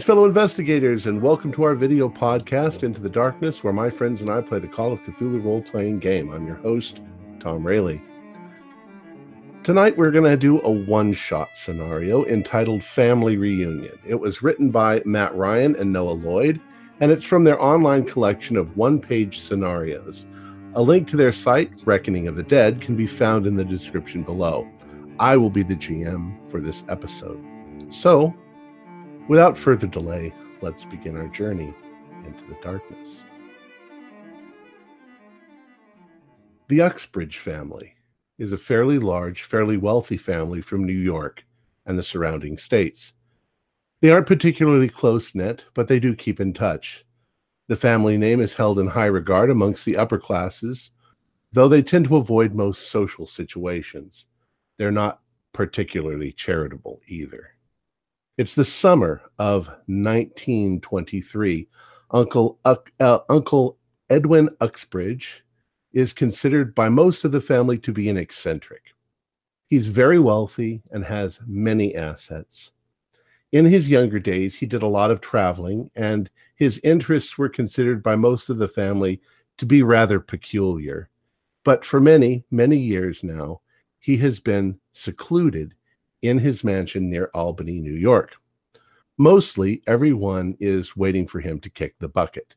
Greetings, fellow investigators, and welcome to our video podcast, Into the Darkness, where my friends and I play the Call of Cthulhu role playing game. I'm your host, Tom Rayleigh. Tonight, we're going to do a one shot scenario entitled Family Reunion. It was written by Matt Ryan and Noah Lloyd, and it's from their online collection of one page scenarios. A link to their site, Reckoning of the Dead, can be found in the description below. I will be the GM for this episode. So, Without further delay, let's begin our journey into the darkness. The Uxbridge family is a fairly large, fairly wealthy family from New York and the surrounding states. They aren't particularly close knit, but they do keep in touch. The family name is held in high regard amongst the upper classes, though they tend to avoid most social situations. They're not particularly charitable either. It's the summer of 1923. Uncle uh, uh, Uncle Edwin Uxbridge is considered by most of the family to be an eccentric. He's very wealthy and has many assets. In his younger days, he did a lot of traveling, and his interests were considered by most of the family to be rather peculiar. But for many, many years now, he has been secluded in his mansion near Albany, New York. Mostly, everyone is waiting for him to kick the bucket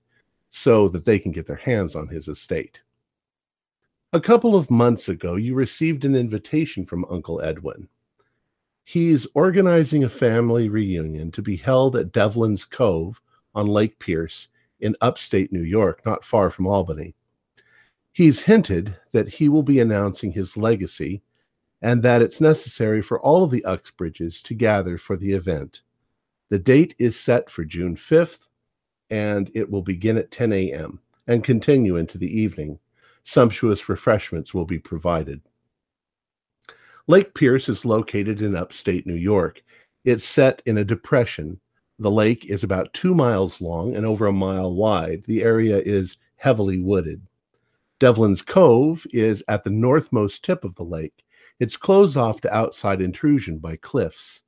so that they can get their hands on his estate. A couple of months ago, you received an invitation from Uncle Edwin. He's organizing a family reunion to be held at Devlin's Cove on Lake Pierce in upstate New York, not far from Albany. He's hinted that he will be announcing his legacy and that it's necessary for all of the Uxbridges to gather for the event. The date is set for June 5th, and it will begin at 10 a.m. and continue into the evening. Sumptuous refreshments will be provided. Lake Pierce is located in upstate New York. It's set in a depression. The lake is about two miles long and over a mile wide. The area is heavily wooded. Devlin's Cove is at the northmost tip of the lake it's closed off to outside intrusion by cliffs.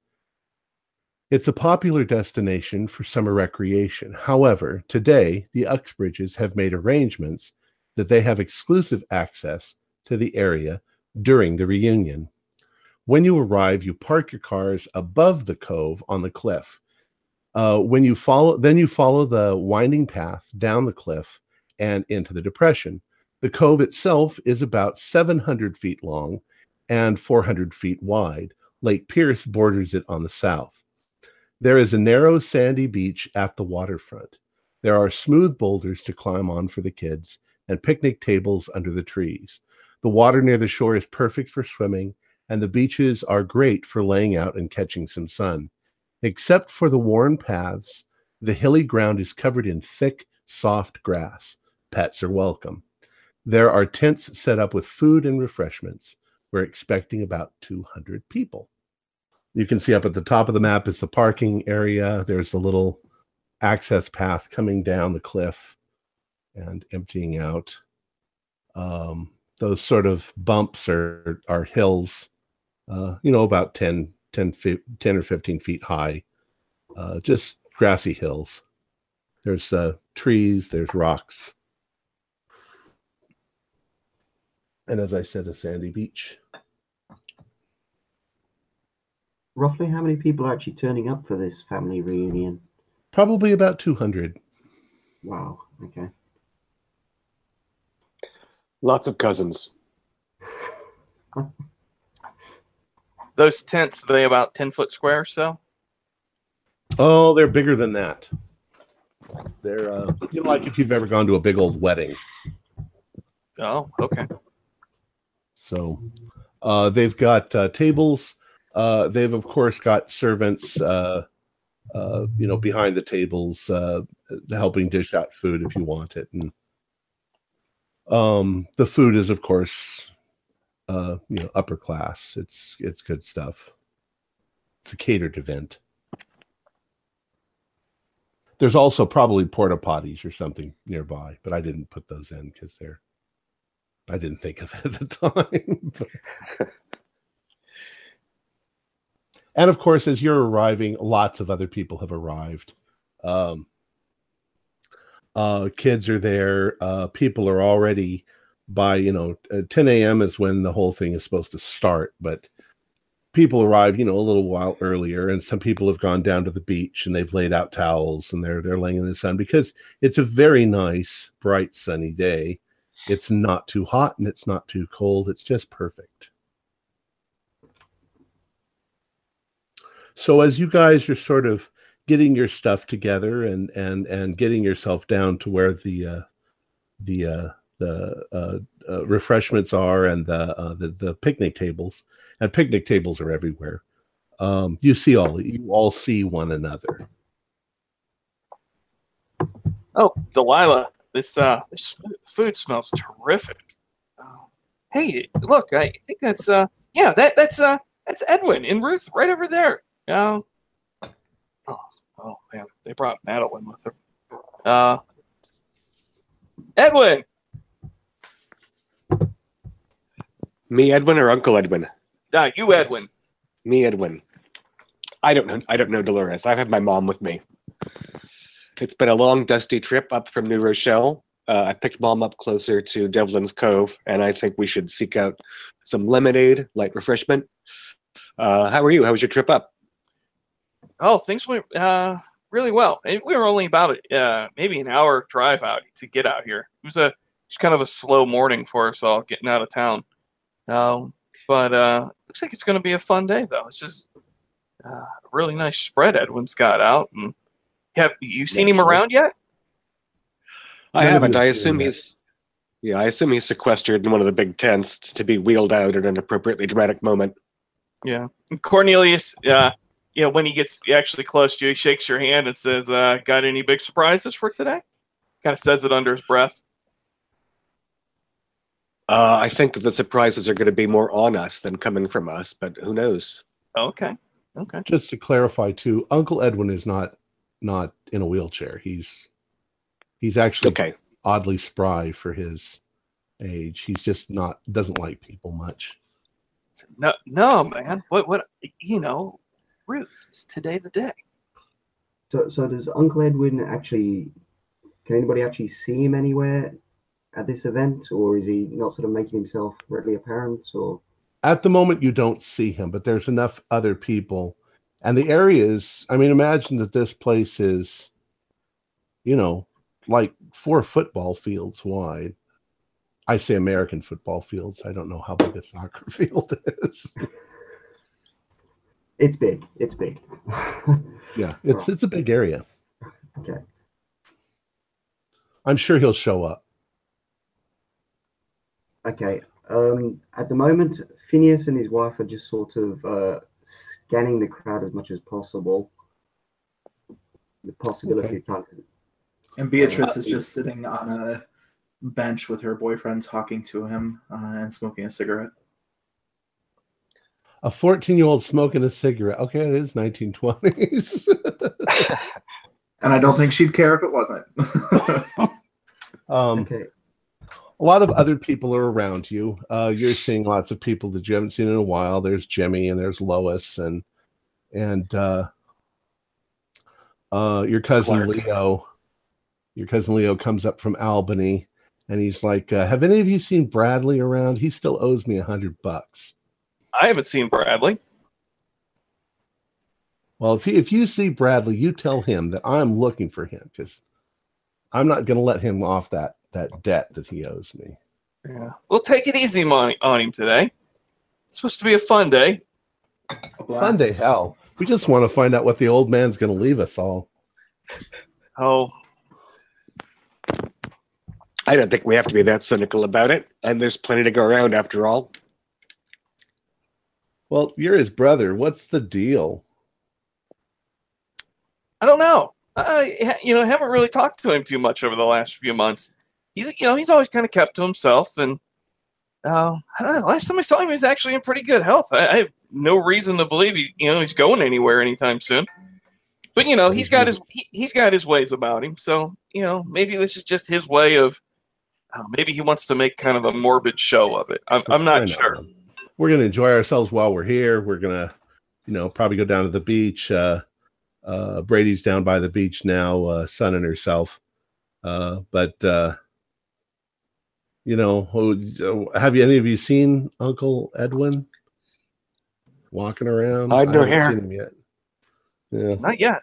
It's a popular destination for summer recreation. However, today the Uxbridges have made arrangements that they have exclusive access to the area during the reunion. When you arrive, you park your cars above the cove on the cliff. Uh, when you follow, then you follow the winding path down the cliff and into the depression. The cove itself is about 700 feet long and 400 feet wide. Lake Pierce borders it on the south. There is a narrow sandy beach at the waterfront. There are smooth boulders to climb on for the kids and picnic tables under the trees. The water near the shore is perfect for swimming, and the beaches are great for laying out and catching some sun. Except for the worn paths, the hilly ground is covered in thick, soft grass. Pets are welcome. There are tents set up with food and refreshments. We're expecting about 200 people. You can see up at the top of the map is the parking area. There's a little access path coming down the cliff and emptying out. Um, those sort of bumps are, are hills, uh, you know, about 10, 10, 10 or 15 feet high, uh, just grassy hills. There's uh, trees, there's rocks. And as I said, a sandy beach. Roughly how many people are actually turning up for this family reunion? Probably about 200. Wow. Okay. Lots of cousins. Those tents, are they about 10 foot square or so? Oh, they're bigger than that. They're, uh, you know, like if you've ever gone to a big old wedding. Oh, okay. So uh, they've got uh, tables uh, they've of course got servants, uh, uh, you know, behind the tables, uh, helping dish out food if you want it, and um, the food is of course, you know, upper class. It's it's good stuff. It's a catered event. There's also probably porta potties or something nearby, but I didn't put those in because they're I didn't think of it at the time. and of course, as you're arriving, lots of other people have arrived. Um, uh, kids are there. Uh, people are already by you know uh, 10 a.m. is when the whole thing is supposed to start, but people arrive you know a little while earlier, and some people have gone down to the beach and they've laid out towels and they're they're laying in the sun because it's a very nice, bright, sunny day. It's not too hot and it's not too cold. It's just perfect. So as you guys are sort of getting your stuff together and and and getting yourself down to where the uh, the uh, the uh, uh, refreshments are and the, uh, the the picnic tables and picnic tables are everywhere. Um, you see all you all see one another. Oh, Delilah, this uh, this food smells terrific. Uh, hey, look, I think that's uh, yeah, that that's uh, that's Edwin and Ruth right over there. Yeah. Oh, oh man, they brought Madeline with them. Uh, Edwin. Me, Edwin, or Uncle Edwin? Uh, you, Edwin. Me, Edwin. I don't know. I don't know Dolores. I've had my mom with me. It's been a long, dusty trip up from New Rochelle. Uh, I picked mom up closer to Devlin's Cove, and I think we should seek out some lemonade, light refreshment. Uh, how are you? How was your trip up? Oh, things went uh, really well. And we were only about uh, maybe an hour drive out to get out here. It was a just kind of a slow morning for us all getting out of town. Um, but uh, looks like it's going to be a fun day, though. It's just uh, a really nice spread Edwin's got out. And have you seen him around yet? I haven't. I assume that. he's. Yeah, I assume he's sequestered in one of the big tents to be wheeled out at an appropriately dramatic moment. Yeah. And Cornelius, uh, you know, when he gets actually close to you, he shakes your hand and says, uh, "Got any big surprises for today?" Kind of says it under his breath. Uh, I think that the surprises are going to be more on us than coming from us, but who knows? Okay. Okay. Just to clarify too, Uncle Edwin is not not in a wheelchair. He's he's actually Okay. oddly spry for his age. He's just not doesn't like people much. No, no, man. What? What? You know, Ruth is today the day. So, so does Uncle Edwin actually? Can anybody actually see him anywhere at this event, or is he not sort of making himself readily apparent? Or At the moment, you don't see him, but there's enough other people, and the area is. I mean, imagine that this place is, you know, like four football fields wide. I say American football fields. I don't know how big a soccer field is. it's big. It's big. Yeah, it's it's a big area. Okay. I'm sure he'll show up. Okay. Um, at the moment, Phineas and his wife are just sort of uh, scanning the crowd as much as possible. The possibility Okay. of trying And Beatrice is just sitting on a bench with her boyfriend talking to him uh, and smoking a cigarette. A 14 year old smoking a cigarette. Okay, it is 1920s. And I don't think she'd care if it wasn't. um, Okay. A lot of other people are around you. Uh, you're seeing lots of people that you haven't seen in a while. There's Jimmy and there's Lois and and uh, uh, your cousin Clark. Leo. Your cousin Leo comes up from Albany and he's like, uh, "Have any of you seen Bradley around? He still owes me a hundred bucks." I haven't seen Bradley. Well, if, he, if you see Bradley, you tell him that I'm looking for him because I'm not going to let him off that that debt that he owes me. Yeah. We'll take it easy on, on him today. It's supposed to be a fun day. A Fun day, hell. We just want to find out what the old man's going to leave us all. Oh, I don't think we have to be that cynical about it, and there's plenty to go around after all. Well, you're his brother. What's the deal? I don't know. I you know haven't really talked to him too much over the last few months. He's you know he's always kind of kept to himself, and uh, know. Last time I saw him, he was actually in pretty good health. I, I have no reason to believe he you know he's going anywhere anytime soon. But you know he's got his he, he's got his ways about him. So you know maybe this is just his way of Uh, maybe he wants to make kind of a morbid show of it. I'm, I'm not sure. We're gonna enjoy ourselves while we're here. We're gonna, you know, probably go down to the beach. Uh, uh, Brady's down by the beach now, uh, sunning herself. Uh, but uh, you know, have you any of you seen Uncle Edwin walking around? I haven't hair. seen him yet. Yeah. Not yet.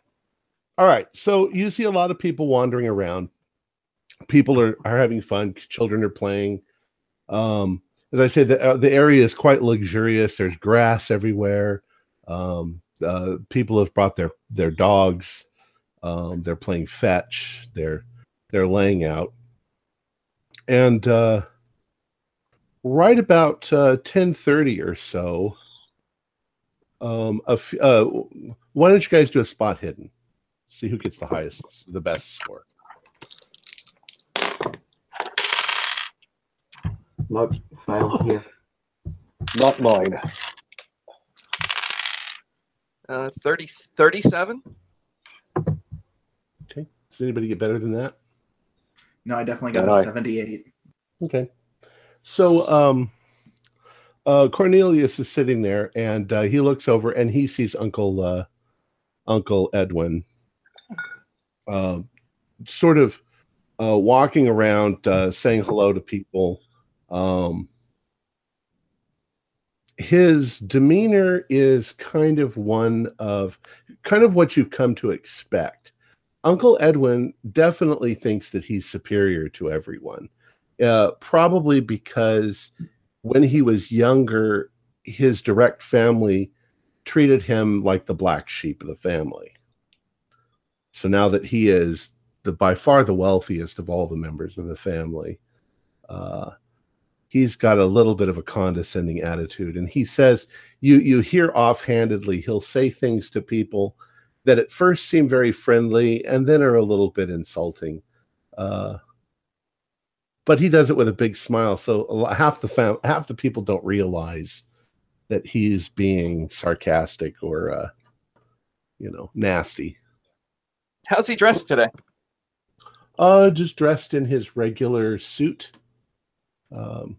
All right. So you see a lot of people wandering around. People are, are having fun. Children are playing. Um, as I said, the, uh, the area is quite luxurious. There's grass everywhere. Um, uh, people have brought their their dogs. Um, they're playing fetch. They're they're laying out. And uh, right about uh, ten thirty or so, um, a f- uh, why don't you guys do a spot hidden? See who gets the highest, the best score. Nope, fail here. Not mine. Uh, 30, 37? Okay. Does anybody get better than that? No, I definitely got a 78. Okay. So um uh Cornelius is sitting there and uh, he looks over and he sees Uncle uh Uncle Edwin uh, sort of uh walking around uh saying hello to people. Um his demeanor is kind of one of kind of what you've come to expect. Uncle Edwin definitely thinks that he's superior to everyone uh, probably because when he was younger, his direct family treated him like the black sheep of the family. So now that he is the by far the wealthiest of all the members of the family, uh, he's got a little bit of a condescending attitude, and he says you you hear offhandedly he'll say things to people that at first seem very friendly and then are a little bit insulting. Uh, but he does it with a big smile. So half the fam- half the people don't realize that he's being sarcastic or, uh, you know, nasty. How's he dressed today? Uh, just dressed in his regular suit. Um,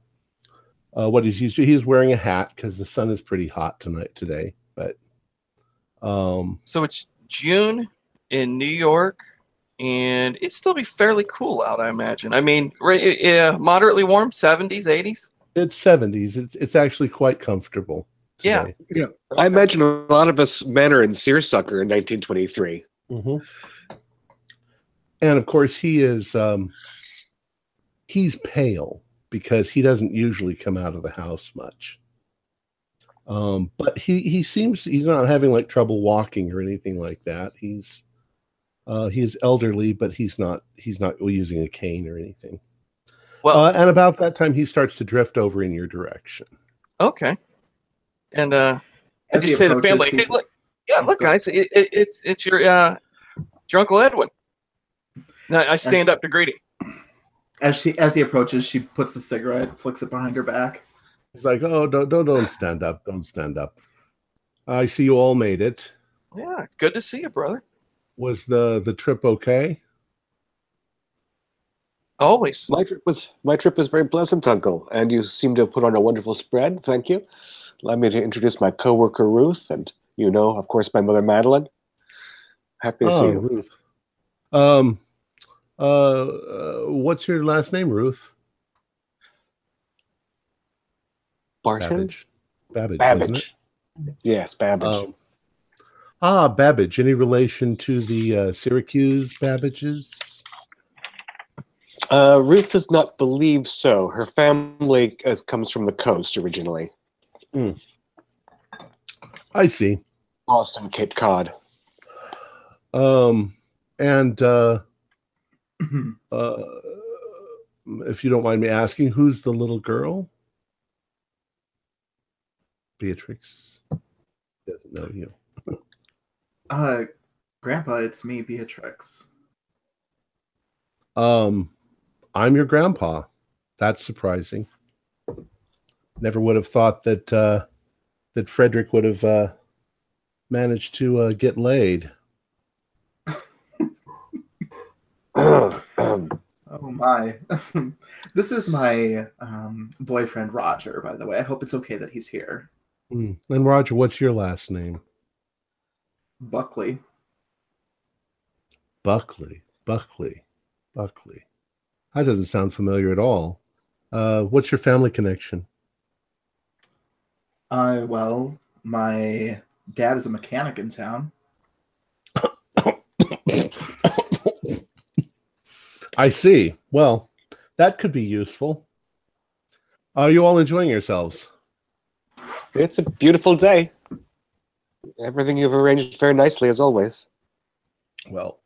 uh, what he's used to, he's wearing a hat because the sun is pretty hot tonight today. But um, So it's June in New York, and it'd still be fairly cool out, I imagine. I mean, right, yeah, moderately warm, 70s, 80s. it's seventies. It's it's actually quite comfortable. Yeah. today. I imagine a lot of us men are in seersucker in 1923. hmm And of course, he is um, he's pale because he doesn't usually come out of the house much. Um, but he he seems he's not having like trouble walking or anything like that. He's uh, he's elderly, but he's not he's not using a cane or anything. Well, Uh, and about that time, he starts to drift over in your direction. okay. And uh, I As just say to the family, he- hey, look, yeah, look, guys, it, it, it's it's your uh, your Uncle Edwin. And I, I stand up to greet him. As she as he approaches, she puts the cigarette, flicks it behind her back. He's like, "Oh, don't don't don't stand up, don't stand up. I see you all made it. Yeah, good to see you, brother. Was the the trip okay?" Always. My trip was my trip was very pleasant, Uncle, and you seem to have put on a wonderful spread. Thank you. Allow me to introduce my coworker Ruth, and you know, of course, my mother Madeline. Happy to see Oh, you. Ruth. Um, uh, uh, what's your last name, Ruth? Barton? Babbage. Babbage, wasn't it? Babbage. Yes, Babbage. Um, ah, Babbage. Any relation to the uh, Syracuse Babbages? Uh, Ruth does not believe so. Her family uh, comes from the coast originally, I see. Boston, Cape Cod. Um, and uh, uh, if you don't mind me asking, who's the little girl? Beatrix doesn't know you. Uh, Grandpa, it's me, Beatrix. Um, I'm your grandpa. That's surprising. Never would have thought that uh, that Frederick would have uh, managed to uh, get laid. Oh my. this is my um, boyfriend Roger, by the way. I hope it's okay that he's here. Hmm. And Roger, what's your last name? Buckley. Buckley. Buckley. Buckley. That doesn't sound familiar at all. Uh, what's your family connection? Uh, well, my dad is a mechanic in town. I see. Well, that could be useful. Are you all enjoying yourselves? It's a beautiful day. Everything you've arranged very nicely, as always. Well,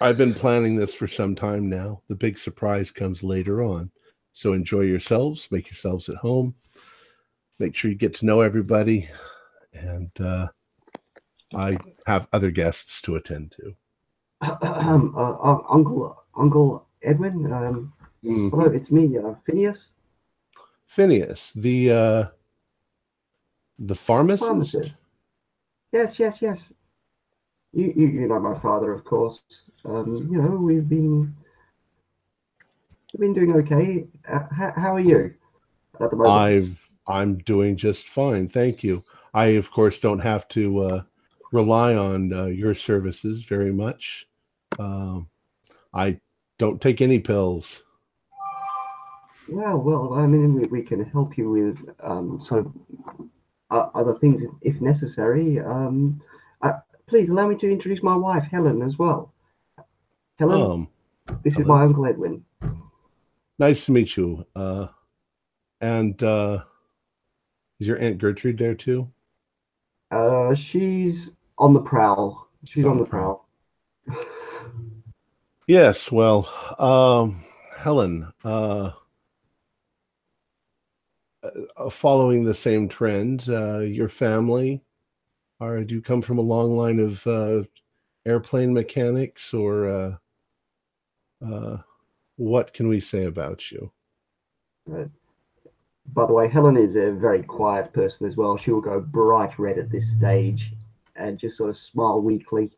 I've been planning this for some time now. The big surprise comes later on. So enjoy yourselves, make yourselves at home, make sure you get to know everybody. And uh, I have other guests to attend to. um, uh, uh, Uncle Uncle Edwin. Um, Mm. hello, it's me, uh, Phineas. Phineas, the uh, the pharmacist. Pharmacist. Yes, yes, yes. You, you, you know my father, of course. Um, you know we've been we've been doing okay. Uh, how, how are you at the moment? I've I'm doing just fine, thank you. I of course don't have to uh, rely on uh, your services very much. Um, I don't take any pills. Well, well, I mean, we, we can help you with um, sort of uh, other things if necessary. Um, uh, please allow me to introduce my wife, Helen, as well. Helen, Um, this is my uncle Edwin. nice to meet you. Uh, and uh, is your aunt Gertrude there too? Uh, she's on the prowl. She's on the prowl. Yes. Well, um, Helen. Uh, uh, following the same trend, uh, your family are do you come from a long line of uh, airplane mechanics, or uh, uh, what can we say about you? By the way, Helen is a very quiet person as well. She will go bright red at this stage and just sort of smile weakly.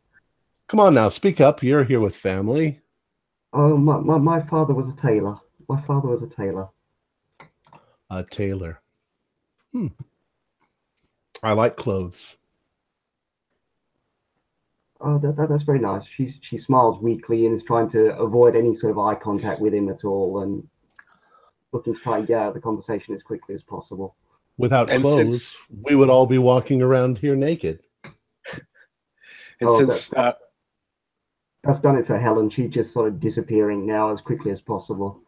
Come on now, speak up. You're here with family. Oh, my, my, my father was a tailor. My father was a tailor. Uh, tailor. Hmm. I like clothes. Oh, that, that, that's very nice. She's, she smiles weakly and is trying to avoid any sort of eye contact with him at all and looking to try and get out of the conversation as quickly as possible. Without And clothes, since- we would all be walking around here naked. And Oh, since uh, That's done it for Helen. She's just sort of disappearing now as quickly as possible.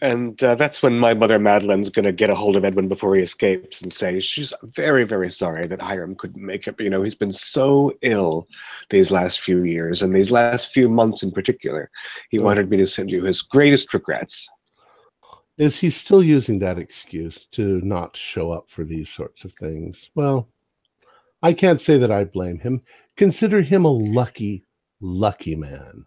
And uh, that's when my mother Madeline's going to get a hold of Edwin before he escapes and say she's very, very sorry that Hiram couldn't make it. You know, he's been so ill these last few years and these last few months in particular. He Oh. wanted me to send you his greatest regrets. Is he still using that excuse to not show up for these sorts of things? Well, I can't say that I blame him. Consider him a lucky, lucky man.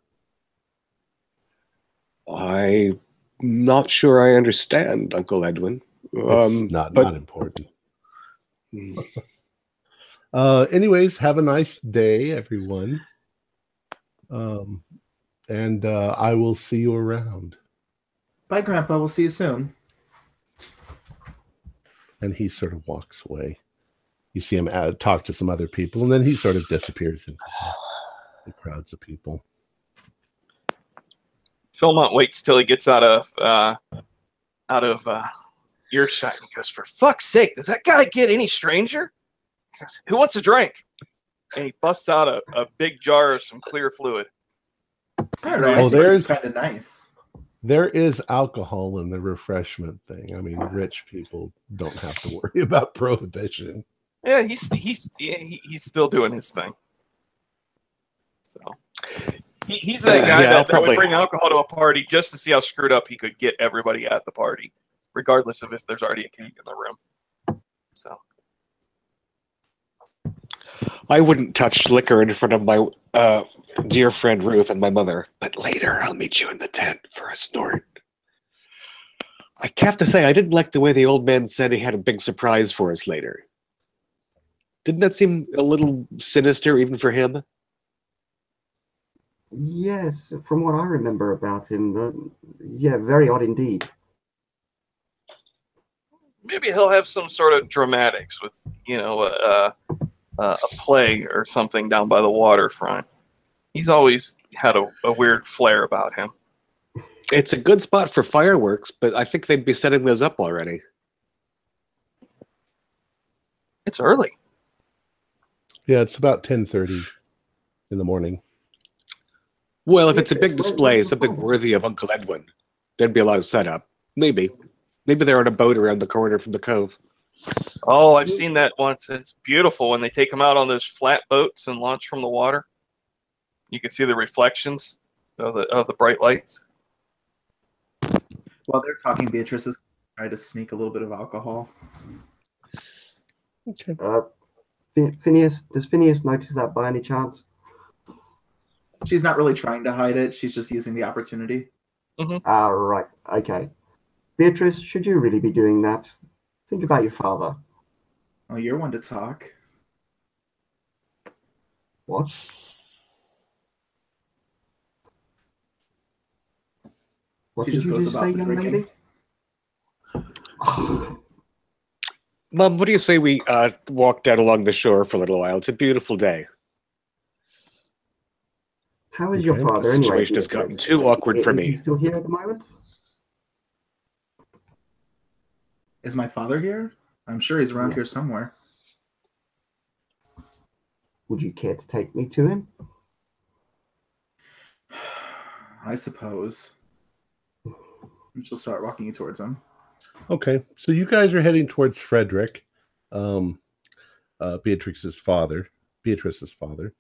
I'm not sure I understand, Uncle Edwin. It's Um, not but- not important. hmm. Uh, anyways, have a nice day, everyone. Um, and uh, I will see you around. Bye, Grandpa. We'll see you soon. And he sort of walks away. You see him uh, talk to some other people, and then he sort of disappears into the crowds of people. Philmont waits till he gets out of uh, out of uh, earshot and goes, "For fuck's sake, does that guy get any stranger? Goes, Who wants a drink?" And he busts out a, a big jar of some clear fluid. I don't know. Oh, there's- it's kind of nice. There is alcohol in the refreshment thing. I mean, rich people don't have to worry about prohibition. Yeah, he's he's yeah, he, he's still doing his thing. So he, he's that guy yeah, that, I'll that would bring alcohol to a party just to see how screwed up he could get everybody at the party, regardless of if there's already a cake in the room. So I wouldn't touch liquor in front of my uh, dear friend Ruth and my mother, but later I'll meet you in the tent for a snort. I have to say, I didn't like the way the old man said he had a big surprise for us later. Didn't that seem a little sinister even for him? Yes, from what I remember about him, uh, yeah, very odd indeed. Maybe he'll have some sort of dramatics with, you know, a, a, a play or something down by the waterfront. He's always had a, a weird flair about him. It's a good spot for fireworks, but I think they'd be setting those up already. It's early. Yeah, it's about ten thirty in the morning. Well, if it's a big display, something worthy of Uncle Edwin, there'd be a lot of setup. Maybe. Maybe they're on a boat around the corner from the cove. Oh, I've seen that once. It's beautiful when they take them out on those flat boats and launch from the water. You can see the reflections of the of the bright lights. While they're talking, Beatrice is trying to sneak a little bit of alcohol. Okay. Uh, Phi- Phineas, does Phineas notice that by any chance? She's not really trying to hide it. She's just using the opportunity. Ah, right. Okay. Beatrice, should you really be doing that? Think about your father. Oh, you're one to talk. What? What She did just you goes just about say, to young drinking. lady? Ah, Mom, what do you say we uh, walk down along the shore for a little while? It's a beautiful day. How is your father The anyway? situation has gotten too awkward for me. Is me. he still here at the moment? Is my father here? I'm sure he's around here somewhere. Would you care to take me to him? I suppose. She'll start walking you towards him. Okay. So you guys are heading towards Frederick, um, uh, Beatrix's father. Beatrice's father.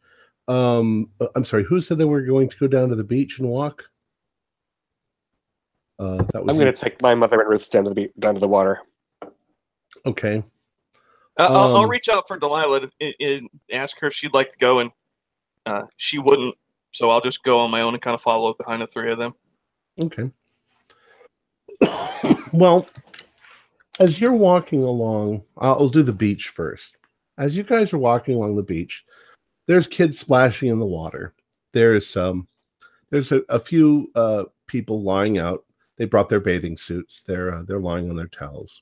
Um, uh, I'm sorry. Who said they were going to go down to the beach and walk? Uh, that was I'm going to take my mother and Ruth down to the, be- down to the water. okay. Uh, I'll, I'll Um, reach out for Delilah and- and ask her if she'd like to go, and uh, she wouldn't. So I'll just go on my own and kind of follow behind the three of them. Okay. well, as you're walking along, I'll I'll do the beach first. As you guys are walking along the beach, there's kids splashing in the water. There's um, there's a, a few uh, people lying out. They brought their bathing suits. They're uh, they're lying on their towels.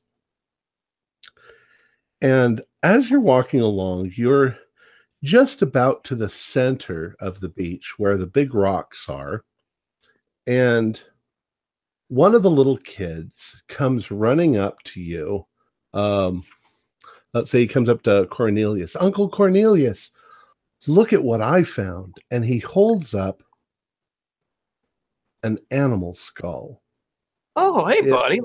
And as you're walking along, you're just about to the center of the beach where the big rocks are. And one of the little kids comes running up to you. Um, let's say he comes up to Cornelius, Uncle Cornelius, look at what I found. And he holds up an animal skull. Oh, hey, Yeah. buddy.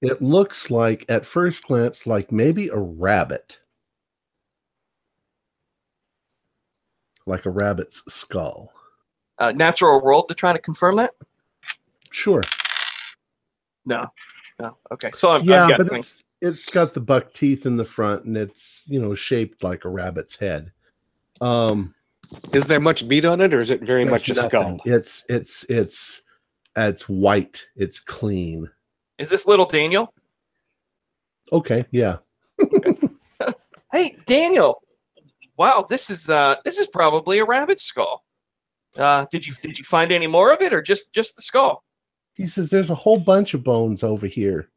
It looks like, at first glance, like maybe a rabbit, like a rabbit's skull. Uh, natural world to try to confirm that? Sure. No. No. Okay. So I'm, yeah, I'm but it's, it's got the buck teeth in the front and it's, you know, shaped like a rabbit's head. Um, Is there much meat on it, or is it very much a nothing. skull? It's, it's, it's, it's white. It's clean. Is this little Daniel? Okay. Yeah. Hey, Daniel. Wow, this is uh this is probably a rabbit skull. Uh did you did you find any more of it or just just the skull? He says, there's a whole bunch of bones over here.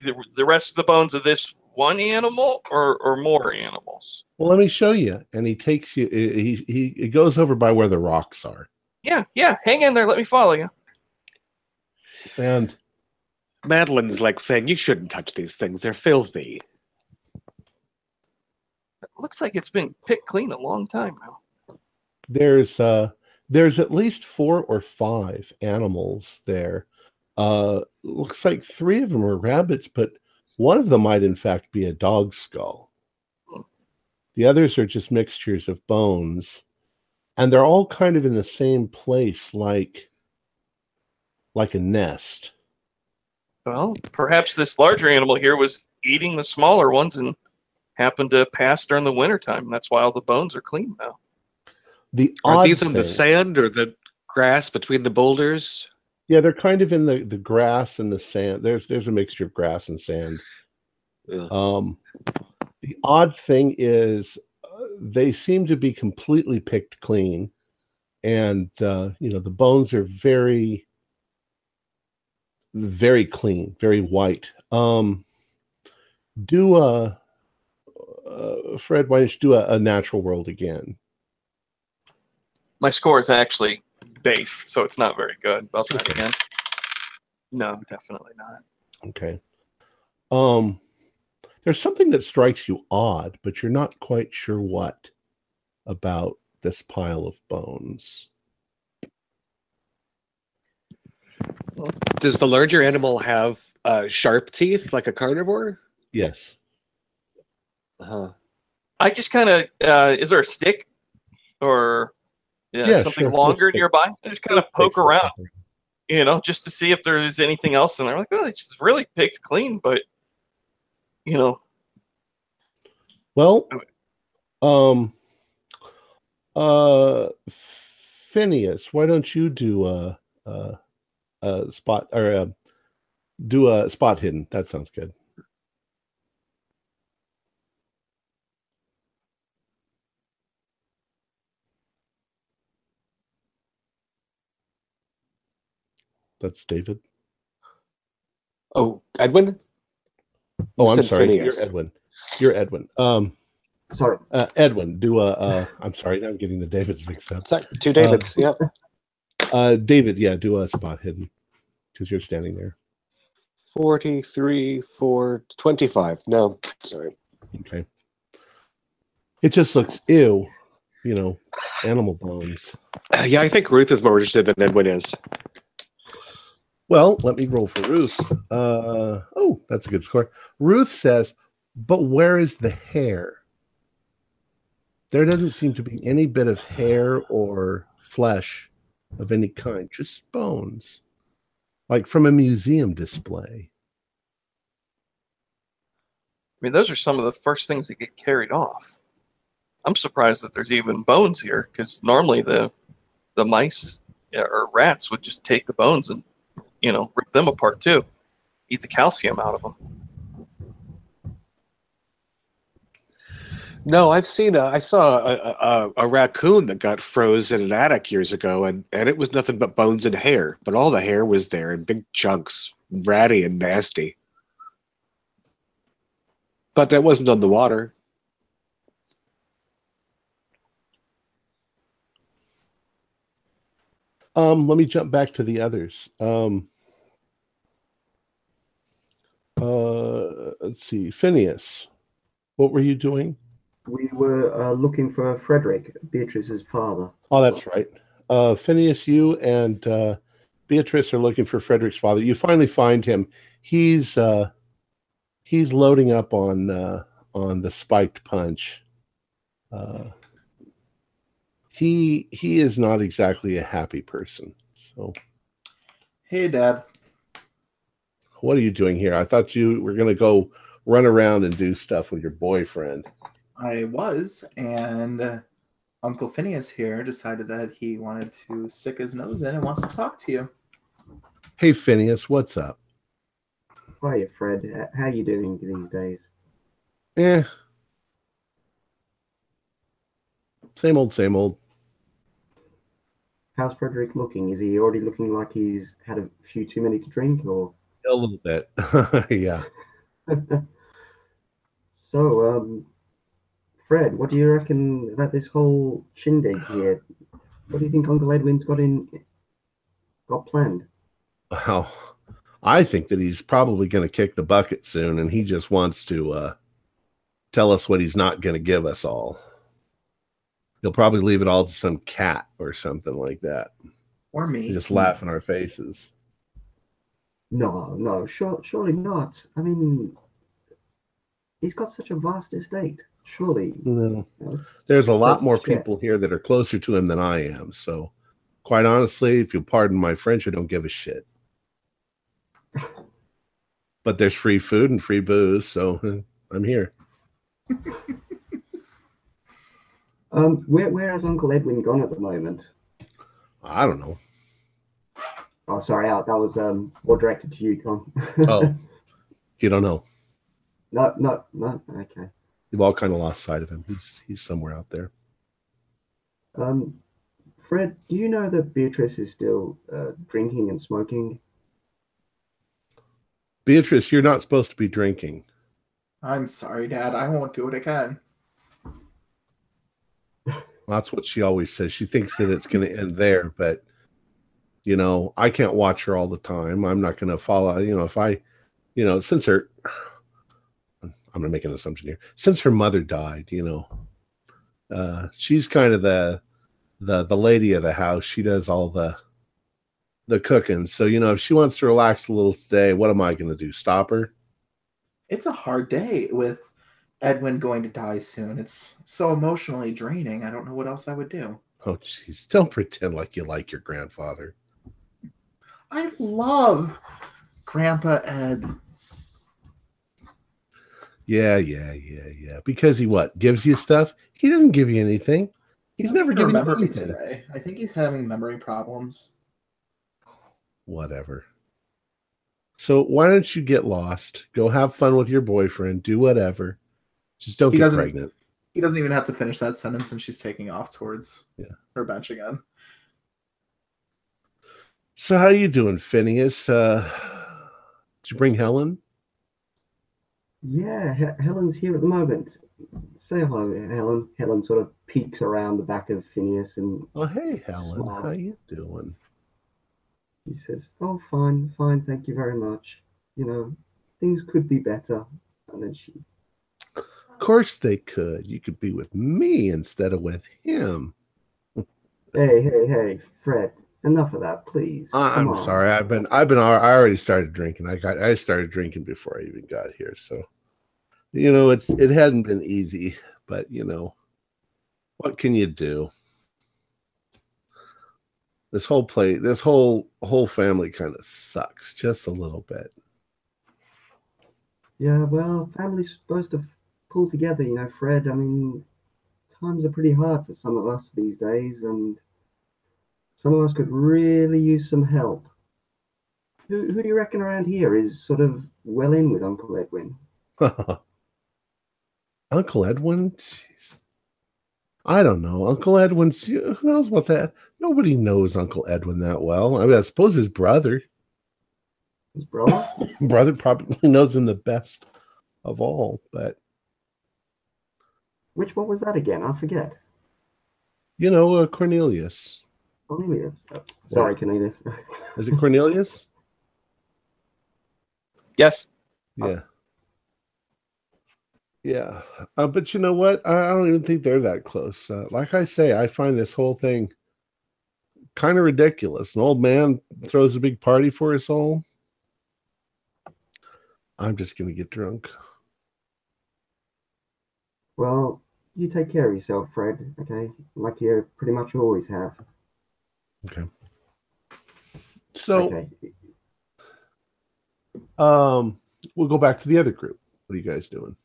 The, the rest of the bones of this one animal or or more animals? Well, let me show you. And he takes you, he, he, he goes over by where the rocks are. Yeah, yeah. Hang in there. Let me follow you. And Madeline's like saying, You shouldn't touch these things. They're filthy. looks like it's been picked clean a long time now. there's uh there's at least four or five animals there uh looks like three of them are rabbits but one of them might in fact be a dog skull the others are just mixtures of bones and they're all kind of in the same place like like a nest Well, perhaps this larger animal here was eating the smaller ones and happened to pass during the wintertime. That's why all the bones are clean now. the Are odd these on the sand or the grass between the boulders? Yeah they're kind of in the the grass and the sand there's there's a mixture of grass and sand Ugh. Um, the odd thing is, uh, they seem to be completely picked clean, and uh, you know the bones are very, very clean, very white. Um, do a uh, Fred, why don't you do a, a natural world again? My score is actually base, so it's not very good. I'll try it again. No, definitely not. Okay. Um, there's something that strikes you odd, but you're not quite sure what about this pile of bones. Does the larger animal have uh, sharp teeth like a carnivore? Yes. Uh-huh. I just kind of uh, is there a stick or yeah, Yeah, something sure, longer nearby? I just kind of poke around, you know, just to see if there's anything else. And they're like, oh, it's really picked clean, but you know, Well, um, uh, Phineas, why don't you do a, a, a spot or a, do a spot hidden? That sounds good. That's David. Oh, Edwin? Oh, You I'm sorry. Phineas. You're Edwin. You're Edwin. Um, Sorry. uh, Edwin, do a. Uh, I'm sorry, I'm getting the Davids mixed up. Sorry, two Davids. yeah. Uh, David, yeah, do a spot hidden because you're standing there. 43, 4, 25. No, sorry. Okay. It just looks ew, you know, animal bones. Uh, yeah, I think Ruth is more interested than Edwin is. Well, let me roll for Ruth. Uh, oh, that's a good score. Ruth says, but where is the hair? There doesn't seem to be any bit of hair or flesh of any kind, just bones, like from a museum display. I mean, those are some of the first things that get carried off. I'm surprised that there's even bones here because normally the the mice or rats would just take the bones and you know rip them apart too, eat the calcium out of them. No, I've seen a. I saw a, a, a raccoon that got froze in an attic years ago, and, and it was nothing but bones and hair. But all the hair was there in big chunks, ratty and nasty. But that wasn't on the water. Um, let me jump back to the others. Um, uh, let's see, Phineas, what were you doing? We were uh, looking for Frederick, Beatrice's father. Oh, that's right. Uh, Phineas, you and uh, Beatrice are looking for Frederick's father. You finally find him. He's uh, he's loading up on uh, on the spiked punch. Uh, he he is not exactly a happy person. So, Hey, Dad. What are you doing here? I thought you were going to go run around and do stuff with your boyfriend. I was, and uh, Uncle Phineas here decided that he wanted to stick his nose in and wants to talk to you. Hey, Phineas, what's up? Hiya, Fred. H- How you doing these days? Eh. Same old, same old. How's Frederick looking? Is he already looking like he's had a few too many to drink, or? A little bit. yeah. so, um, Fred, what do you reckon about this whole shindig here? What do you think Uncle Edwin's got in got planned? Well, I think that he's probably going to kick the bucket soon, and he just wants to uh, tell us what he's not going to give us all. He'll probably leave it all to some cat or something like that. Or me. Just laugh in our faces. No, no, sure, surely not. I mean, he's got such a vast estate. Surely, No. There's a lot more people here that are closer to him than I am. So, quite honestly, if you'll pardon my French, I don't give a shit. But there's free food and free booze, so I'm here. um, where where has Uncle Edwin gone at the moment? I don't know. Oh, sorry, Al, that was um more directed to you, Tom. Oh, you don't know. no, no, no. Okay. You've all kind of lost sight of him. He's he's somewhere out there. Um, Fred, do you know that Beatrice is still uh, drinking and smoking? Beatrice, you're not supposed to be drinking. I'm sorry, Dad. I won't do it again. That's what she always says. She thinks that it's going to end there, but you know, I can't watch her all the time. I'm not going to follow. You know, if I, you know, since her, I'm going to make an assumption here. Since her mother died, you know, uh, she's kind of the the the lady of the house. She does all the the cooking. So you know, if she wants to relax a little today, what am I going to do? Stop her? It's a hard day with Edwin going to die soon. It's so emotionally draining. I don't know what else I would do. Oh, jeez! Don't pretend like you like your grandfather. I love Grandpa Ed. Yeah, yeah, yeah, yeah. Because he what gives you stuff? He doesn't give you anything. He's never given you me anything. today. I think he's having memory problems. Whatever. So why don't you get lost? Go have fun with your boyfriend. Do whatever. Just don't He get pregnant. He doesn't even have to finish that sentence, and she's taking off towards Yeah. her bench again. So how are you doing, Phineas? Uh, did you bring Helen? Yeah, He- Helen's here at the moment. Say hello, Helen. Helen sort of peeks around the back of Phineas and Oh, hey, Helen. Smile. How you doing? he says, "Oh, fine, fine, thank you very much. You know, things could be better." And then she, Of course they could. You could be with me instead of with him. "Hey, hey, hey, Fred, enough of that, please. I, i'm on." sorry. I've been I've been I already started drinking. I got I started drinking before I even got here. So you know, it's it hadn't been easy, but you know, what can you do? This whole play, this whole whole family kind of sucks just a little bit. Yeah, well, family's supposed to pull together, you know, Fred. I mean, times are pretty hard for some of us these days, and some of us could really use some help. Who, who do you reckon around here is sort of well in with Uncle Edwin? Uncle Edwin, jeez. I don't know. Uncle Edwin's who knows what that nobody knows Uncle Edwin that well. I mean, I suppose his brother. His brother? brother probably knows him the best of all, but Which one was that again? I forget. you know, uh, Cornelius. Cornelius. Oh, sorry, Cornelius. Is it Cornelius? Yes. yeah. Yeah. Uh, but you know what? I, I don't even think they're that close. Uh, like I say, I find this whole thing kind of ridiculous. An old man throws a big party for us all. I'm just going to get drunk. well, you take care of yourself, Fred, okay? Like you pretty much always have. So, okay. um, we'll go back to the other group. What are you guys doing?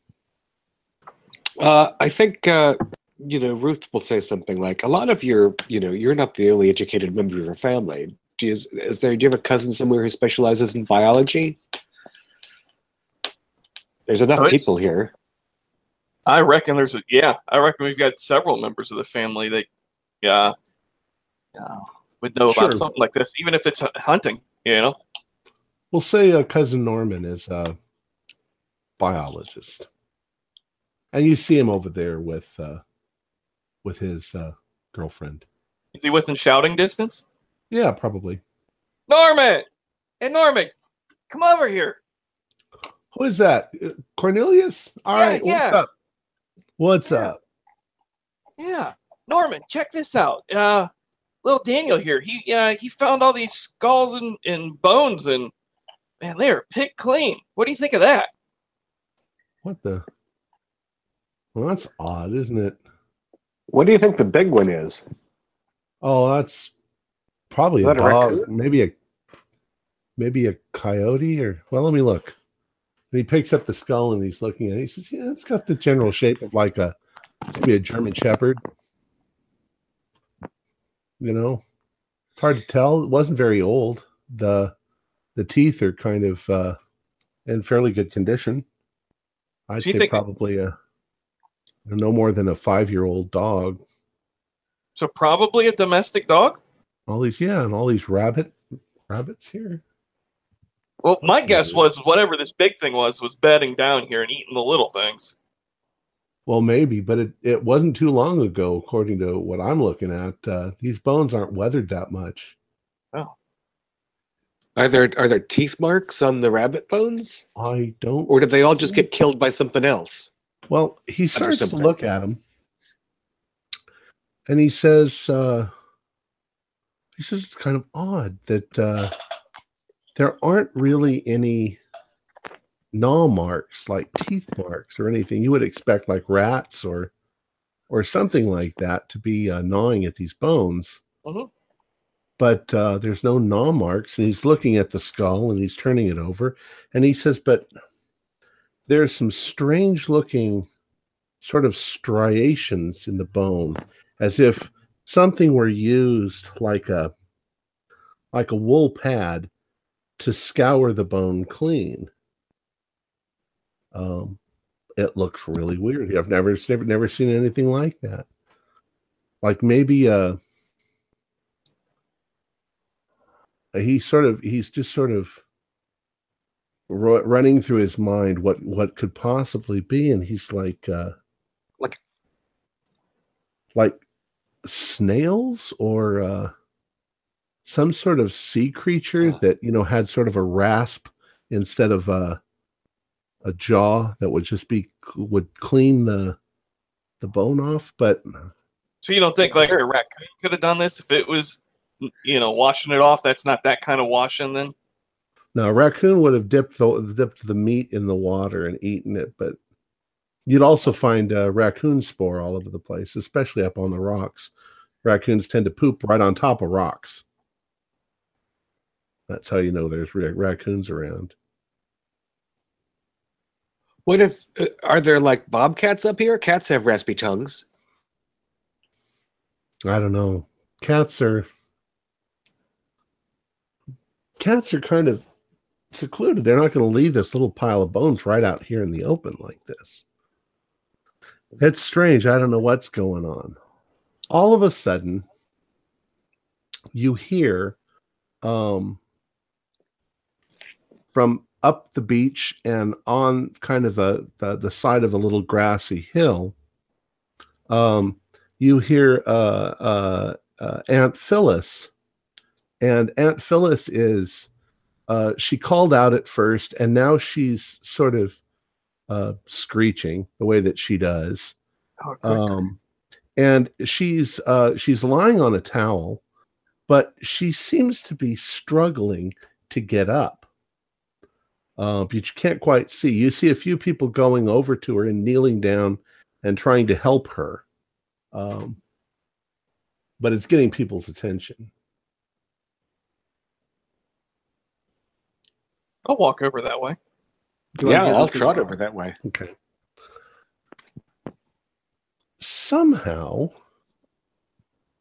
Uh, I think uh, you know Ruth will say something like, "A lot of your, you know, you're not the only educated member of your family. Do you, is, is there? Do you have a cousin somewhere who specializes in biology? There's enough Oh, people here. I reckon there's a yeah. I reckon we've got several members of the family that yeah, yeah would know Sure. about something like this, even if it's hunting. You know. We'll say uh, cousin Norman is a biologist, and you see him over there with uh, with his uh, girlfriend. Is he within shouting distance? Yeah, probably. Norman! Hey, Norman! Come over here. Who is that? Uh, Cornelius? All Yeah, right. What's up? What's Yeah. up? Yeah. Norman, check this out. Uh, little Daniel here. He uh, he found all these skulls and, and bones, and man, they are picked clean. What do you think of that? What the? Well, that's odd, isn't it? What do you think the big one is? Oh, that's probably Is a that a dog. raccoon? maybe a maybe a coyote or well, let me look. And he picks up the skull and he's looking at it. He says, Yeah, it's got the general shape of like a maybe a German Shepherd. You know, it's hard to tell. It wasn't very old. The the teeth are kind of uh in fairly good condition. I'd say think- probably a no more than a five year old dog. So probably a domestic dog. All these, yeah, and all these rabbit rabbits here. Well, my guess was whatever this big thing was was bedding down here and eating the little things. Well, maybe, but it, it wasn't too long ago, according to what I'm looking at. Uh, these bones aren't weathered that much. Oh. Are there are there teeth marks on the rabbit bones, I don't. or did they all just get killed by something else? Well, he starts to look at him, and he says, uh, "He says it's kind of odd that uh, there aren't really any gnaw marks, like teeth marks or anything. You would expect like rats or or something like that to be uh, gnawing at these bones." Mhm. But uh, there's no gnaw marks, and he's looking at the skull and he's turning it over, and he says, "But there's some strange looking sort of striations in the bone as if something were used like a like a wool pad to scour the bone clean um it looks really weird i've never never never seen anything like that. Like maybe uh he sort of he's just sort of ru- running through his mind what what could possibly be and he's like uh Like- like snails or uh some sort of sea creature that you know had sort of a rasp instead of a a jaw that would just be would clean the the bone off but So you don't think like a raccoon could have done this if it was, you know, washing it off? That's not that kind of washing then. No, a raccoon would have dipped the dipped the meat in the water and eaten it, but you'd also find uh, raccoon spoor all over the place, especially up on the rocks. Raccoons tend to poop right on top of rocks. That's how you know there's ra- raccoons around. What if uh, are there like bobcats up here? Cats have raspy tongues. I don't know. Cats are cats are kind of secluded. They're not going to leave this little pile of bones right out here in the open like this. It's strange. I don't know what's going on. All of a sudden, you hear um, from up the beach and on kind of a, the, the side of a little grassy hill. Um, you hear uh, uh, uh, Aunt Phyllis, and Aunt Phyllis is uh, she called out at first, and now she's sort of uh, screeching the way that she does, Oh, um, and she's uh, she's lying on a towel, but she seems to be struggling to get up. Uh, but you can't quite see. You see a few people going over to her and kneeling down and trying to help her um, but it's getting people's attention. I'll walk over that way. Do yeah, I'll this trot over that way. Okay. Somehow,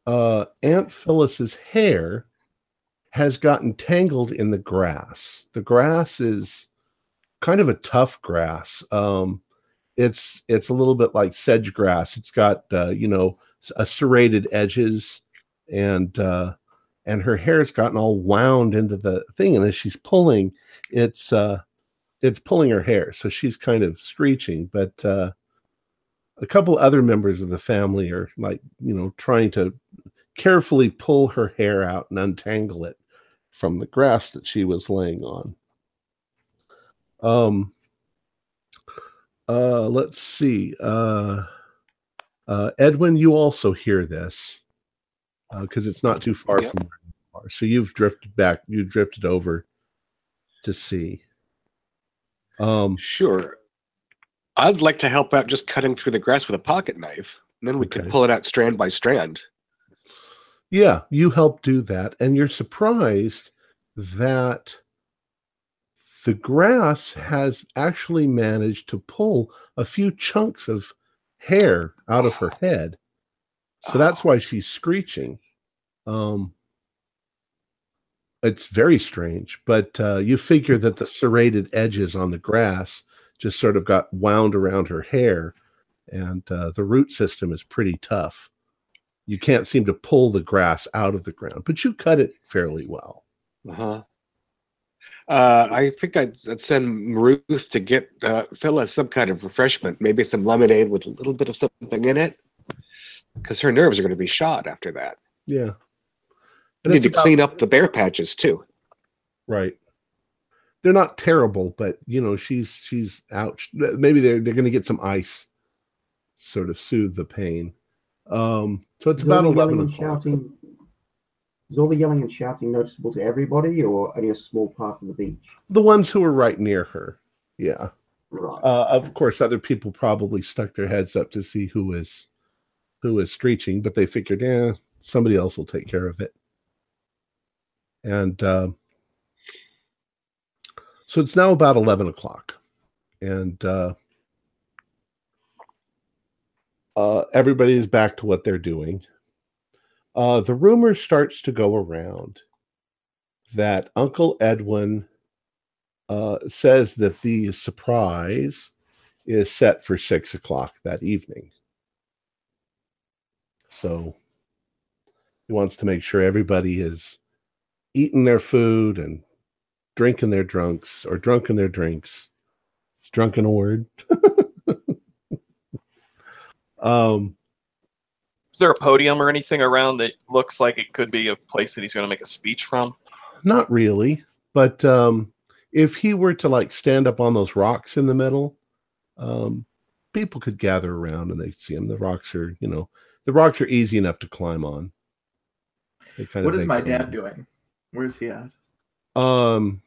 uh, Aunt Phyllis's hair has gotten tangled in the grass. The grass is kind of a tough grass. Um, it's it's a little bit like sedge grass. It's got uh, you know a serrated edges, and uh, and her hair's gotten all wound into the thing. And as she's pulling, it's uh, it's pulling her hair, so she's kind of screeching. But uh, a couple other members of the family are like you know trying to carefully pull her hair out and untangle it from the grass that she was laying on. Um. Uh, let's see. Uh, uh, Edwin, you also hear this because it's not too far Yep. from where you are. So you've drifted back. You drifted over to see. Um, Sure. I'd like to help out just cutting through the grass with a pocket knife. And then we could pull it out strand by strand. Yeah, you help do that, and you're surprised that the grass has actually managed to pull a few chunks of hair out of her head. So that's why she's screeching. Um, it's very strange, but uh, you figure that the serrated edges on the grass just sort of got wound around her hair, and uh, the root system is pretty tough. You can't seem to pull the grass out of the ground, but you cut it fairly well. Uh-huh. Uh, I think I'd, I'd send Ruth to get uh, Phyllis some kind of refreshment, maybe some lemonade with a little bit of something in it, because her nerves are going to be shot after that. Yeah. And need to about- clean up the bare patches too. Right. They're not terrible, but you know, she's she's ouch. Maybe they're they're gonna get some ice, sort of soothe the pain. Um, so it's Is about eleven and o'clock. shouting. Is all the yelling and shouting noticeable to everybody, or only a small part of the beach? The ones who are right near her, yeah. Right. Uh, of course, other people probably stuck their heads up to see who is who is screeching, but they figured, yeah, somebody else will take care of it. And uh, so it's now about eleven o'clock, and uh, uh, everybody is back to what they're doing. Uh, the rumor starts to go around that Uncle Edwin uh, says that the surprise is set for six o'clock that evening. So he wants to make sure everybody is eating their food and drinking their drunks or drunken their drinks. Is drunken a word? um, Is there a podium or anything around that looks like it could be a place that he's going to make a speech from? Not really, but um, if he were to like stand up on those rocks in the middle, um, people could gather around and they'd see him. The rocks are, you know, the rocks are easy enough to climb on. They kind What of is my them- dad doing? Where's he at? Um,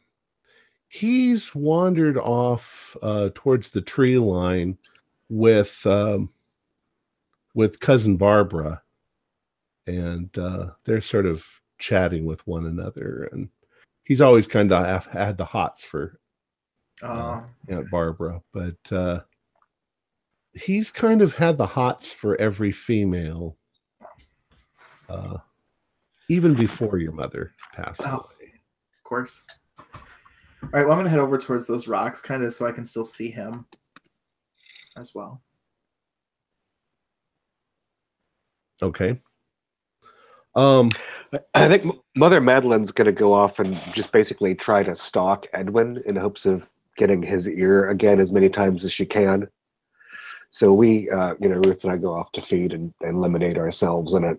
he's wandered off uh, towards the tree line with um, with cousin Barbara, and uh, they're sort of chatting with one another. And he's always kind of had the hots for Uh, Aunt Barbara, but uh, he's kind of had the hots for every female, uh, even before your mother passed Oh. away. of course. All right, well, I'm gonna head over towards those rocks, kind of, so I can still see him as well. Okay. Um, I think Mother Madeline's going to go off and just basically try to stalk Edwin in hopes of getting his ear again as many times as she can. So we, uh, you know, Ruth and I go off to feed and, and lemonade ourselves in it.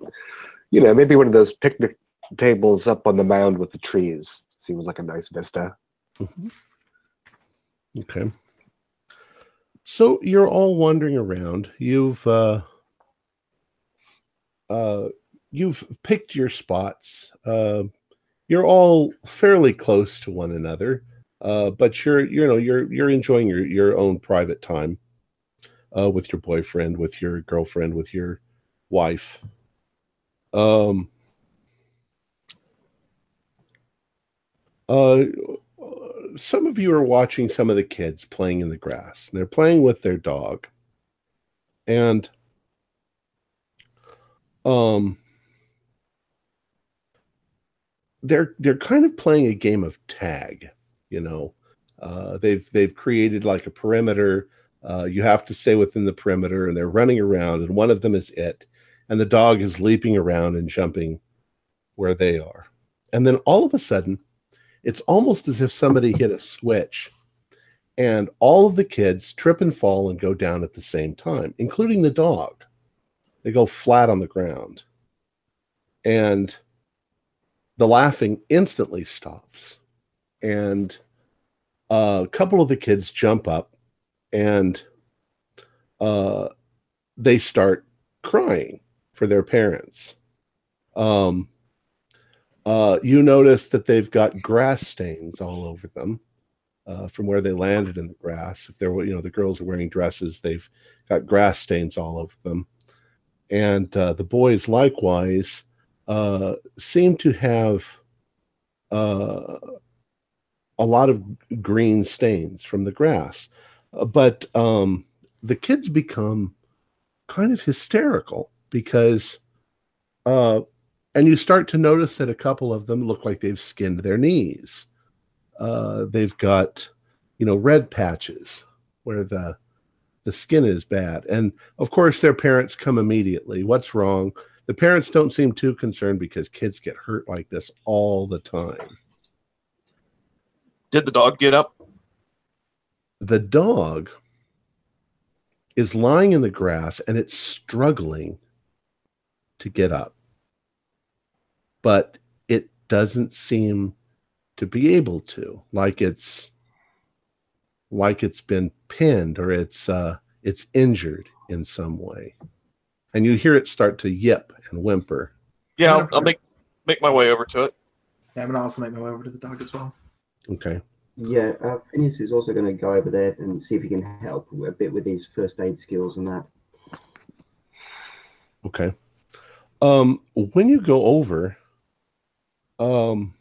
You know, maybe one of those picnic tables up on the mound with the trees. Seems like a nice vista. okay. So you're all wandering around. You've uh, uh, you've picked your spots. Uh, you're all fairly close to one another, uh, but you're you know you're you're enjoying your your own private time uh, with your boyfriend, with your girlfriend, with your wife. Um. Uh, some of you are watching some of the kids playing in the grass. And they're playing with their dog, and um, they're they're kind of playing a game of tag. You know, uh, they've they've created like a perimeter. Uh, you have to stay within the perimeter, and they're running around, and one of them is it, and the dog is leaping around and jumping where they are, and then all of a sudden it's almost as if somebody hit a switch and all of the kids trip and fall and go down at the same time, including the dog. They go flat on the ground. And the laughing instantly stops. And a couple of the kids jump up and uh, they start crying for their parents. Um, uh, you notice that they've got grass stains all over them uh, from where they landed in the grass. If they're, you know, the girls are wearing dresses, they've got grass stains all over them. And uh, the boys likewise uh, seem to have uh, a lot of green stains from the grass. But um, the kids become kind of hysterical because uh, and you start to notice that a couple of them look like they've skinned their knees. Uh, they've got, you know, red patches where the the skin is bad, and of course their parents come immediately. What's wrong? The parents don't seem too concerned because kids get hurt like this all the time. Did the dog get up? The dog is lying in the grass and it's struggling to get up. But it doesn't seem to be able to, like it's like it's been pinned or it's uh it's injured in some way. And you hear it start to yip and whimper. Yeah, Yeah, I'll, I'll make make my way over to it. Yeah, I'm gonna also make my way over to the dog as well. Okay. Yeah, uh, Phineas is also going to go over there and see if he can help a bit with his first aid skills and that. Okay. Um, when you go over, um,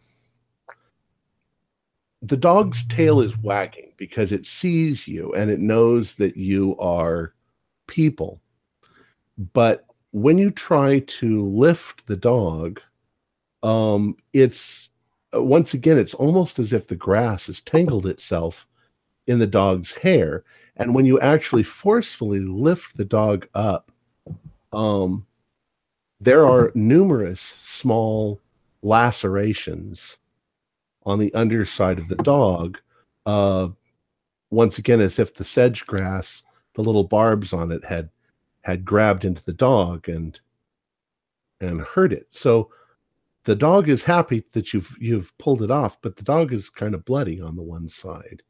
the dog's tail is wagging because it sees you and it knows that you are people. But when you try to lift the dog, um, it's uh, once again, it's almost as if the grass has tangled itself in the dog's hair. And when you actually forcefully lift the dog up, um, there are numerous small lacerations on the underside of the dog. Uh, once again, as if the sedge grass, the little barbs on it had had grabbed into the dog and and hurt it. So the dog is happy that you've you've pulled it off, but the dog is kind of bloody on the one side.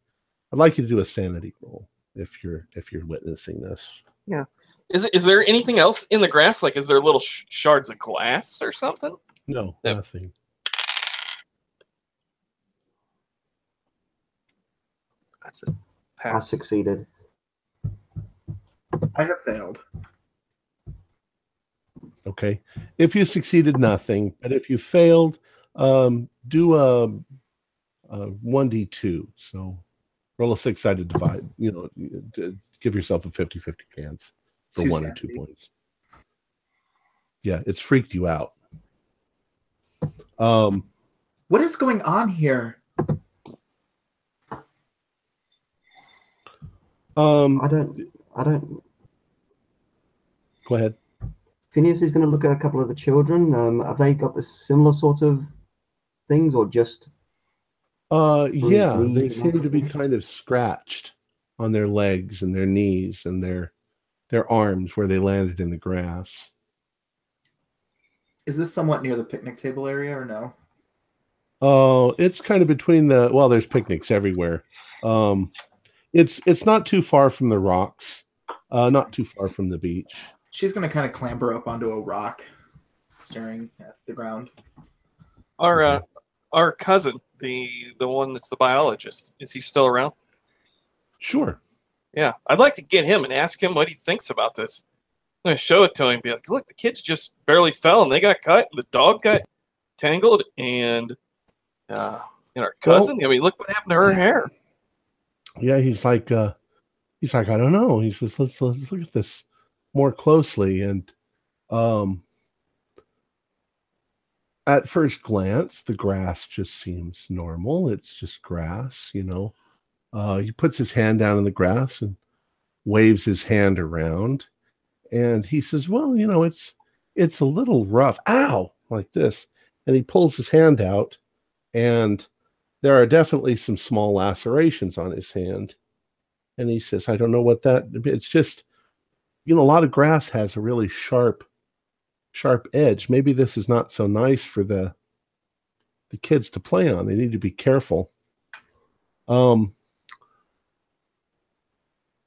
I'd like you to do a sanity roll if you're if you're witnessing this. Yeah. Is is there anything else in the grass? Like, is there little sh- shards of glass or something? No, Yep. nothing. That's it. I succeeded. I have failed. Okay. If you succeeded, nothing. But if you failed, um, do a, a 1d2. So roll a six sided divide. You know, give yourself a 50 50 chance for Two one or two points. Yeah, it's freaked you out. Um, What is going on here? Um, I don't. I don't. go ahead. Phineas is going to look at a couple of the children. Um, have they got the similar sort of things, or just Uh, yeah, they seem to be kind of scratched on their legs and their knees and their their arms where they landed in the grass. Is this somewhat near the picnic table area or no? Oh, it's kind of between the well, there's picnics everywhere. Um it's it's not too far from the rocks, uh not too far from the beach. She's gonna kind of clamber up onto a rock, staring at the ground. Our uh, our cousin, the the one that's the biologist, is he still around? Sure. Yeah, I'd like to get him and ask him what he thinks about this. I'm gonna show it to him. Be like, look, the kids just barely fell and they got cut. The dog got tangled, and uh, and our cousin. I mean, look what happened to her hair. Yeah, he's like uh he's like, I don't know. He says, let's let's look at this more closely. And um at first glance, the grass just seems normal. It's just grass, you know. Uh he puts his hand down in the grass and waves his hand around. And he says, Well, you know, it's it's a little rough. Ow, like this. And he pulls his hand out and there are definitely some small lacerations on his hand. And he says, I don't know what that it's just you know, a lot of grass has a really sharp, sharp edge. Maybe this is not so nice for the the kids to play on. They need to be careful. Um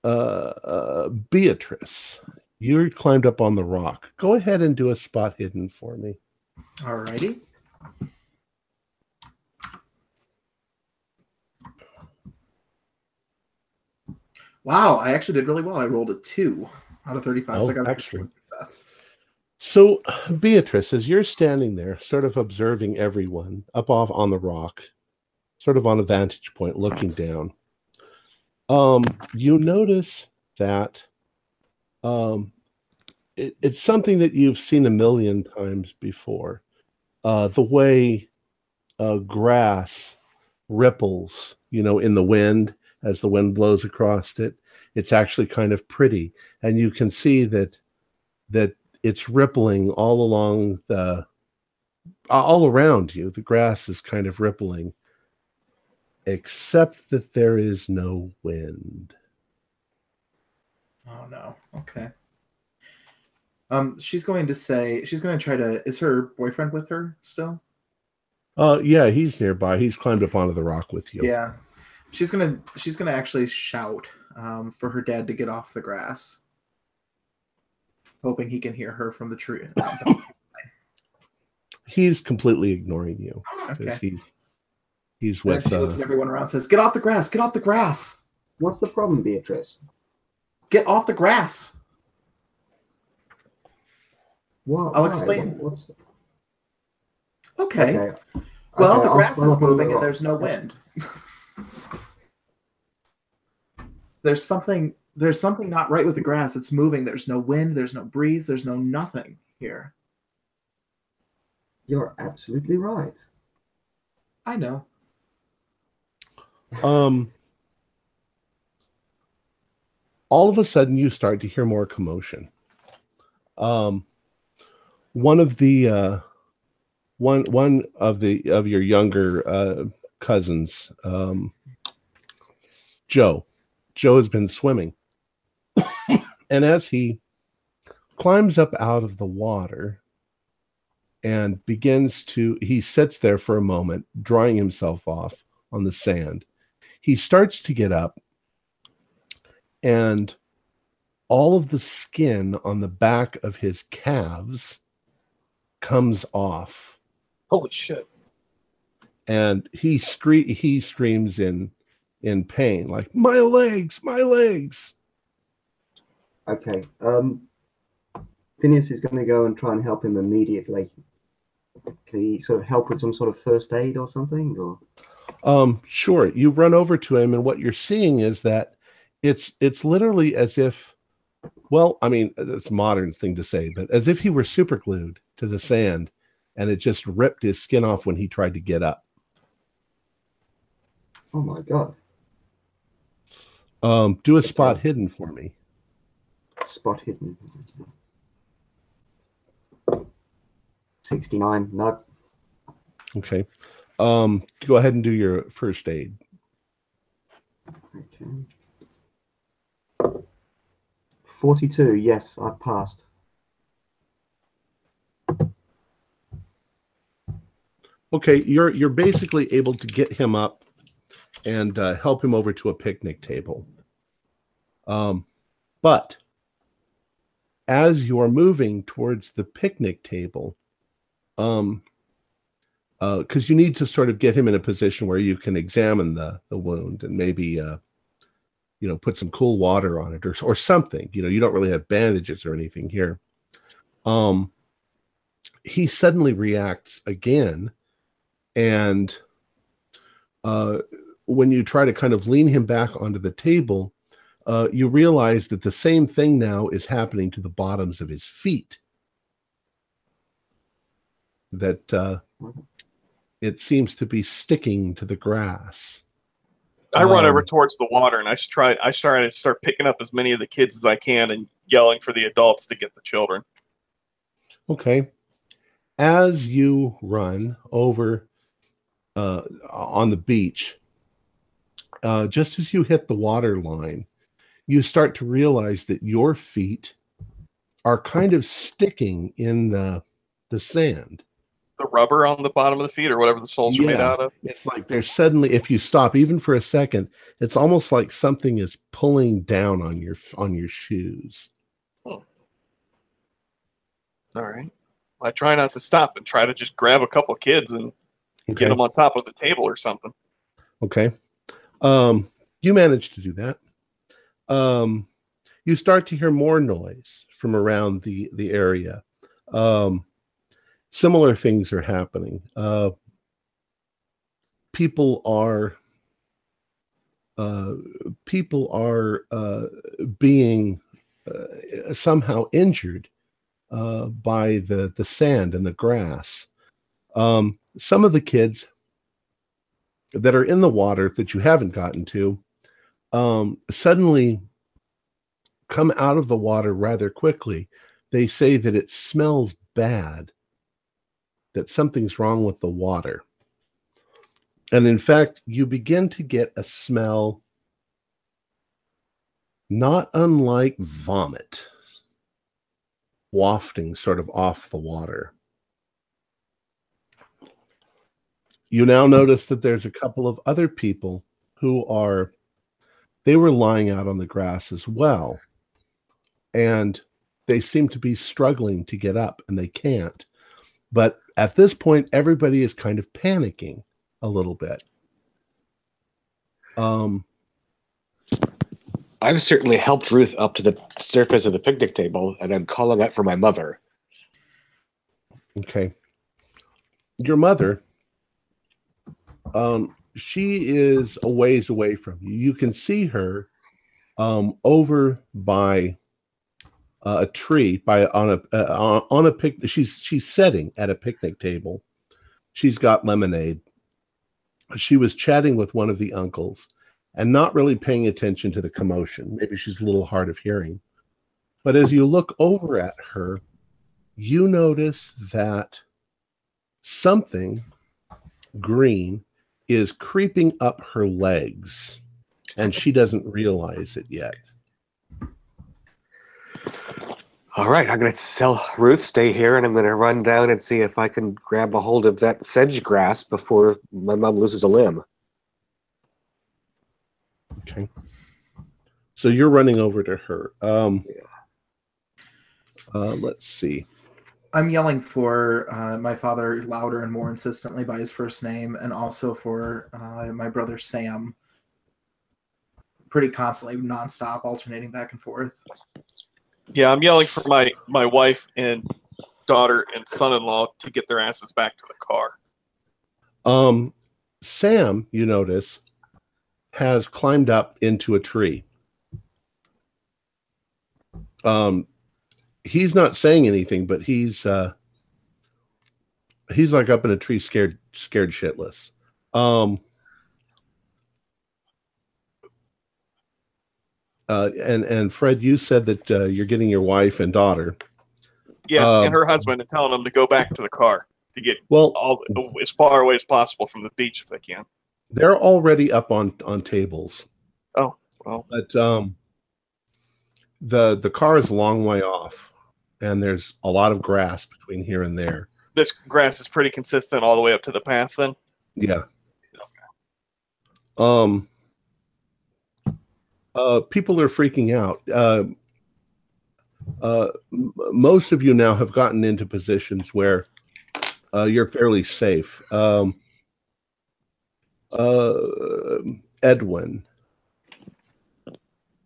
uh, uh Beatrice, you climbed up on the rock. Go ahead and do a spot hidden for me. Alrighty. Wow, I actually did really well. I rolled a two out of 35, so Oh, I got a excellent. excellent success. So, Beatrice, as you're standing there, sort of observing everyone up off on the rock, sort of on a vantage point looking down, um, you notice that um, it, it's something that you've seen a million times before. Uh, the way uh, grass ripples, you know, in the wind as the wind blows across it, it's actually kind of pretty, and you can see that that it's rippling all along the all around you. The grass is kind of rippling, except that there is no wind. Oh no. Okay. Um, she's going to say she's going to try to. Is her boyfriend with her still? Uh, yeah, he's nearby. He's climbed up onto the rock with you. Yeah. She's gonna she's gonna actually shout um, for her dad to get off the grass, hoping he can hear her from the tree. He's completely ignoring you okay. he's he's And with. she looks Uh, at everyone around, and says, "Get off the grass! Get off the grass! What's the problem, Beatrice? Get off the grass!" What, I'll explain. What- what's Okay. okay. Well, Okay, the I'll grass is up on the moving and there's no wind. there's something there's something not right with the grass. It's moving. There's no wind, there's no breeze, there's no nothing here. You're absolutely right. I know. um, all of a sudden, you start to hear more commotion. Um, one of the uh, one one of the of your younger uh, cousins, um, Joe. Joe has been swimming, and as he climbs up out of the water and begins to, he sits there for a moment, drying himself off on the sand. He starts to get up, and all of the skin on the back of his calves comes off Holy shit. and he scree- he screams in in pain like my legs my legs Okay. Um, Phineas is going to go and try and help him immediately. Can he sort of help with some sort of first aid or something? Or um sure you run over to him and what you're seeing is that it's it's literally as if well i mean it's a modern thing to say but as if he were super glued to the sand and it just ripped his skin off when he tried to get up oh my god, um do a spot hidden for me spot hidden. Sixty-nine. No. okay um go ahead and do your first aid Okay. Forty-two. Yes, I passed. Okay, you're you're basically able to get him up and uh, help him over to a picnic table. Um, but as you are moving towards the picnic table, um, because you need to sort of get him in a position where you can examine the the wound and maybe uh, you know put some cool water on it or or something. You know, you don't really have bandages or anything here. Um, he suddenly reacts again and uh, when you try to kind of lean him back onto the table, uh, you realize that the same thing now is happening to the bottoms of his feet. That uh, it seems to be sticking to the grass. I run over Um, towards the water and I try. I try to start picking up as many of the kids as I can and yelling for the adults to get the children. Okay. As you run over uh, on the beach, uh, just as you hit the water line, you start to realize that your feet are kind of sticking in the the sand. The rubber on the bottom of the feet or whatever the soles are made out of. It's like there's suddenly, if you stop even for a second, it's almost like something is pulling down on your on your shoes. All right. I try not to stop and try to just grab a couple kids and Okay. get them on top of the table or something. Okay. Um, you manage to do that. Um, you start to hear more noise from around the the area. Um, similar things are happening. Uh, people are uh, people are uh, being uh, somehow injured uh, by the the sand and the grass. Um, some of the kids that are in the water that you haven't gotten to um, suddenly come out of the water rather quickly they say that it smells bad, that something's wrong with the water. And in fact, you begin to get a smell not unlike vomit wafting sort of off the water. You now notice that there's a couple of other people who are, they were lying out on the grass as well. And they seem to be struggling to get up and they can't. But at this point, everybody is kind of panicking a little bit. Um, I've certainly helped Ruth up to the surface of the picnic table, and I'm calling out for my mother. Okay. Your mother, um, she is a ways away from you. You can see her um, over by uh, a tree, by on a uh, on a pic. She's she's sitting at a picnic table. She's got lemonade. She was chatting with one of the uncles and not really paying attention to the commotion. Maybe she's a little hard of hearing. But as you look over at her, you notice that something green is creeping up her legs, and she doesn't realize it yet. All right, I'm going to tell Ruth stay here, and I'm going to run down and see if I can grab a hold of that sedge grass before my mom loses a limb. Okay. So you're running over to her. Um, uh, let's see. I'm yelling for uh, my father louder and more insistently by his first name, and also for uh, my brother Sam. Pretty constantly, nonstop, alternating back and forth. Yeah, I'm yelling for my my wife and daughter and son-in-law to get their asses back to the car. Um, Sam, you notice, has climbed up into a tree. Um, he's not saying anything, but he's uh, he's like up in a tree, scared, scared shitless. Um, uh, and and Fred, you said that uh, you're getting your wife and daughter. Yeah, Um, and her husband and telling them to go back to the car to get Well, all as far away as possible from the beach if they can. they're already up on on tables. Oh well, but um the the car is a long way off and there's a lot of grass between here and there. This grass is pretty consistent all the way up to the path. Then? Yeah. Um uh people are freaking out. Uh uh m- most of you now have gotten into positions where uh you're fairly safe. Um uh edwin.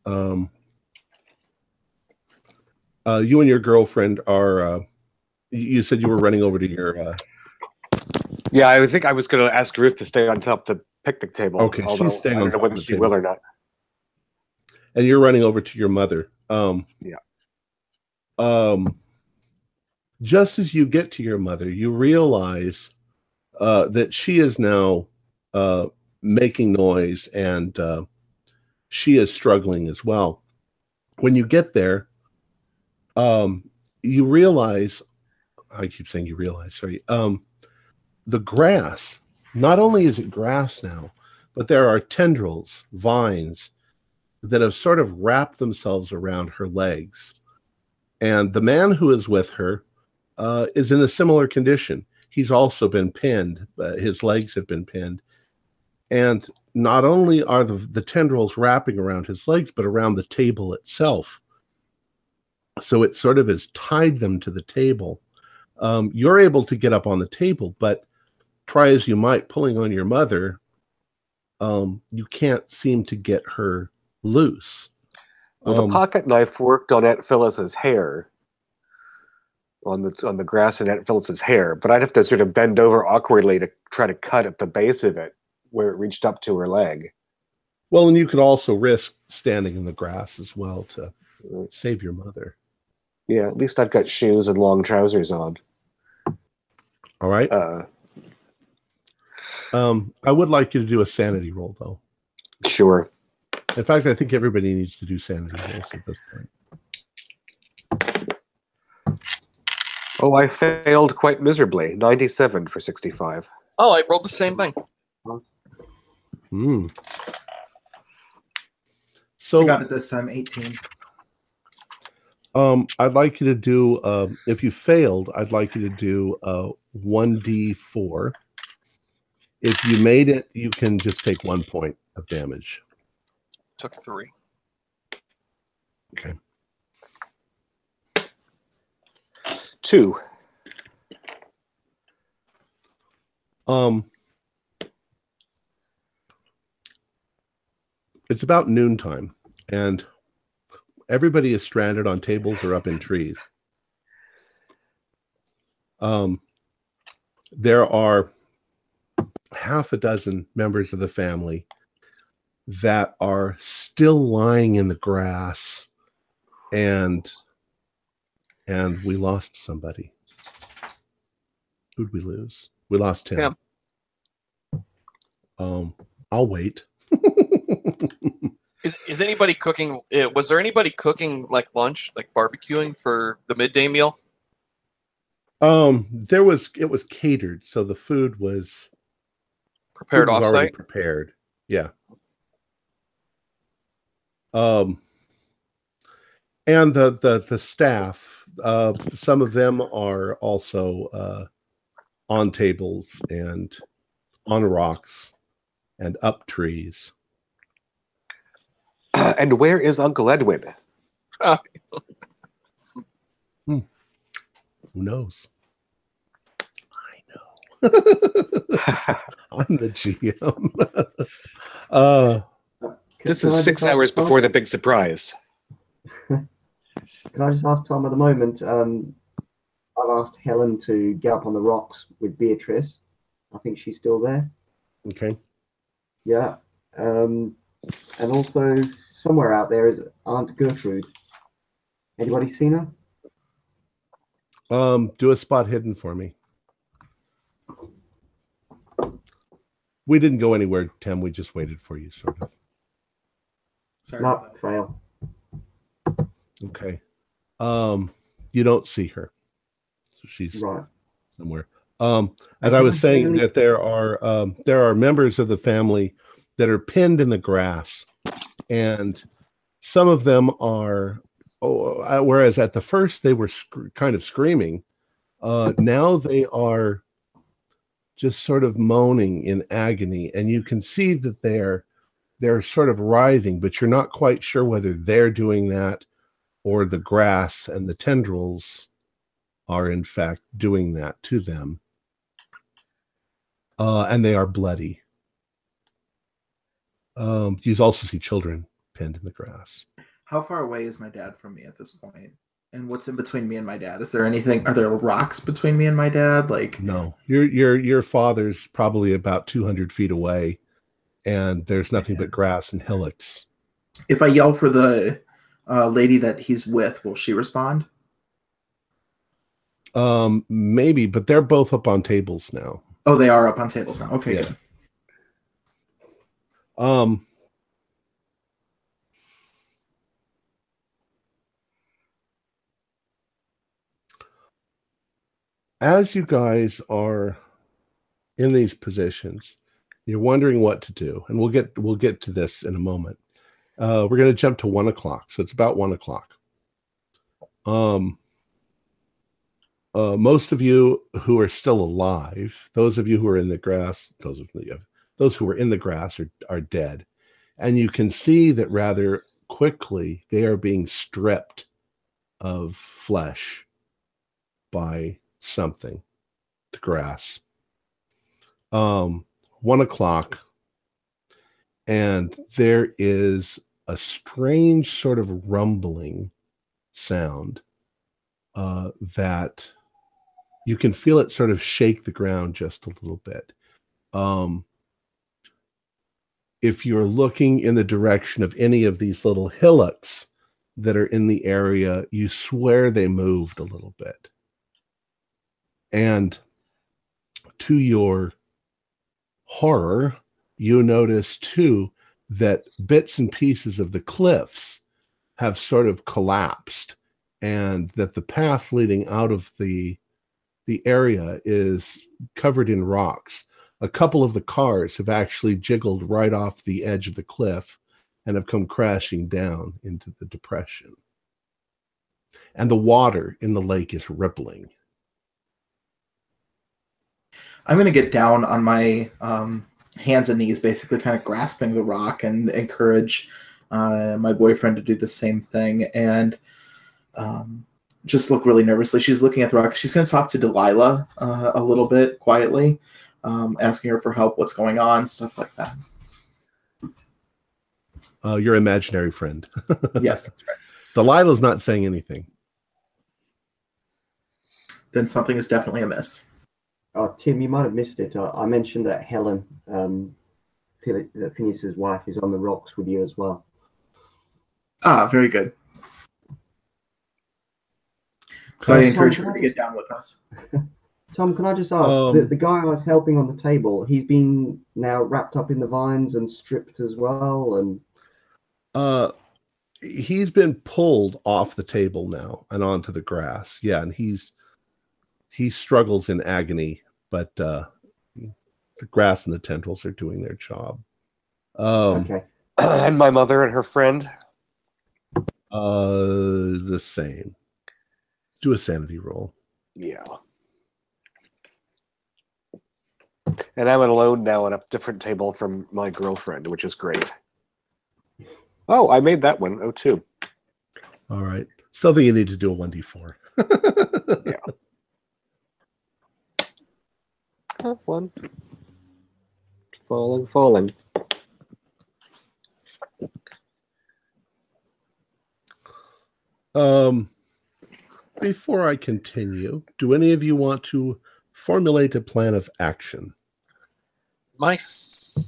Um uh you and your girlfriend are uh you said you were running over to your uh Yeah, I think I was going to ask Ruth to stay on top of the picnic table. Okay, she's staying I on don't know whether the she table. will or not. and you're running over to your mother. Um, Yeah. Um, just as you get to your mother, you realize uh, that she is now uh, making noise and uh, she is struggling as well. When you get there, um, you realize, I keep saying you realize, sorry, um, the grass, not only is it grass now, but there are tendrils, vines, that have sort of wrapped themselves around her legs. And the man who is with her uh, is in a similar condition. He's also been pinned, uh, his legs have been pinned. And not only are the, the tendrils wrapping around his legs, but around the table itself. So it sort of has tied them to the table. Um, you're able to get up on the table, but try as you might pulling on your mother, um, you can't seem to get her loose. Well, Um, the pocket knife worked on Aunt Phyllis's hair, on the on the grass in Aunt Phyllis's hair, but I'd have to sort of bend over awkwardly to try to cut at the base of it where it reached up to her leg. well, and you could also risk standing in the grass as well to save your mother. Yeah, at least I've got shoes and long trousers on. All right. Uh, Um, I would like you to do a sanity roll, though. sure. In fact, I think everybody needs to do sanity rolls at this point. Oh, I failed quite miserably. 97 for 65. Oh, I rolled the same thing. Hmm. So I So got it this time, 18. Um, I'd like you to do. Um, if you failed, I'd like you to do uh, one d four. If you made it, you can just take one point of damage. Took three. Okay. Two. Um, it's about noontime, and everybody is stranded on tables or up in trees. Um, there are half a dozen members of the family that are still lying in the grass, and and we lost somebody. Who'd we lose? We lost him Tim. Um, I'll wait. Is is anybody cooking? Uh, was there anybody cooking like lunch, like barbecuing for the midday meal? um, there was it was catered, so the food was Prepared food was already offsite. Prepared, yeah. Um, and the the the staff, uh, some of them are also uh, on tables and on rocks and up trees. And where is Uncle Edwin? Who knows? I know. I'm the GM. uh, this is six hours before the big surprise. Can I just ask Tom at the moment? Um, I've asked Helen to get up on the rocks with Beatrice. I think she's still there. okay. Yeah. Um, and also somewhere out there is Aunt Gertrude. Anybody seen her? Um, do a spot hidden for me. We didn't go anywhere, Tim. We just waited for you, sort of. Sorry. Not fail. Okay. Um, you don't see her. So she's Right. somewhere. Um, as I was saying, that there are um, there are members of the family that are pinned in the grass, and some of them are. Oh, whereas at the first they were sc- kind of screaming, uh, now they are just sort of moaning in agony, and you can see that they're they're sort of writhing, but you're not quite sure whether they're doing that or the grass and the tendrils are in fact doing that to them. Uh, and they are bloody. Um, you also see children pinned in the grass. How far away is my dad from me at this point? And what's in between me and my dad? Is there anything? Are there rocks between me and my dad? Like, No, your your your father's probably about two hundred feet away, and there's nothing but grass and hillocks. if I yell for the uh, lady that he's with, will she respond? Um, maybe, but they're both up on tables now. Oh, they are up on tables now. Okay, Yeah. good. Um, as you guys are in these positions, you're wondering what to do, and we'll get we'll get to this in a moment. Uh, we're going to jump to one o'clock, so it's about one o'clock. Um, uh, most of you who are still alive, those of you who are in the grass, those of you those who were in the grass are, are dead. And you can see that rather quickly they are being stripped of flesh by something, the grass. Um, one o'clock, and there is a strange sort of rumbling sound uh, that you can feel it sort of shake the ground just a little bit. Um, if you're looking in the direction of any of these little hillocks that are in the area, you swear they moved a little bit. And to your horror, you notice too that bits and pieces of the cliffs have sort of collapsed and that the path leading out of the the area is covered in rocks. A couple of the cars have actually jiggled right off the edge of the cliff and have come crashing down into the depression. And the water in the lake is rippling. I'm going to get down on my um, hands and knees, basically kind of grasping the rock and encourage uh, my boyfriend to do the same thing. And um, just look really nervously. She's looking at the rock. She's going to talk to Delilah uh, a little bit quietly, um, asking her for help, what's going on, stuff like that. Uh, your imaginary friend. yes, that's right. Delilah's not saying anything. Then something is definitely amiss. Oh, Tim, you might have missed it. I, I mentioned that Helen, um, Phineas's wife, is on the rocks with you as well. Ah, very good. So I encourage Tom, her to get down with us. Tom, can I just ask Um, the, the guy I was helping on the table? He's been now wrapped up in the vines and stripped as well, and Uh, he's been pulled off the table now and onto the grass. Yeah, and he's he struggles in agony, but uh, the grass and the tendrils are doing their job. Um, okay. and my mother and her friend. uh, the same. Do a sanity roll. Yeah. And I'm alone now at a different table from my girlfriend, which is great. Oh, I made that one. Oh, two. All right. Something you need to do a 1d4. Oh, one. Falling, falling. Um, before I continue, do any of you want to formulate a plan of action? My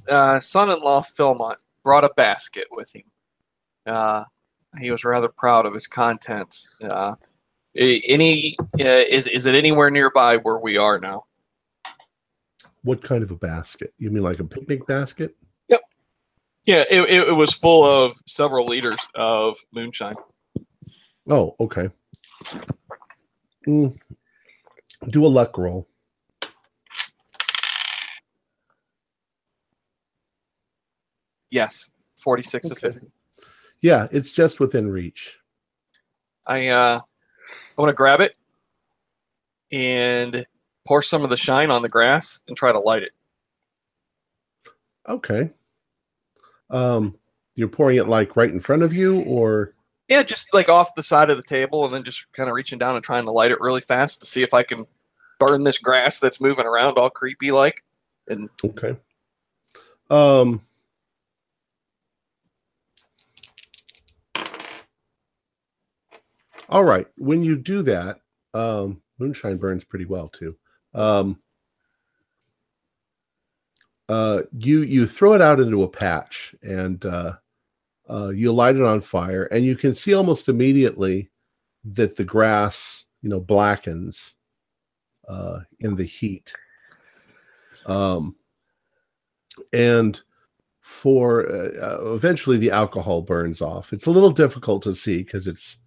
uh, son-in-law Philmont brought a basket with him. Uh, he was rather proud of his contents. Uh, any uh, is is it anywhere nearby where we are now? What kind of a basket? You mean like a picnic basket? Yep. Yeah, it, it, it was full of several liters of moonshine. Oh, okay. Mm. Do a luck roll. Yes, forty-six Okay. of fifty. Yeah, it's just within reach. I uh, I want to grab it and pour some of the shine on the grass and try to light it. Okay. Um, you're pouring it like right in front of you, or Yeah, just like off the side of the table and then just kind of reaching down and trying to light it really fast to see if I can burn this grass that's moving around all creepy like. And okay. Um. All right. When you do that, um, moonshine burns pretty well too. Um, uh, you you throw it out into a patch and uh, uh, you light it on fire, and you can see almost immediately that the grass, you know, blackens uh, in the heat. Um, and for uh, uh, eventually the alcohol burns off. It's a little difficult to see because it's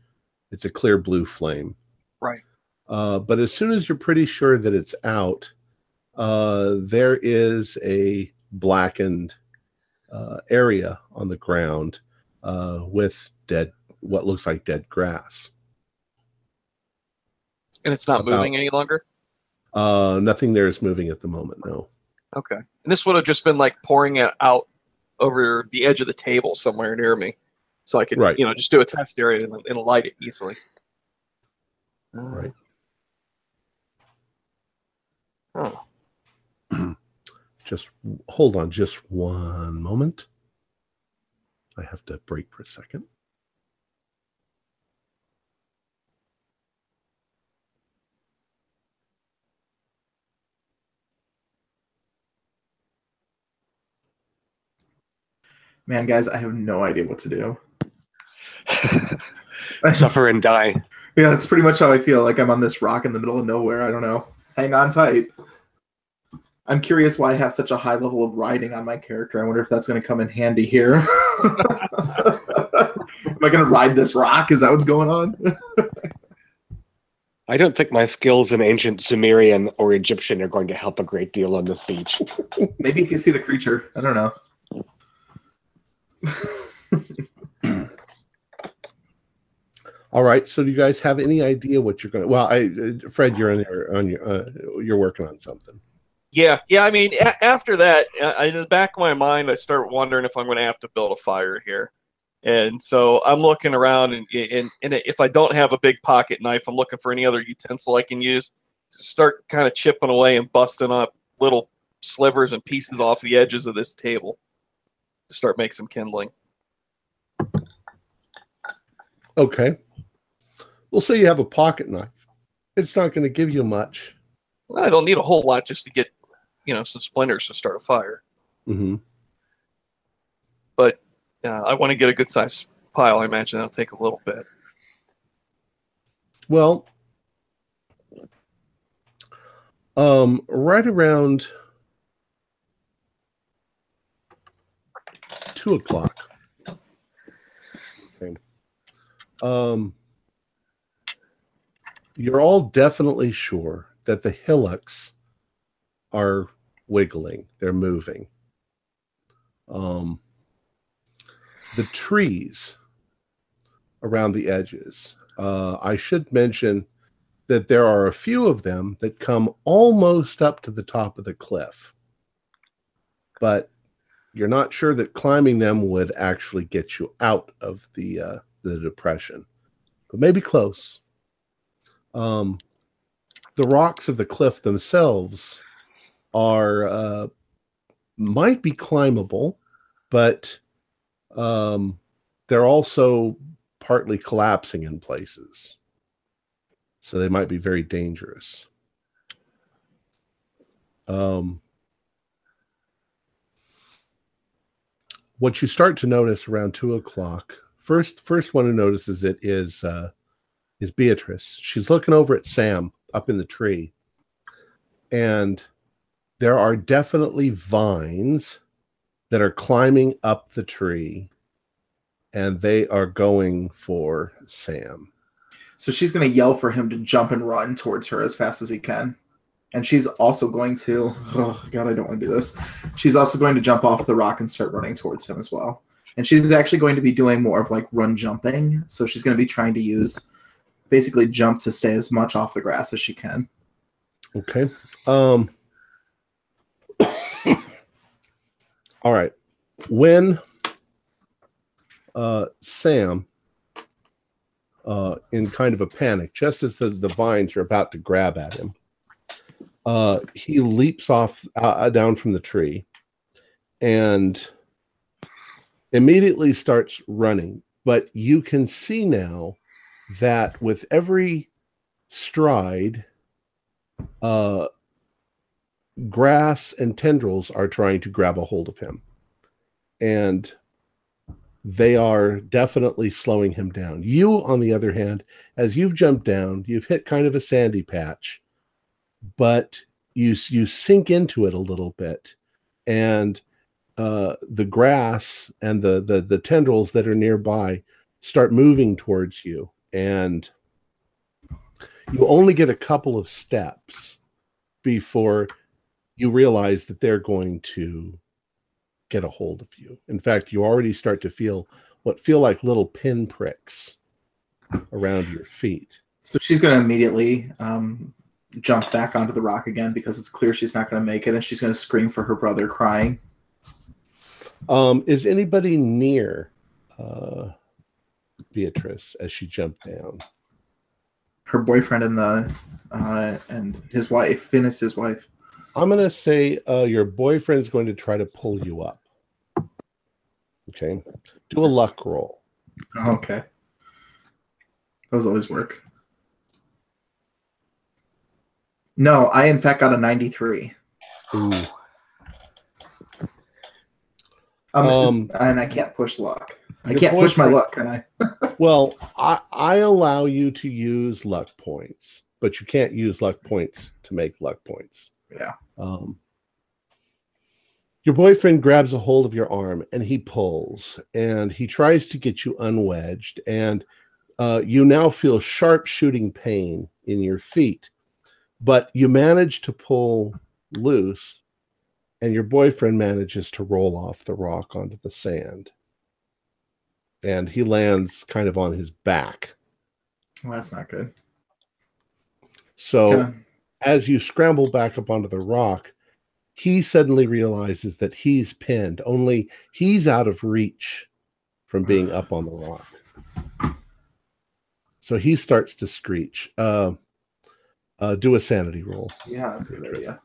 it's a clear blue flame. Right. Uh, but as soon as you're pretty sure that it's out, uh, there is a blackened uh, area on the ground uh, with dead, what looks like dead grass. and it's not About- moving any longer. Uh, nothing there is moving at the moment. No. Okay. And this would have just been like pouring it out over the edge of the table somewhere near me. So I could, Right. you know, just do a test area and, and light it easily. Uh, Right. Oh, Just hold on, just one moment. I have to break for a second. Man, guys, I have no idea what to do. Suffer and die. Yeah, that's pretty much how I feel. Like I'm on this rock in the middle of nowhere. I don't know. Hang on tight. I'm curious why I have such a high level of riding on my character. I wonder if that's going to come in handy here. Am I going to ride this rock? Is that what's going on? I don't think my skills in ancient Sumerian or Egyptian are going to help a great deal on this beach. Maybe you can see the creature. I don't know. All right. So, do you guys have any idea what you're going to? Well, I, uh, Fred, you're on your on your uh, you're working on something. Yeah, yeah. I mean, a- after that, uh, in the back of my mind, I start wondering if I'm going to have to build a fire here. And so I'm looking around, and, and, and if I don't have a big pocket knife, I'm looking for any other utensil I can use to start kind of chipping away and busting up little slivers and pieces off the edges of this table to start make some kindling. Okay. We'll say you have a pocket knife. It's not going to give you much. I don't need a whole lot just to get, you know, some splinters to start a fire. hmm But uh, I want to get a good sized pile. I imagine that'll take a little bit. Well, um, right around two o'clock. Okay. Um, you're all definitely sure that the hillocks are wiggling; they're moving. Um, the trees around the edges. Uh, I should mention that there are a few of them that come almost up to the top of the cliff, but you're not sure that climbing them would actually get you out of the uh, the depression, but maybe close. Um, the rocks of the cliff themselves are uh, might be climbable, but um, they're also partly collapsing in places. So they might be very dangerous. Um, what you start to notice around two o'clock, first first one who notices it is uh, is Beatrice. She's looking over at Sam up in the tree, and there are definitely vines that are climbing up the tree and they are going for Sam. So she's going to yell for him to jump and run towards her as fast as he can. And she's also going to, oh God, I don't want to do this. She's also going to jump off the rock and start running towards him as well. And she's actually going to be doing more of like run jumping. So she's going to be trying to use basically jump to stay as much off the grass as she can. Okay. Um All right. When uh Sam uh in kind of a panic, just as the, the vines are about to grab at him, uh he leaps off uh, down from the tree and immediately starts running. But you can see now that with every stride, uh, grass and tendrils are trying to grab a hold of him. And they are definitely slowing him down. You, on the other hand, as you've jumped down, you've hit kind of a sandy patch, but you you sink into it a little bit, and uh, the grass and the, the the tendrils that are nearby start moving towards you, and you only get a couple of steps before you realize that they're going to get a hold of you. In fact, you already start to feel what feel like little pinpricks around your feet. So she's going to immediately um, jump back onto the rock again because it's clear she's not going to make it. And she's going to scream for her brother, crying. Um, is anybody near uh, Beatrice as she jumped down? Her boyfriend and the uh, and his wife, Phineas, his wife. I'm going to say uh, your boyfriend's going to try to pull you up. Okay. Do a luck roll. Oh, okay. Those always work. No, I in fact got a 93. Ooh. Um, Um, and I can't push luck. I your can't push my luck, can I? Well, I, I allow you to use luck points, but you can't use luck points to make luck points. Yeah. Um, your boyfriend grabs a hold of your arm and he pulls and he tries to get you unwedged and uh, you now feel sharp shooting pain in your feet. But you manage to pull loose, and your boyfriend manages to roll off the rock onto the sand. And he lands kind of on his back. Well, that's not good. So Kinda- as you scramble back up onto the rock, he suddenly realizes that he's pinned, only he's out of reach from being up on the rock. So he starts to screech. Uh, uh, do a sanity roll. yeah, that's a good idea.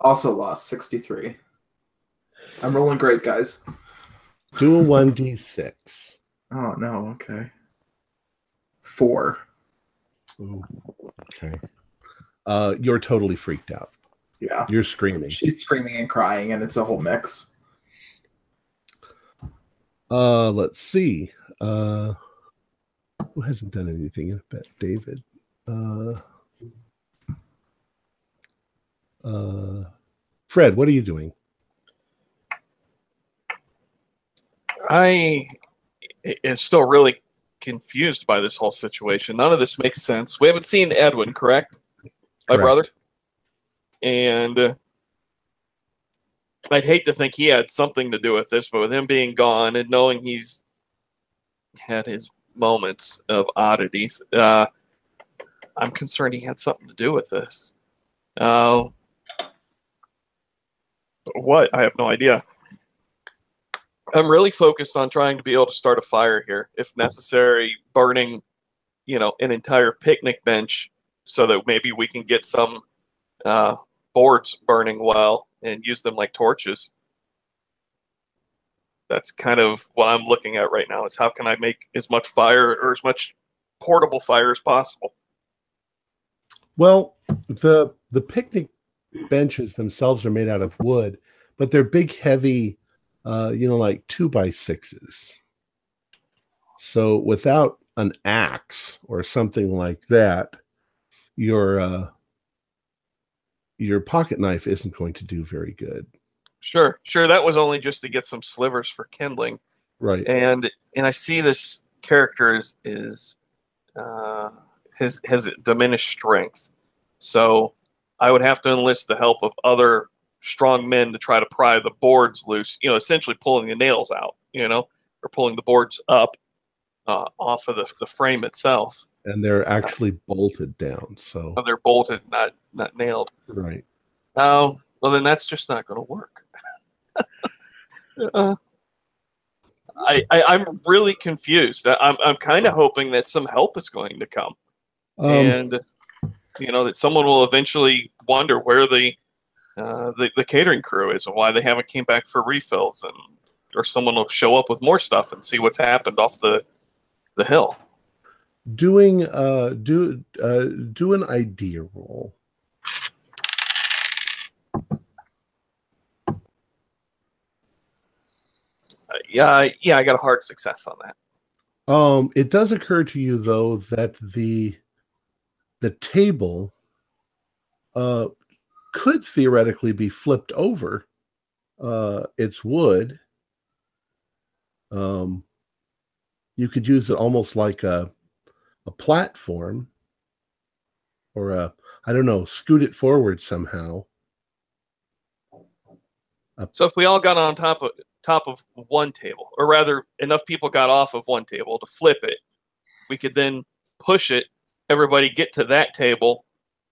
Also lost 63. I'm rolling great, guys. Do a 1d6. Oh no, okay. Four. Ooh, okay. Uh, you're totally freaked out. Yeah. You're screaming. She's screaming and crying, and it's a whole mix. Uh, let's see. Uh, who hasn't done anything? I bet David. Uh, uh, Fred, what are you doing? I am still really confused by this whole situation. None of this makes sense. We haven't seen Edwin, correct? My Correct. brother. And uh, I'd hate to think he had something to do with this, but with him being gone and knowing he's had his moments of oddities, uh, I'm concerned he had something to do with this. Uh, what? I have no idea. I'm really focused on trying to be able to start a fire here, if necessary, burning, you know, an entire picnic bench so that maybe we can get some uh, boards burning well and use them like torches. That's kind of what I'm looking at right now is how can I make as much fire or as much portable fire as possible. Well, the the picnic benches themselves are made out of wood, but they're big, heavy, uh, you know, like two by sixes. So without an axe or something like that, your uh, your pocket knife isn't going to do very good. Sure, sure. That was only just to get some slivers for kindling. Right. and and I see this character is is uh, his has diminished strength, so I would have to enlist the help of other strong men to try to pry the boards loose. You know, essentially pulling the nails out. You know, or pulling the boards up uh, off of the, the frame itself. And they're actually bolted down. So Oh, they're bolted, not not nailed. right. Oh, well then that's just not going to work. uh, I, I I'm really confused. I- I'm I'm kind of hoping that some help is going to come, Um, and you know that someone will eventually wonder where the uh, the the catering crew is and why they haven't came back for refills, and or someone will show up with more stuff and see what's happened off the the hill. doing uh do uh do an idea roll. Uh, yeah, yeah, I got a hard success on that. Um, it does occur to you though that the the table uh could theoretically be flipped over. Uh it's wood. Um you could use it almost like a a platform or a I don't know, scoot it forward somehow. So if we all got on top of top of one table, or rather, enough people got off of one table to flip it, we could then push it. Everybody get to that table,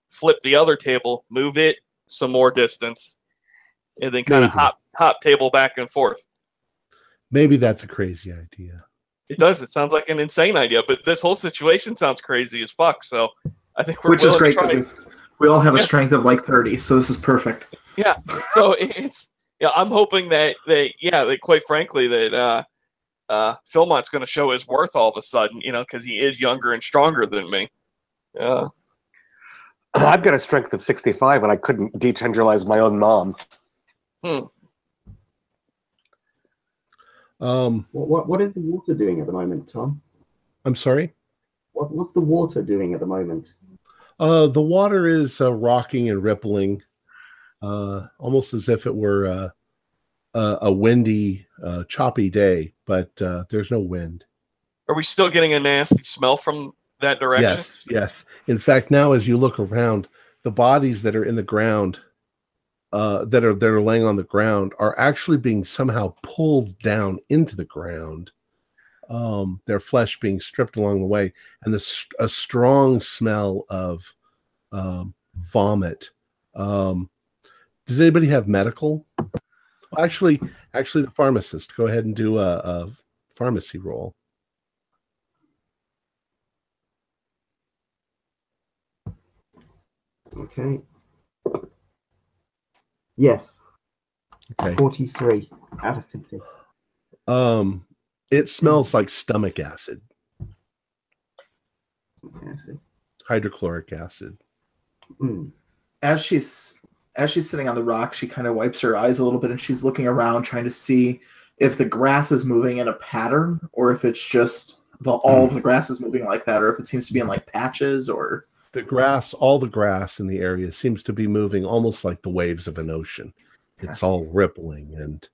flip the other table, move it some more distance, and then kind of hop hop table back and forth. Maybe that's a crazy idea. It does. It sounds like an insane idea, but this whole situation sounds crazy as fuck. So I think we're Which is great to try. because we, we all have a strength of like 30, so this is perfect. Yeah. So it's yeah i'm hoping that that yeah that quite frankly that uh uh philmont's going to show his worth all of a sudden you know because he is younger and stronger than me yeah I've got a strength of 65 and I couldn't detenderalize my own mom. hmm. Um What, what what is the water doing at the moment, Tom? I'm sorry. What what's the water doing at the moment? Uh, the water is uh, rocking and rippling, uh, almost as if it were uh, a, a windy, uh, choppy day, but uh, there's no wind. are we still getting a nasty smell from that direction? Yes, yes. In fact, now as you look around, the bodies that are in the ground, uh, that are that are laying on the ground, are actually being somehow pulled down into the ground. Um, their flesh being stripped along the way, and this a strong smell of um, vomit. Um, does anybody have medical? Actually, actually, the pharmacist. Go ahead and do a, a pharmacy roll. Okay. Yes, Okay. 43 out of 50. Um, it smells like stomach acid, Okay, I see. hydrochloric acid. Mm. as she's as she's sitting on the rock, she kind of wipes her eyes a little bit and she's looking around trying to see if the grass is moving in a pattern or if it's just the all of the grass is moving like that or if it seems to be in like patches or The grass, all the grass in the area seems to be moving almost like the waves of an ocean. It's all rippling and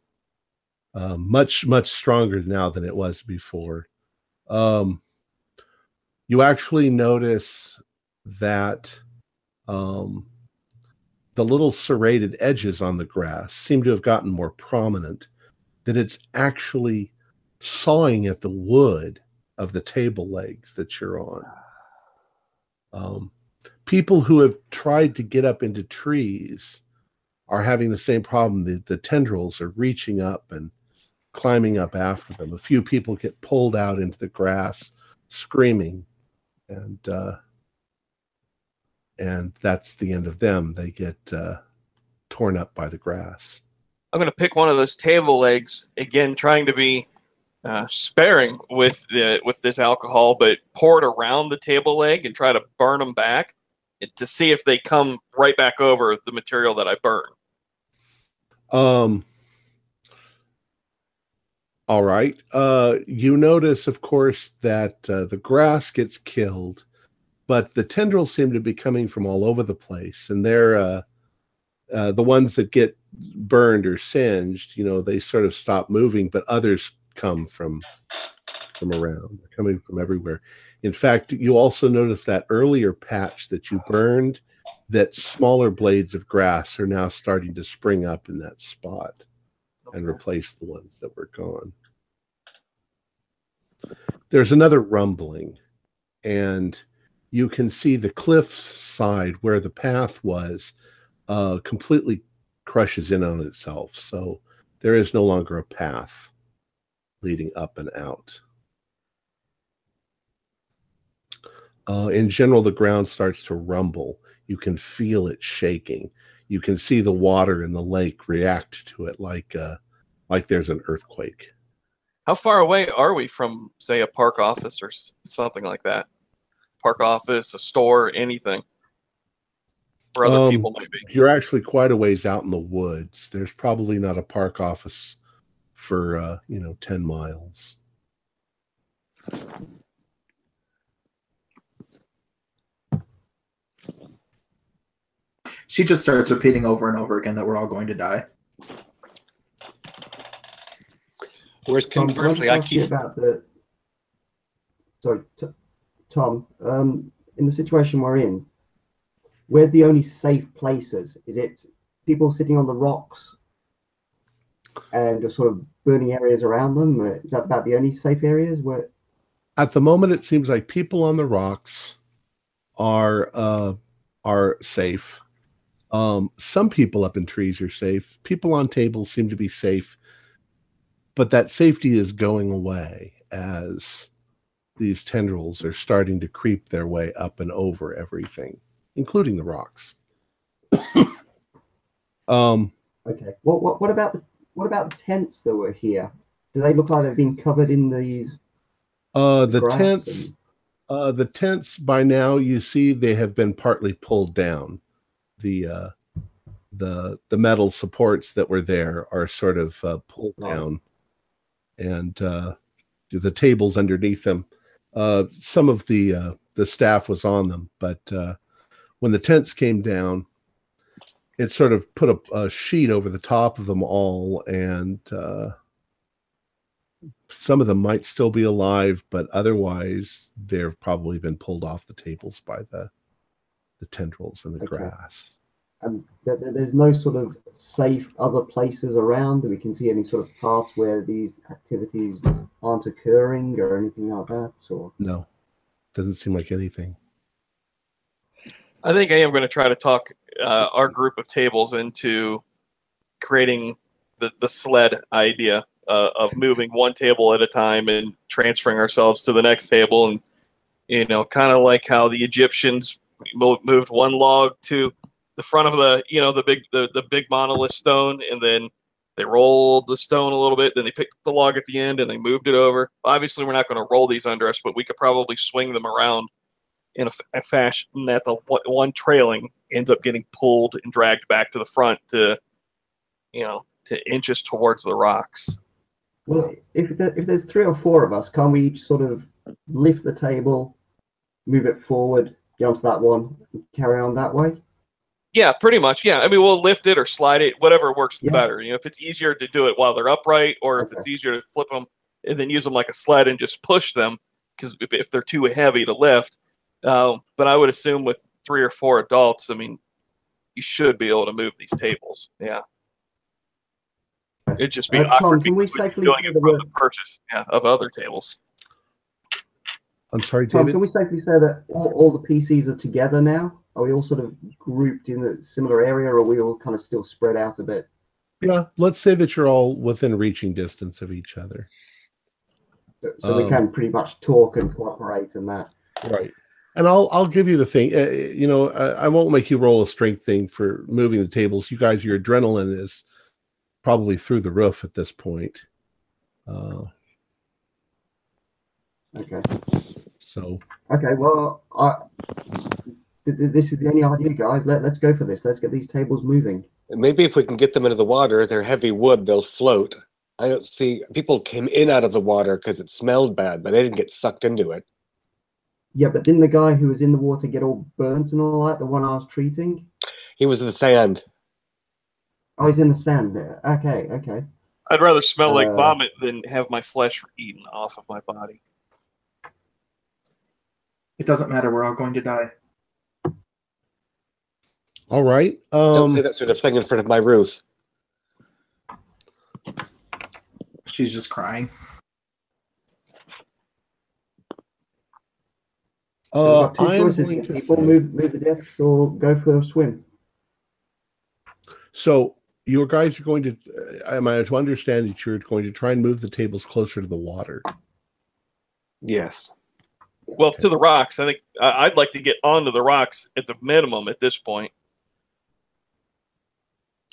um, much, much stronger now than it was before. Um, you actually notice that um, the little serrated edges on the grass seem to have gotten more prominent, that it's actually sawing at the wood of the table legs that you're on. Um, people who have tried to get up into trees are having the same problem. The, the tendrils are reaching up and climbing up after them. A few people get pulled out into the grass, screaming, and uh, and that's the end of them. They get uh, torn up by the grass. I'm going to pick one of those table legs again, trying to be uh, sparing with the with this alcohol, but pour it around the table leg and try to burn them back to see if they come right back over the material that I burn. Um. All right. Uh, you notice, of course, that uh, the grass gets killed, but the tendrils seem to be coming from all over the place, and they're uh, uh, the ones that get burned or singed. You know, they sort of stop moving, but others come from from around. They're coming from everywhere. In fact, you also notice that earlier patch that you burned, that smaller blades of grass are now starting to spring up in that spot and replace the ones that were gone. There's another rumbling, and you can see the cliff side where the path was uh, completely crushes in on itself. So there is no longer a path leading up and out. Uh, in general, the ground starts to rumble. You can feel it shaking. You can see the water in the lake react to it like uh, like there's an earthquake. How far away are we from, say, a park office or something like that? Park office, a store, anything, where other Um, people might be. You're actually quite a ways out in the woods. There's probably not a park office for uh, you know ten miles. she just starts repeating over and over again that we're all going to die. Whereas Tom, can I conversely, I ask you keep about the. Sorry, t- Tom. Um, in the situation we're in, where's the only safe places? Is it people sitting on the rocks and just sort of burning areas around them? Uh, Is that about the only safe areas where? At the moment, it seems like people on the rocks are uh, are safe. Um, some people up in trees are safe. People on tables seem to be safe, but that safety is going away as these tendrils are starting to creep their way up and over everything, including the rocks. um, Okay. What what what about the what about the tents that were here? Do they look like they've been covered in these? uh, the tents. and- Uh, the tents by now you see they have been partly pulled down. The uh, the the metal supports that were there are sort of uh, pulled Oh. down, and uh, the tables underneath them. Uh, some of the uh, the staff was on them, but uh, when the tents came down, it sort of put a, a sheet over the top of them all, and uh, some of them might still be alive, but otherwise they've probably been pulled off the tables by the the tendrils and the Okay. grass. And there, there- there's no sort of safe other places around that we can see any sort of paths where these activities aren't occurring or anything like that. Or No, doesn't seem like anything. I think I am going to try to talk uh, our group of tables into creating the, the sled idea uh, of moving one table at a time and transferring ourselves to the next table. And, you know, kind of like how the Egyptians mo- moved one log to the front of the, you know, the big, the, the big monolith stone. And then they rolled the stone a little bit. Then they picked the log at the end and they moved it over. Obviously, we're not going to roll these under us, but we could probably swing them around in a, f- a fashion that the one- one trailing ends up getting pulled and dragged back to the front to, you know, to inches towards the rocks. well, if there, if there's three or four of us, can't we each sort of lift the table, move it forward, get onto that one, carry on that way? Yeah, pretty much. Yeah, I mean, we'll lift it or slide it, whatever works Yeah. better. You know, if it's easier to do it while they're upright, or if Okay. it's easier to flip them and then use them like a sled and just push them, because if, if they're too heavy to lift. Uh, but I would assume with three or four adults, I mean, you should be able to move these tables. Yeah. It'd just be Uh, Tom, can we because we'd be safely doing it from we're- the purchase yeah, of other tables. I'm sorry, Tom, David. can we safely say that all, all the PCs are together now? Are we all sort of grouped in a similar area, or are we all kind of still spread out a bit? Yeah, let's say that you're all within reaching distance of each other. So, so we Um, can pretty much talk and cooperate and that. Right. And I'll I'll give you the thing. Uh, you know, I, I won't make you roll a strength thing for moving the tables. You guys, your adrenaline is probably through the roof at this point. Uh, Okay. so Okay. Well, I, th- th- this is the only idea, guys. Let, let's go for this. Let's get these tables moving. Maybe if we can get them into the water, they're heavy wood, they'll float. I don't see people came in out of the water because it smelled bad, but they didn't get sucked into it. Yeah, but didn't the guy who was in the water get all burnt and all that? The one I was treating? He was in the sand. Oh, he's in the sand there. Okay. Okay. I'd rather smell like Uh, vomit than have my flesh eaten off of my body. It doesn't matter. We're all going to die. all right. Don't say Um, that sort of thing in front of my Ruth. She's just crying. We've uh, two I am choices. going to People say- move move the desks or go for a swim. So you guys are going to. Uh, am I to understand that you're going to try and move the tables closer to the water? Yes. Well, to the rocks. I think I- I'd like to get onto the rocks at the minimum at this point,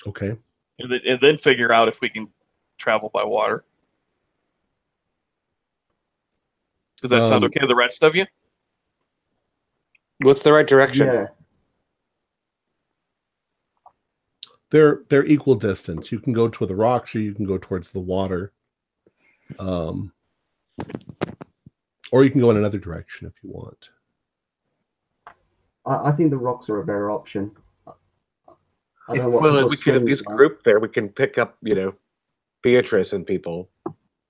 Okay. and then, and then figure out if we can travel by water. Does that sound Um, okay to the rest of you? What's the right direction? Yeah. they're they're equal distance. You can go to the rocks or you can go towards the water. Um or you can go in another direction if you want. I, I think the rocks are a better option. I don't know Well, we could at least are. group there, we can pick up, you know, Beatrice and people.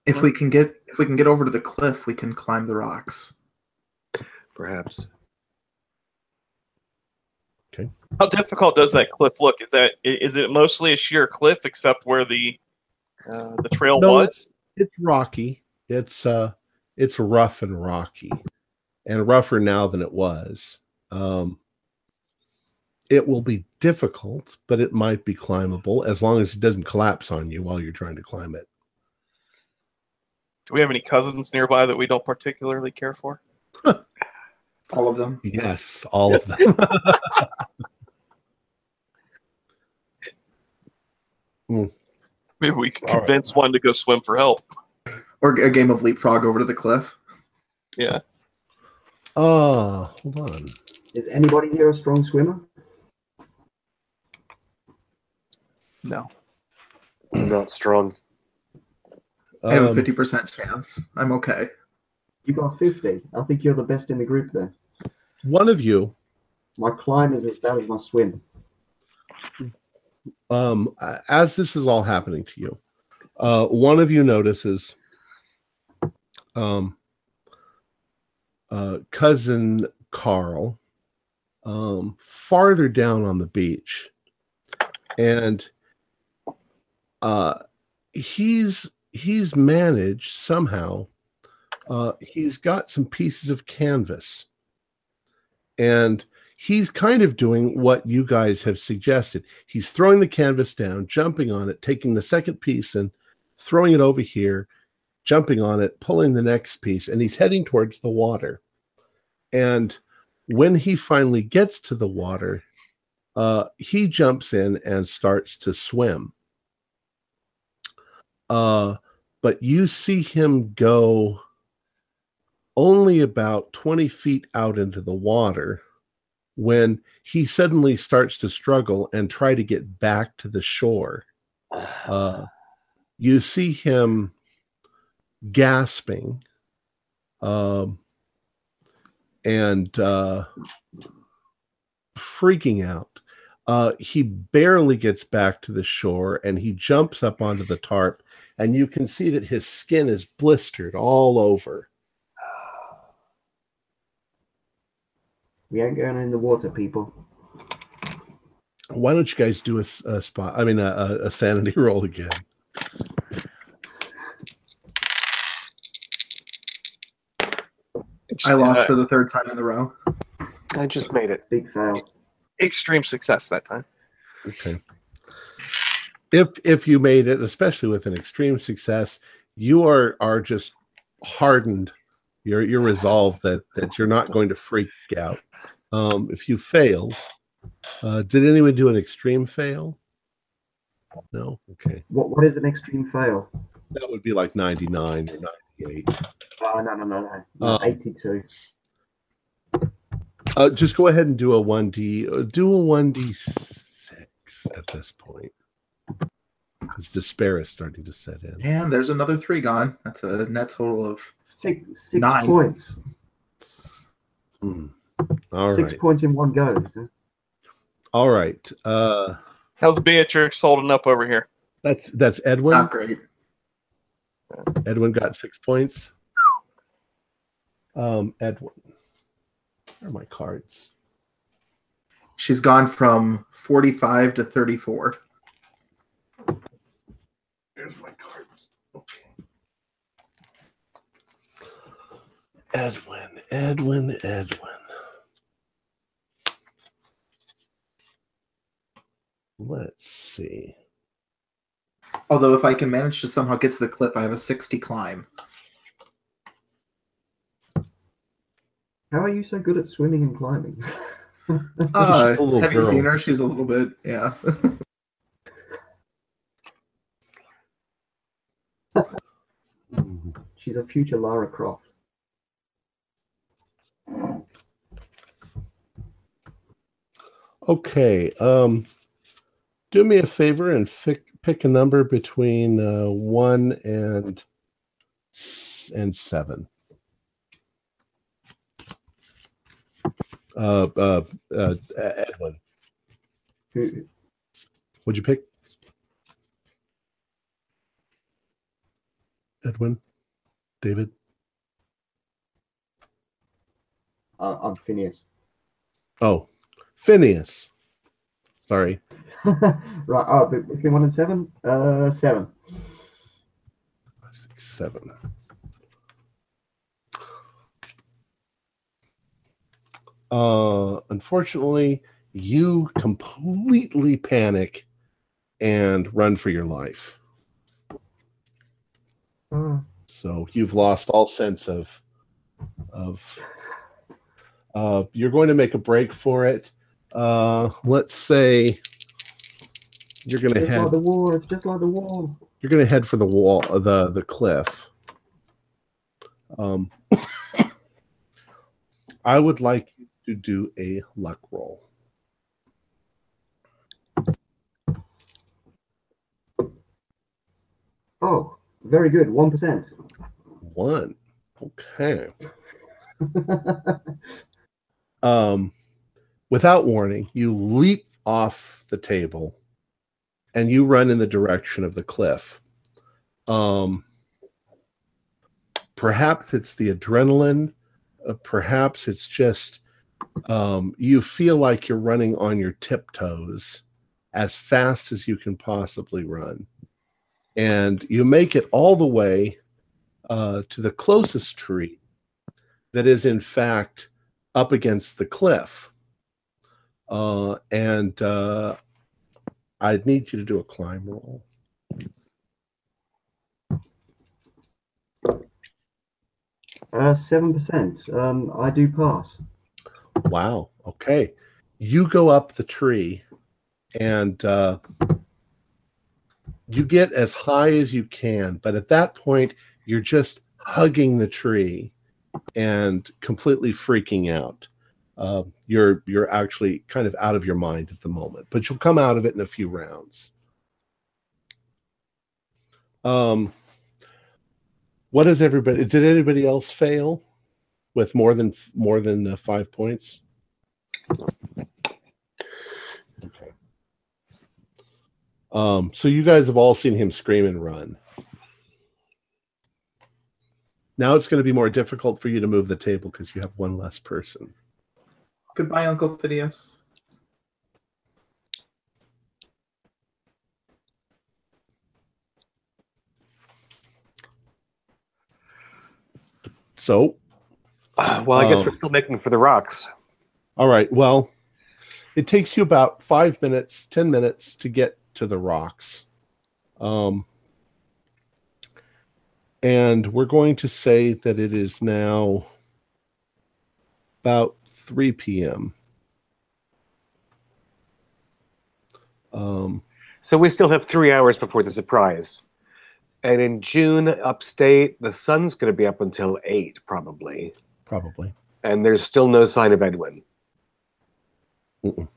If we can get if we can get over to the cliff, we can climb the rocks. Perhaps. How difficult does that cliff look? Is that is it mostly a sheer cliff except where the uh, the trail No. was? It's rocky. It's uh it's rough and rocky. And rougher now than it was. Um it will be difficult, but it might be climbable as long as it doesn't collapse on you while you're trying to climb it. Do we have any cousins nearby that we don't particularly care for? All of them. Yes, all of them. Maybe we can All right. convince one to go swim for help. Or a game of leapfrog over to the cliff. Yeah. Ah, hold on. Is anybody here a strong swimmer? No. I'm not strong. I have a Um, fifty percent chance. I'm okay. You got 50. I think you're the best in the group there. one of you My climb is as bad as my swim. um, as this is all happening to you, uh, one of you notices um, uh, cousin Carl um, farther down on the beach, and uh, he's he's managed somehow. Uh, he's got some pieces of canvas, and he's kind of doing what you guys have suggested. He's throwing the canvas down, jumping on it, taking the second piece and throwing it over here, jumping on it, pulling the next piece, and he's heading towards the water. And when he finally gets to the water, uh, he jumps in and starts to swim. Uh, but you see him go only about 20 feet out into the water when he suddenly starts to struggle and try to get back to the shore. Uh, you see him gasping um, and uh, freaking out. Uh, he barely gets back to the shore and he jumps up onto the tarp, and you can see that his skin is blistered all over. We ain't going in the water, people. Why don't you guys do a spot? I mean, a, a, a sanity roll again. I lost Uh, for the third time in the row. I just made it. Big fail. extreme success that time. Okay. If if you made it, especially with an extreme success, you are are just hardened. You're you're resolved that that you're not going to freak out. Um, if you failed, uh, did anyone do an extreme fail? No. Okay, What what is an extreme fail? that would be like ninety nine or ninety eight. Oh no no no no. no Uh, 82. Uh, just go ahead and do a one d. Uh, do a one d six at this point, because despair is starting to set in. And there's another three gone. That's a net total of Six six Nine. points. Hmm. All six right. points in one go. All right. Uh, How's Beatrix holding up over here? that's that's Edwin. not great. Edwin got six points. Um, Edwin. Where are my cards? She's gone from 45 to 34. There's my cards. Okay. Edwin, Edwin, Edwin. Let's see. Although if I can manage to somehow get to the cliff, I have a 60 climb. How are you so good at swimming and climbing? Uh, She's a little have you seen her? She's a little bit, yeah. She's a future Lara Croft. Okay. Um, do me a favor and pick pick a number between uh, one and and seven. Uh, uh, uh, Edwin, what'd you pick? Edwin, David. uh, I'm Phineas. Oh, Phineas. Sorry. right. Oh, between one and seven. Uh, seven. Five, six, seven. Uh, unfortunately, you completely panic and run for your life. Uh, So you've lost all sense of of. Uh, you're going to make a break for it. Uh, let's say you're to just head. like the wall. It's just like the wall. you're to head for the wall the the cliff um i would like you to do a luck roll Oh, very good. One percent. one okay um without warning you leap off the table and you run in the direction of the cliff um perhaps it's the adrenaline. Uh, perhaps it's just um, you feel like you're running on your tiptoes as fast as you can possibly run. And you make it all the way uh, to the closest tree that is, in fact, up against the cliff. Uh, and uh, I'd need you to do a climb roll. Uh, seven percent. Um, I do pass. Wow. Okay. You go up the tree and uh, you get as high as you can. But at that point, you're just hugging the tree and completely freaking out. Uh, you're you're actually kind of out of your mind at the moment, but you'll come out of it in a few rounds. Um, what does everybody? Did anybody else fail with more than more than uh, five points? Okay. Um, so you guys have all seen him scream and run. Now it's going to be more difficult for you to move the table because you have one less person. Goodbye, Uncle Phineas. So, Uh, well, I guess Um, we're still making for the rocks. all right. Well, it takes you about five minutes, 10 minutes to get to the rocks. Um, and we're going to say that it is now about 3 p.m. Um, So we still have three hours before the surprise. And in June, upstate, the sun's going to be up until 8, probably. probably. And there's still no sign of Edwin. Mm-mm.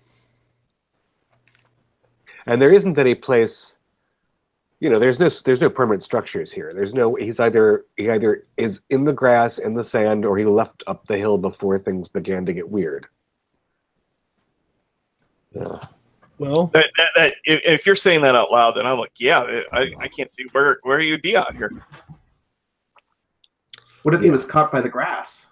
And there isn't any place, you know, there's no there's no permanent structures here. There's no he's either he either is in the grass, in the sand, or he left up the hill before things began to get weird. Yeah. Well, That, that, that if, if you're saying that out loud, then I'm like, yeah, I, I can't see where where you'd be out here. What if he was caught by the grass?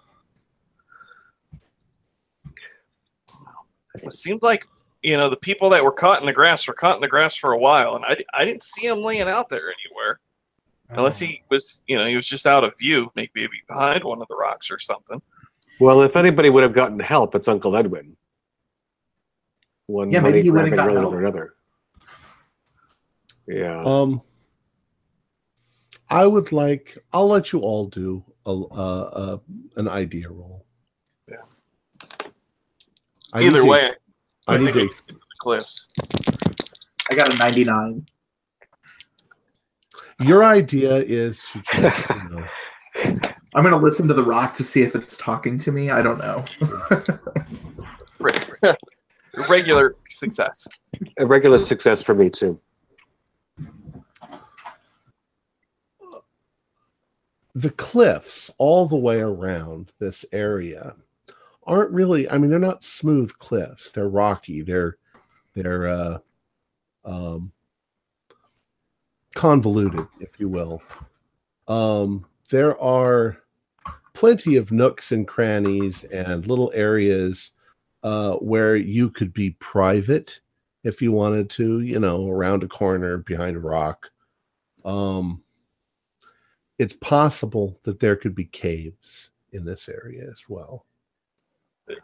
It seemed like you know the people that were caught in the grass were caught in the grass for a while, and I, I didn't see him laying out there anywhere unless he was you know he was just out of view, maybe maybe behind one of the rocks or something. Well, if anybody would have gotten help, it's Uncle Edwin. One Yeah, maybe he would've grabbing got really help. over another. Yeah. Um, I would like. I'll let you all do a, uh, uh, an idea roll. Yeah. I need Either to- way, I I need to. it's the cliffs. I got a 99. Your idea is to just, you know, I'm going to listen to the rock to see if it's talking to me. I don't know. Regular success. A regular success for me too. the cliffs all the way around this area aren't really i mean they're not smooth cliffs. They're rocky. They're they're uh um convoluted if you will. Um there are plenty of nooks and crannies and little areas uh where you could be private if you wanted to you know around a corner behind a rock. Um it's possible that there could be caves in this area as well.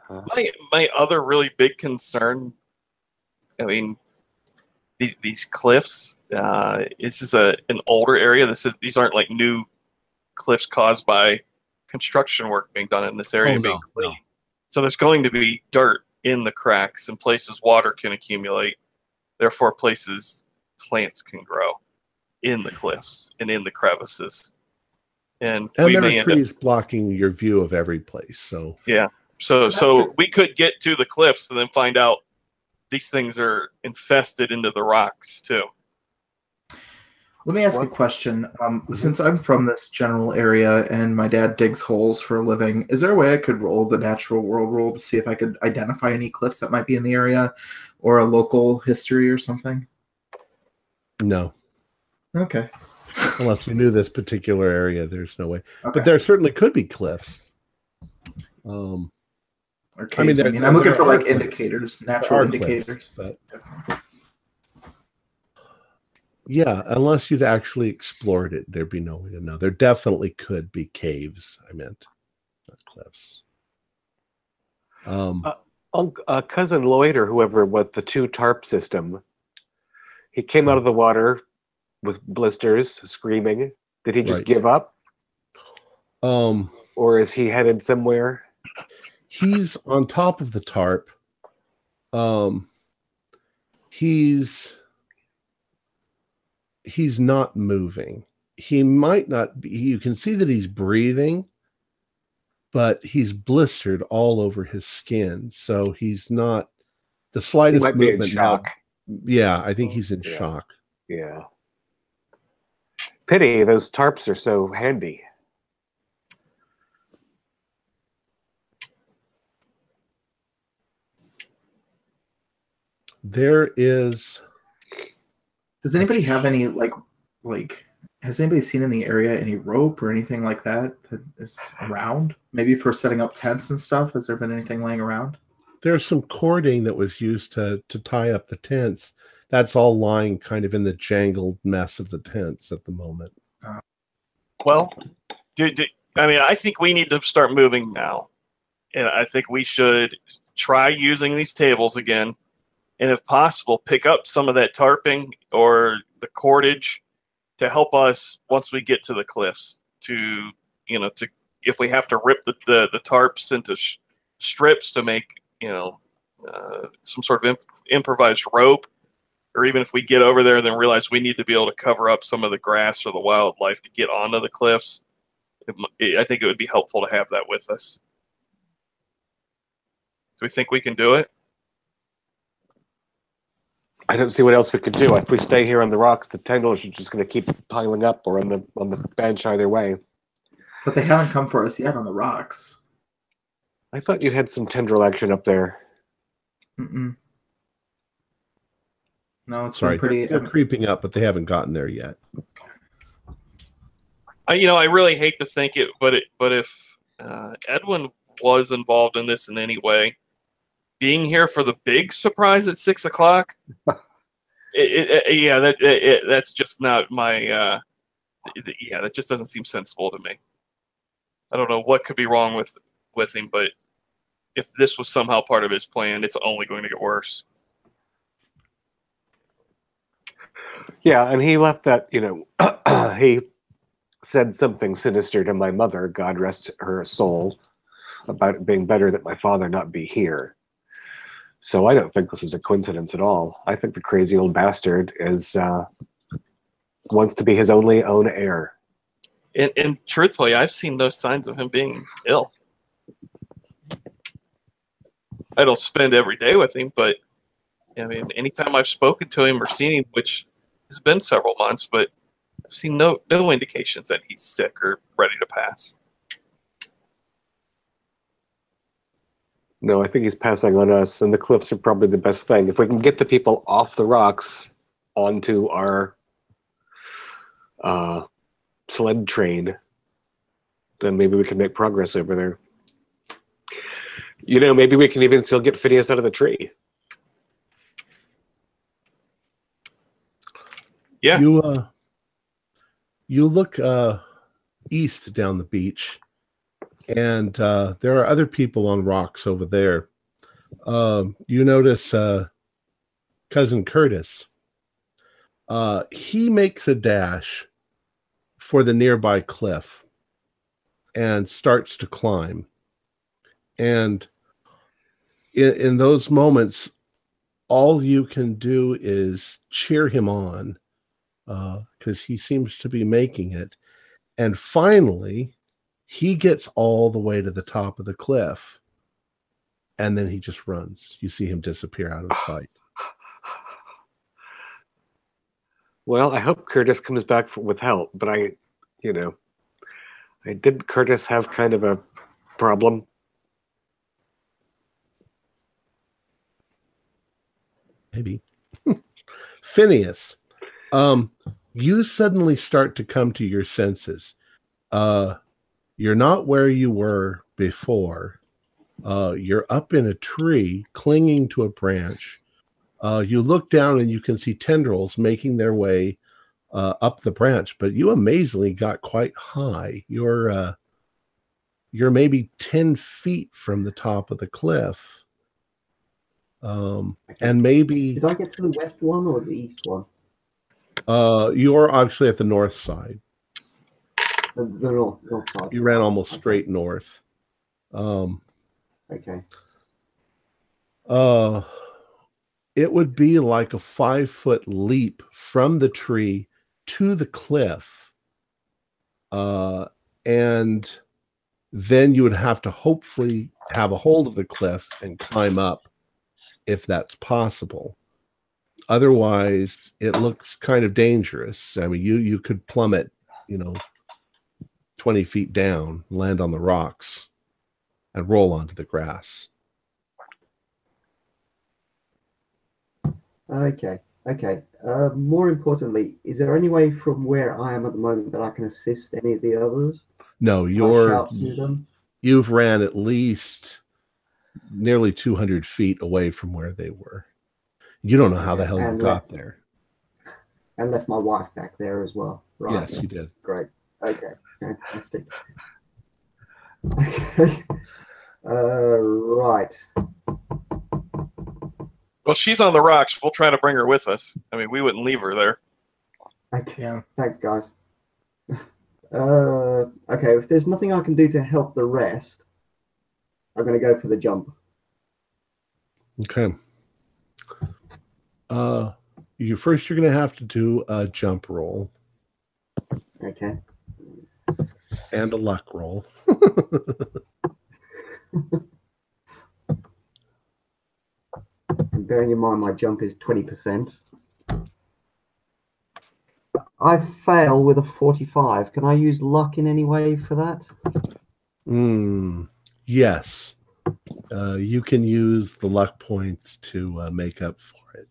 My my other really big concern, I mean, these, these cliffs. Uh, this is a an older area. This is these aren't like new cliffs caused by construction work being done in this area Oh, no, being cleaned. So there's going to be dirt in the cracks and places water can accumulate. Therefore, places plants can grow in the cliffs and in the crevices. And, And we there may are end up trees blocking your view of every place. So So That's so good. we could get to the cliffs and then find out these things are infested into the rocks too. Let me ask What? a question. Um. Since I'm from this general area and my dad digs holes for a living, is there a way I could roll the natural world roll to see if I could identify any cliffs that might be in the area or a local history or something? no. Okay. Unless we knew this particular area, there's no way. Okay. But there certainly could be cliffs. Um, or I mean, caves. I there- mean, I'm there looking for like cliffs. indicators, there natural are cliffs, indicators. but yeah, unless you'd actually explored it, there'd be no way to know. There definitely could be caves. I meant not cliffs. Um, Uh, Unc uh, cousin Lloyd or whoever with the two tarp system, he came out of the water with blisters, screaming. Did he just Right. give up, um, or is he headed somewhere? He's on top of the tarp. Um, he's he's not moving. He might not be. You can see that he's breathing, but he's blistered all over his skin. So he's not the He slightest in movement. now- shock. Yeah, I think he's in Yeah. shock. Yeah. Pity those tarps are so handy. There is Does anybody have any like like has anybody seen in the area any rope or anything like that that is around? Maybe for setting up tents and stuff. Has there been anything laying around? there's some cording that was used to to tie up the tents. That's all lying kind of in the jangled mess of the tents at the moment. Uh. Well, do, do, I mean, I think we need to start moving now. And I think we should try using these tables again. And if possible, pick up some of that tarping or the cordage to help us once we get to the cliffs to, you know, to, if we have to rip the, the, the tarps into sh- strips to make, you know, uh, some sort of imp- improvised rope, or even if we get over there and then realize we need to be able to cover up some of the grass or the wildlife to get onto the cliffs, it, m- I think it would be helpful to have that with us. Do we think we can do it? I don't see what else we could do. If we stay here on the rocks, the tendrils are just going to keep piling up, or on the on the bench either way. But they haven't come for us yet on the rocks. I thought you had some tendril action up there. Mm-mm. No, it's Sorry, been pretty. they're creeping up, but they haven't gotten there yet. I, you know, I really hate to think it, but it, but if uh, Edwin was involved in this in any way, being here for the big surprise at six o'clock, it, it, it- yeah, that that's just not my. Uh, yeah, that just doesn't seem sensible to me. I don't know what could be wrong with with him, but if this was somehow part of his plan, it's only going to get worse. Yeah, and he left that. You know, he said something sinister to my mother. God rest her soul, about it being better that my father not be here. So I don't think this is a coincidence at all. I think the crazy old bastard is uh, wants to be his only own heir. And, and truthfully, I've seen no signs of him being ill. I don't spend every day with him, but I mean, anytime I've spoken to him or seen him, which has been several months, but I've seen no no indications that he's sick or ready to pass. No, I think he's passing on us, and the cliffs are probably the best thing. If we can get the people off the rocks onto our uh, sled train, then maybe we can make progress over there. You know, maybe we can even still get Phineas out of the tree. Yeah. You uh you look uh east down the beach and uh there are other people on rocks over there. Um you notice uh cousin Curtis. Uh he makes a dash for the nearby cliff and starts to climb. And in, in those moments all you can do is cheer him on because he seems to be making it. And finally, he gets all the way to the top of the cliff. And then he just runs. You see him disappear out of sight. Well, I hope Curtis comes back for, with help, but I, you know, I did Curtis have kind of a problem? Maybe. Phineas, um, you suddenly start to come to your senses. Uh, you're not where you were before. Uh, you're up in a tree, clinging to a branch. Uh, you look down and you can see tendrils making their way uh, up the branch, but you amazingly got quite high. You're uh, you're maybe ten feet from the top of the cliff, um, and maybe Did I get to the west one or the east one? uh, you're actually at the north side. The, the north, north side. You ran almost straight north. Um, Okay. uh, it would be like a five foot leap from the tree to the cliff. Uh, and then you would have to hopefully have a hold of the cliff and climb up if that's possible. Otherwise, it looks kind of dangerous. I mean, you you could plummet, you know, 20 feet down, land on the rocks, and roll onto the grass. Okay. Okay. Uh, more importantly, is there any way from where I am at the moment that I can assist any of the others? No, you're you've ran at least nearly 200 feet away from where they were. You don't know how the hell you And got there. and left my wife back there as well. Right. Yes, you did. Great. Okay. Fantastic. Okay. Uh, right. Well, she's on the rocks. We'll try to bring her with us. I mean, we wouldn't leave her there. Okay. Yeah. Thanks, guys. Uh, okay. If there's nothing I can do to help the rest, I'm going to go for the jump. Okay. Uh you first you're gonna have to do a jump roll Okay. And a luck roll. And bearing in mind my jump is 20%. I fail with a 45. Can I use luck in any way for that? Mm, yes. Uh, you can use the luck points to uh, make up for it.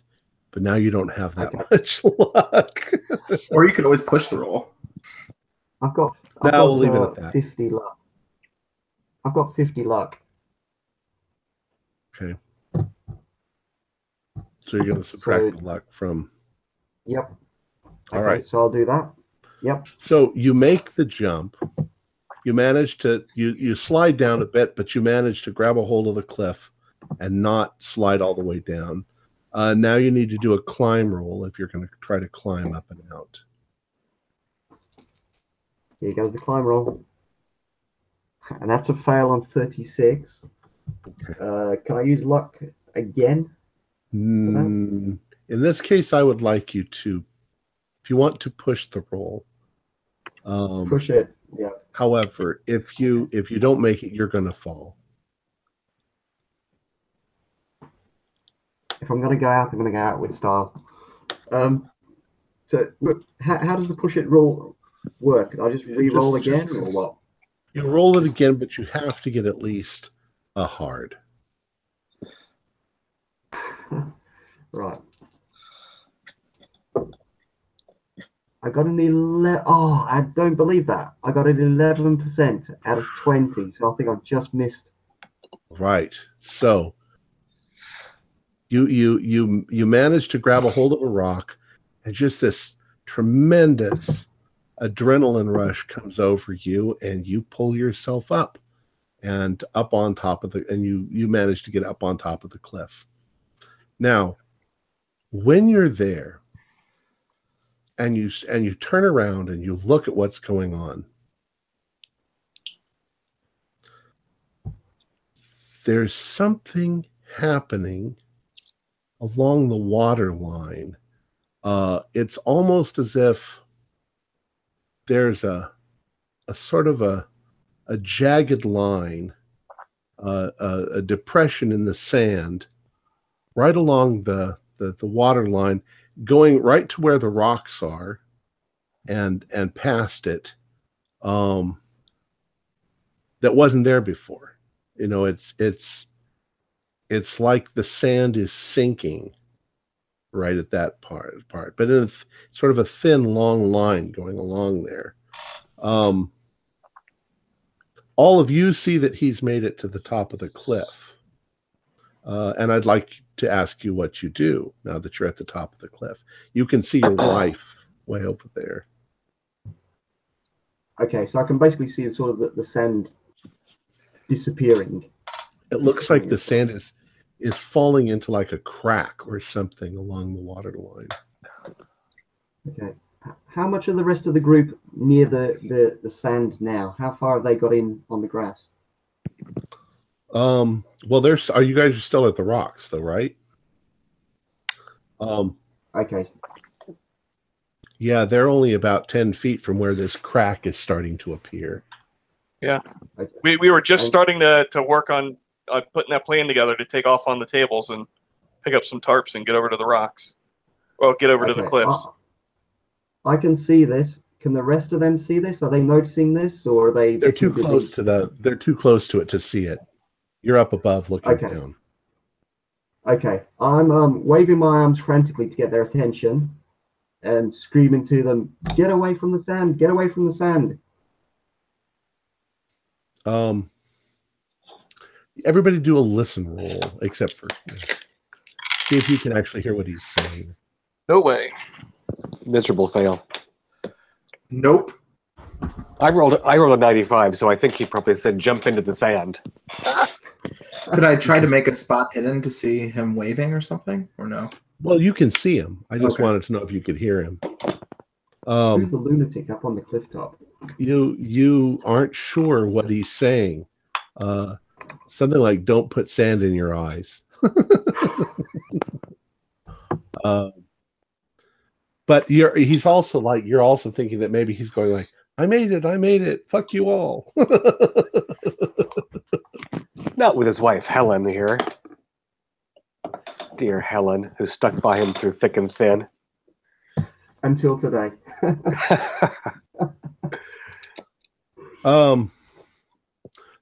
But now you don't have that Okay. much luck. Or you could always push the roll. I've got, I've No, got we'll leave it uh, at that. 50 luck. I've got 50 luck. Okay. So you're going to subtract So- the luck from. Yep. All Okay, right. So I'll do that. Yep. So you make the jump. You manage to you you slide down a bit, but you manage to grab a hold of the cliff and not slide all the way down. Uh, now you need to do a climb roll if you're going to try to climb up and out. Here goes the climb roll. And that's a fail on 36. Uh, can I use luck again? Mm, in this case, I would like you to, if you want to push the roll. Um, Push it. Yeah. However, if you if you don't make it, you're going to fall. If I'm going to go out, I'm going to go out with style. Um, so how, how does the push it roll work? Can I just re-roll Just- just- again or what? You roll it again, but you have to get at least a hard. Right. I got an 11. Oh, I don't believe that. I got an 11% out of 20. So I think I've just missed. Right. So you you you you manage to grab a hold of a rock, and just this tremendous adrenaline rush comes over you, and you pull yourself up and up on top of the and you you manage to get up on top of the cliff. Now, when you're there and you and you turn around and you look at what's going on, there's something happening along the water line. Uh, it's almost as if there's a a sort of a a jagged line, uh, a, a depression in the sand, right along the, the the water line, going right to where the rocks are, and and past it. Um, that wasn't there before you know it's it's it's like the sand is sinking right at that part part, but in a th- sort of a thin, long line going along there. Um, all of you see that he's made it to the top of the cliff. Uh, and I'd like to ask you what you do now that you're at the top of the cliff. You can see your wife way over there. Okay, so I can basically see the sort of the, the sand disappearing. It looks like the sand is is falling into like a crack or something along the water line. Okay. How much of the rest of the group near the, the, the sand now? How far have they got in on the grass? Um, well, there's are you guys are still at the rocks though, right? Um, Okay. yeah, they're only about ten feet from where this crack is starting to appear. Yeah. We, we were just starting to, to work on uh, putting that plan together to take off on the tables and pick up some tarps and get over to the rocks. Well, get over to the cliffs. I, I can see this. Can the rest of them see this? Are they noticing this, or are they? They're too busy? close to the they're too close to it to see it. You're up above looking Okay. down. Okay, I'm um, waving my arms frantically to get their attention, and screaming to them, "Get away from the sand! Get away from the sand!" Um, everybody do a listen roll, except for see if you can actually hear what he's saying. No way. Miserable fail. Nope. I rolled I rolled a 95, so I think he probably said jump into the sand. Could I try to make a spot hidden to see him waving or something, or no? Well, you can see him. I just Okay. wanted to know if you could hear him. Who's Um, the lunatic up on the cliff top? you you aren't sure what he's saying. Uh, something like "Don't put sand in your eyes." uh, but you're he's also like you're also thinking that maybe he's going like, "I made it! I made it! Fuck you all!" Not with his wife Helen here. Dear Helen, who stuck by him through thick and thin. Until today. um.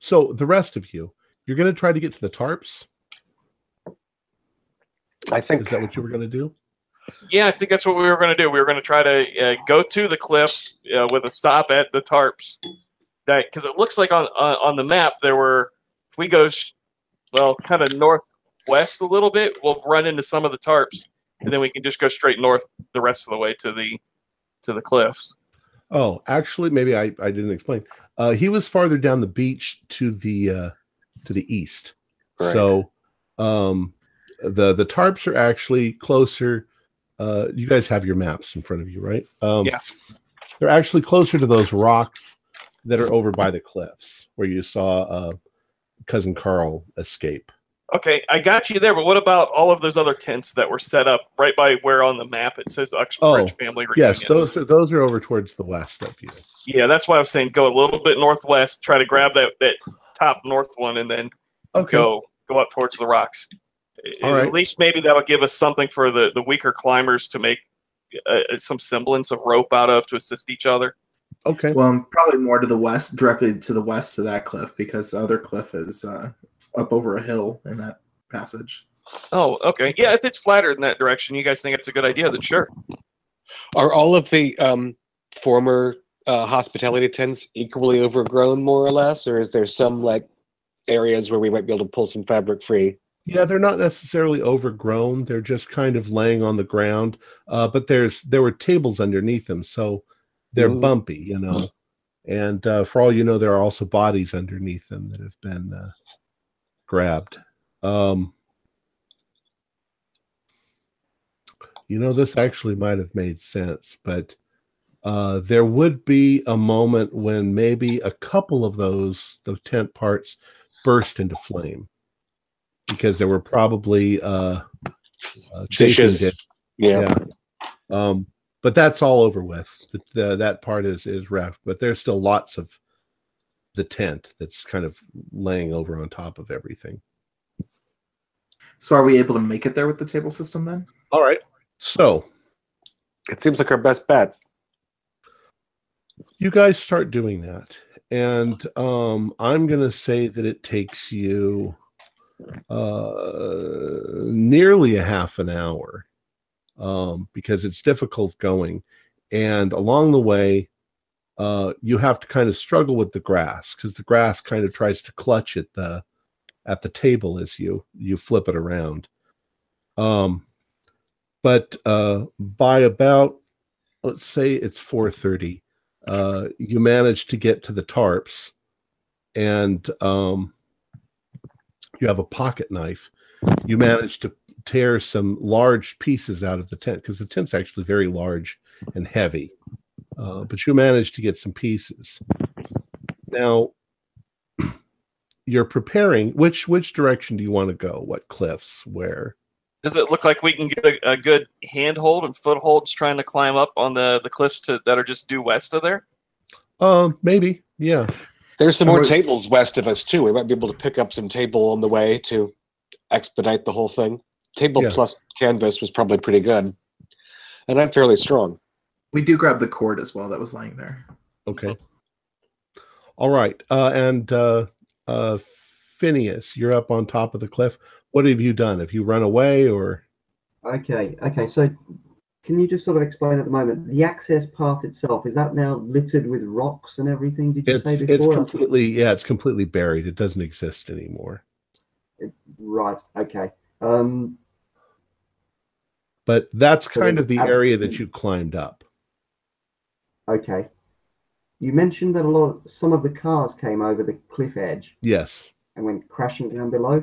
So the rest of you, you're going to try to get to the tarps. I think Is that what you were going to do? Yeah, I think that's what we were going to do. We were going to try to uh, go to the cliffs uh, with a stop at the tarps. That because it looks like on on on the map there were. If we go, sh- well, kind of northwest a little bit, we'll run into some of the tarps, and then we can just go straight north the rest of the way to the to the cliffs. Oh, actually, maybe I, I didn't explain. Uh, he was farther down the beach to the uh, to the east. Right. So um, the the tarps are actually closer. Uh, you guys have your maps in front of you, right? Um, Yeah. They're actually closer to those rocks that are over by the cliffs where you saw uh, cousin Carl escape. Okay, I got you there, but what about all of those other tents that were set up right by where on the map it says Uxbridge Oh, Family Reunion? Yes, those are those are over towards the west of you. Yeah, that's why I was saying go a little bit northwest, try to grab that that top north one, and then Okay. go go up towards the rocks. All At right. least maybe that'll give us something for the the weaker climbers to make uh, some semblance of rope out of to assist each other. Okay. Well, I'm probably more to the west, directly to the west of that cliff, because the other cliff is uh, up over a hill in that passage. Oh, okay. Yeah, if it's flatter in that direction, you guys think it's a good idea, then sure. are all of the um, former uh, hospitality tents equally overgrown, more or less, or is there some like areas where we might be able to pull some fabric free? Yeah, they're not necessarily overgrown. They're just kind of laying on the ground. Uh, but there's there were tables underneath them, so they're Mm. bumpy, you know. And uh, for all you know, there are also bodies underneath them that have been uh, grabbed. Um, you know, this actually might have made sense, but uh, there would be a moment when maybe a couple of those the tent parts burst into flame because there were probably uh, uh. Yeah. yeah. Um, but that's all over with. The, the, that part is is wrapped, but there's still lots of the tent that's kind of laying over on top of everything. So, are we able to make it there with the table system then? All right. So It seems like our best bet. you guys start doing that, and um, I'm gonna say that it takes you uh, nearly a half an hour um, because it's difficult going. And along the way, uh, you have to kind of struggle with the grass because the grass kind of tries to clutch at the at the table as you you flip it around. Um, but uh, by about let's say it's 4:30, uh, you manage to get to the tarps, and um, you have a pocket knife. You manage to tear some large pieces out of the tent because the tent's actually very large and heavy. Uh, but you managed to get some pieces. Now, you're preparing. Which which direction do you want to go? What cliffs? Where? Does it look like we can get a, a good handhold and footholds trying to climb up on the, the cliffs to, that are just due west of there? Um, maybe. Yeah. There's some more tables west of us too. We might be able to pick up some table on the way to expedite the whole thing. Table Yeah. plus canvas was probably pretty good, and I'm fairly strong. We do grab the cord as well that was lying there. Okay. All right. Uh, and uh, uh, Phineas, you're up on top of the cliff. What have you done? Have you run away or? Okay, okay. So, can you just sort of explain at the moment the access path itself? Is that now littered with rocks and everything? Did you It's say it's before? completely yeah, it's completely buried. It doesn't exist anymore. right. Okay. Um. But that's kind then of the ab- area that you climbed up. Okay. You mentioned that a lot, of, some of the cars came over the cliff edge Yes. and went crashing down below.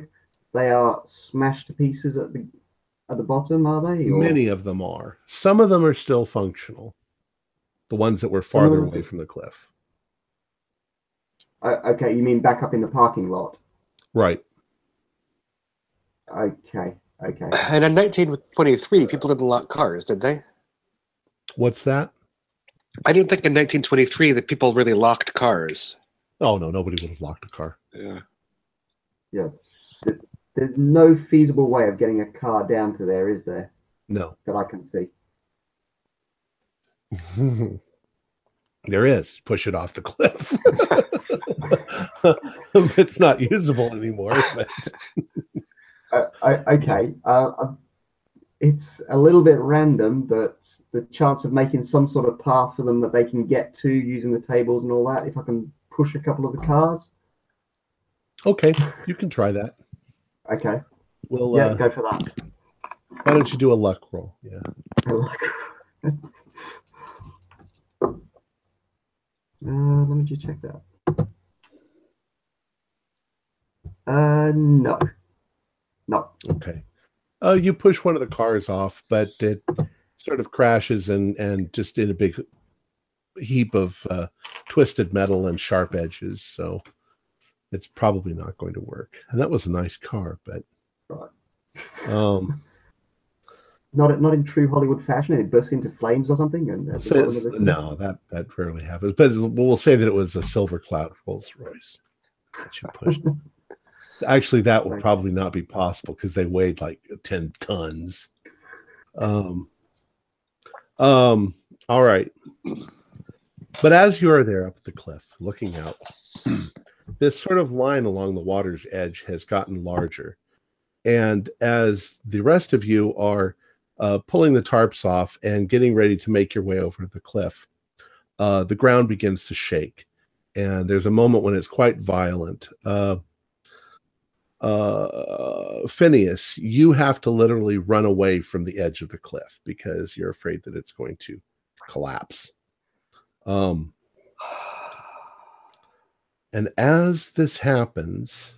They are smashed to pieces at the at the bottom, are they? Or- Many of them are. Some of them are still functional. The ones that were farther away from the cliff. Uh, okay, you mean back up in the parking lot? Right. Okay, okay. And in 1923, people didn't lock cars, did they? What's that? I didn't think in 1923 that people really locked cars. Oh no, nobody would have locked a car. Yeah. Yeah. There's no feasible way of getting a car down to there, is there? No. That I can see. there is. Push it off the cliff. it's not usable anymore. But Uh, I, okay. Uh, it's a little bit random, but the chance of making some sort of path for them that they can get to using the tables and all that, if I can push a couple of the cars. okay, you can try that. Okay. We'll. Yeah, Uh, go for that. why don't you do a luck roll? Yeah. uh, let me just check that. Uh, no. No. Okay. Uh, you push one of the cars off, but it sort of crashes and and just in a big heap of uh, twisted metal and sharp edges. So it's probably not going to work. And that was a nice car, but Right. um, Not not in true Hollywood fashion. And it bursts into flames or something. And uh, no, that that rarely happens. But we'll say that it was a Silver Cloud Rolls Royce that you pushed. Actually, that would probably not be possible because they weighed like ten tons. Um. Um. All right. But as you are there up at the cliff, looking out, this sort of line along the water's edge has gotten larger, and as the rest of you are uh, pulling the tarps off and getting ready to make your way over the cliff, uh, the ground begins to shake. And there's a moment when it's quite violent. Uh, uh, Phineas, you have to literally run away from the edge of the cliff because you're afraid that it's going to collapse. Um, and as this happens,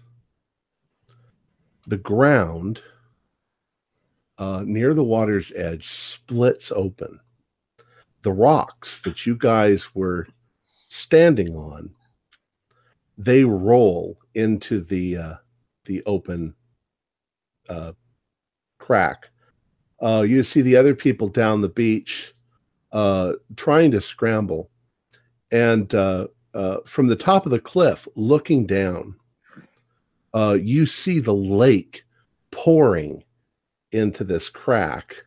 the ground uh, near the water's edge splits open. The rocks that you guys were standing on, they roll into the uh, the open uh, crack. Uh, you see the other people down the beach uh, trying to scramble, and uh, uh, from the top of the cliff, looking down, uh, you see the lake pouring into this crack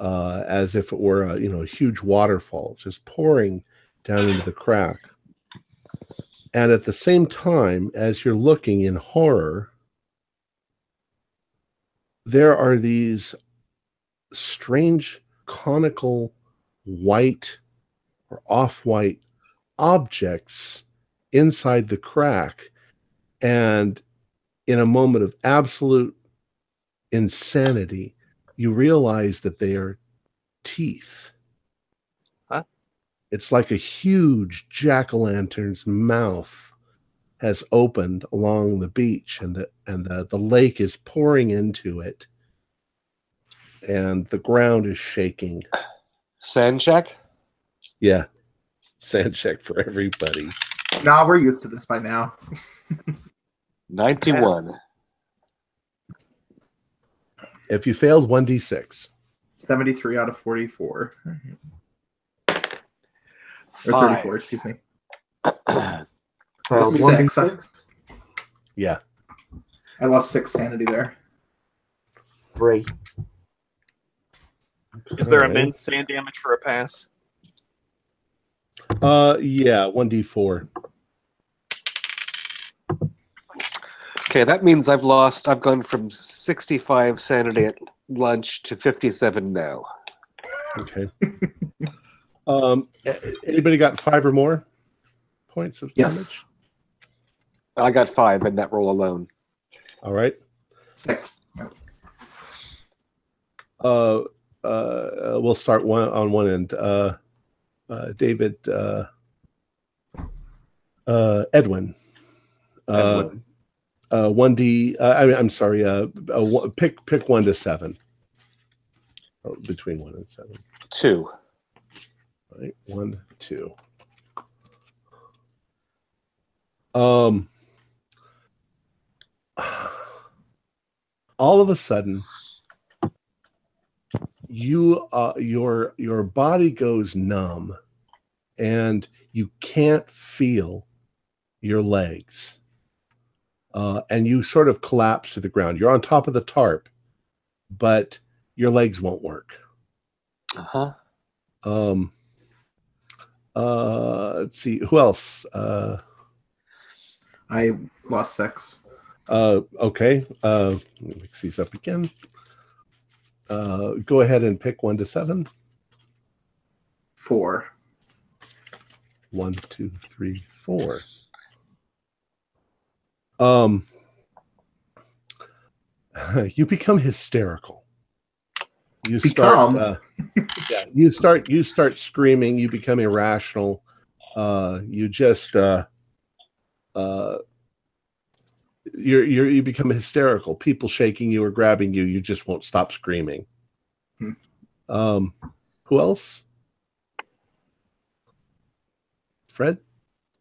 as if it were a you know a huge waterfall just pouring down into the crack and at the same time as you're looking in horror there are these strange conical white or off-white objects inside the crack and in a moment of absolute insanity you realize that they are teeth Huh? it's like a huge jack-o'-lantern's mouth has opened along the beach and the and the, the lake is pouring into it and the ground is shaking San check. yeah san check for everybody Nah, we're used to this by now. 91. if you failed 1d6 73 out of 44. Mm-hmm. Or Five. 34, excuse me. Well, Six. 1d6, yeah I lost six sanity there. three. Is there a Alright. min san damage for a pass? uh yeah 1d4 Okay, that means I've lost. I've gone from 65 sanity at lunch to 57 now. okay um anybody got five or more points of damage Yes. I got five in that roll alone. all right Six. uh, uh, we'll start one on one end. Uh, uh, David, uh, uh, Edwin, uh, Edwin. uh, one D. Uh, I mean, I'm sorry. Uh, uh, pick pick one to seven. Oh, between one and seven. Two. All right, one, two. Um. All of a sudden, you uh, your your body goes numb, and you can't feel your legs, uh, and you sort of collapse to the ground. You're on top of the tarp, but your legs won't work. Uh huh. Um, uh, let's see who else. Uh, I lost six. Uh, okay. Uh, let me mix these up again. Uh, go ahead and pick one to seven. Four. One, two, three, four. Um, you become hysterical. You Become? start, uh, yeah, you start, you start screaming. You become irrational. Uh, you just, uh, uh, you're, you're, you become hysterical. People shaking you or grabbing you, you just won't stop screaming. Hmm. Um, who else? Fred?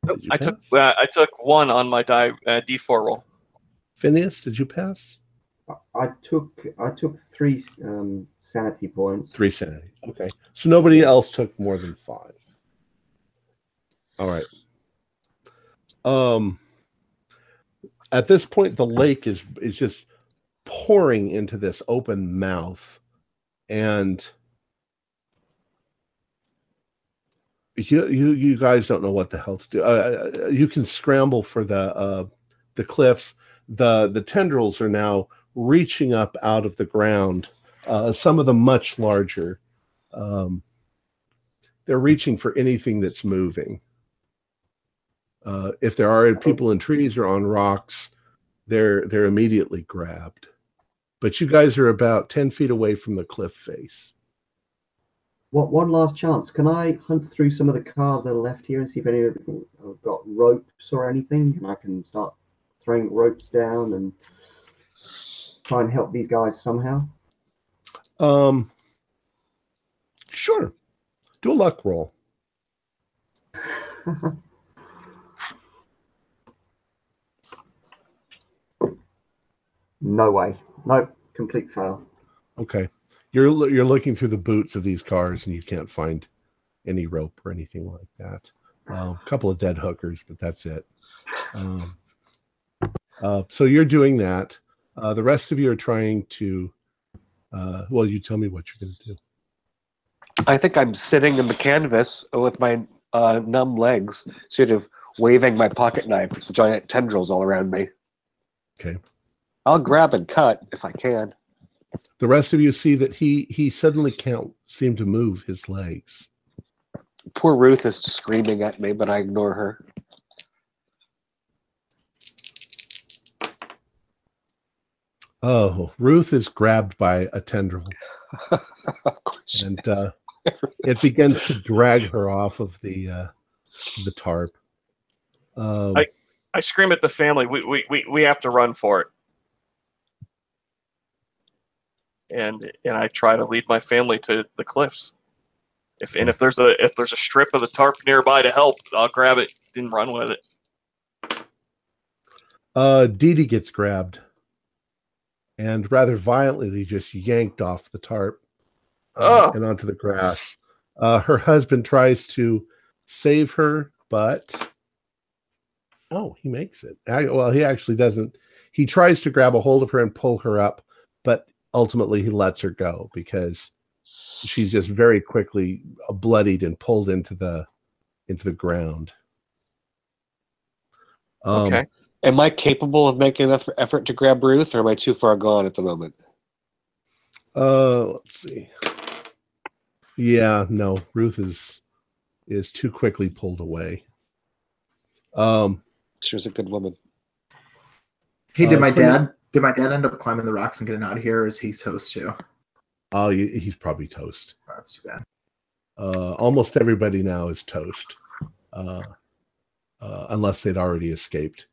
Nope, Did you I took uh, I took one on my die uh, D4 roll. Phineas, did you pass? I took I took three um, sanity points. Three sanity. Okay. So nobody else took more than five. All right. Um at this point the lake is is just pouring into this open mouth and you you you guys don't know what the hell to do. Uh, uh, you can scramble for the uh the cliffs. The the tendrils are now reaching up out of the ground uh, some of them much larger. Um, they're reaching for anything that's moving. Uh, if there are people in trees or on rocks, they're they're immediately grabbed. But you guys are about ten feet away from the cliff face. What one last chance? Can I hunt through some of the cars that are left here and see if any of them have got ropes or anything, and I can start throwing ropes down and try and help these guys somehow? Um, sure. Do a luck roll. No way. Nope. Complete fail. Okay. You're you're looking through the boots of these cars and you can't find any rope or anything like that. Uh, a couple of dead hookers, but that's it. Um, uh, so you're doing that. Uh, the rest of you are trying to. Uh, well, you tell me what you're going to do. I think I'm sitting in the canvas with my uh, numb legs, sort of waving my pocket knife with the giant tendrils all around me. Okay. I'll grab and cut if I can. the rest of you see that he he suddenly can't seem to move his legs. Poor Ruth is screaming at me, but I ignore her. Oh, Ruth is grabbed by a tendril and uh, it begins to drag her off of the uh, the tarp. Um, I- I scream at the family. We we we, we have to run for it. And and I try to lead my family to the cliffs. If and if there's a if there's a strip of the tarp nearby to help, I'll grab it and run with it. uh, Dee Dee gets grabbed and rather violently just yanked off the tarp uh, Oh. and onto the grass. Uh, her husband tries to save her, but oh, he makes it. I, well, he actually doesn't. He tries to grab a hold of her and pull her up, ultimately he lets her go because she's just very quickly bloodied and pulled into the into the ground. Um, Okay. Am I capable of making enough effort to grab Ruth, or am I too far gone at the moment? Uh, let's see. Yeah, no, Ruth is is too quickly pulled away. Um, She was a good woman. Hey, did Uh, my Quinn- dad? Did my dad end up climbing the rocks and getting out of here, or is he toast too? oh, he- he's probably toast. That's too bad. Uh, almost everybody now is toast, uh, uh, unless they'd already escaped.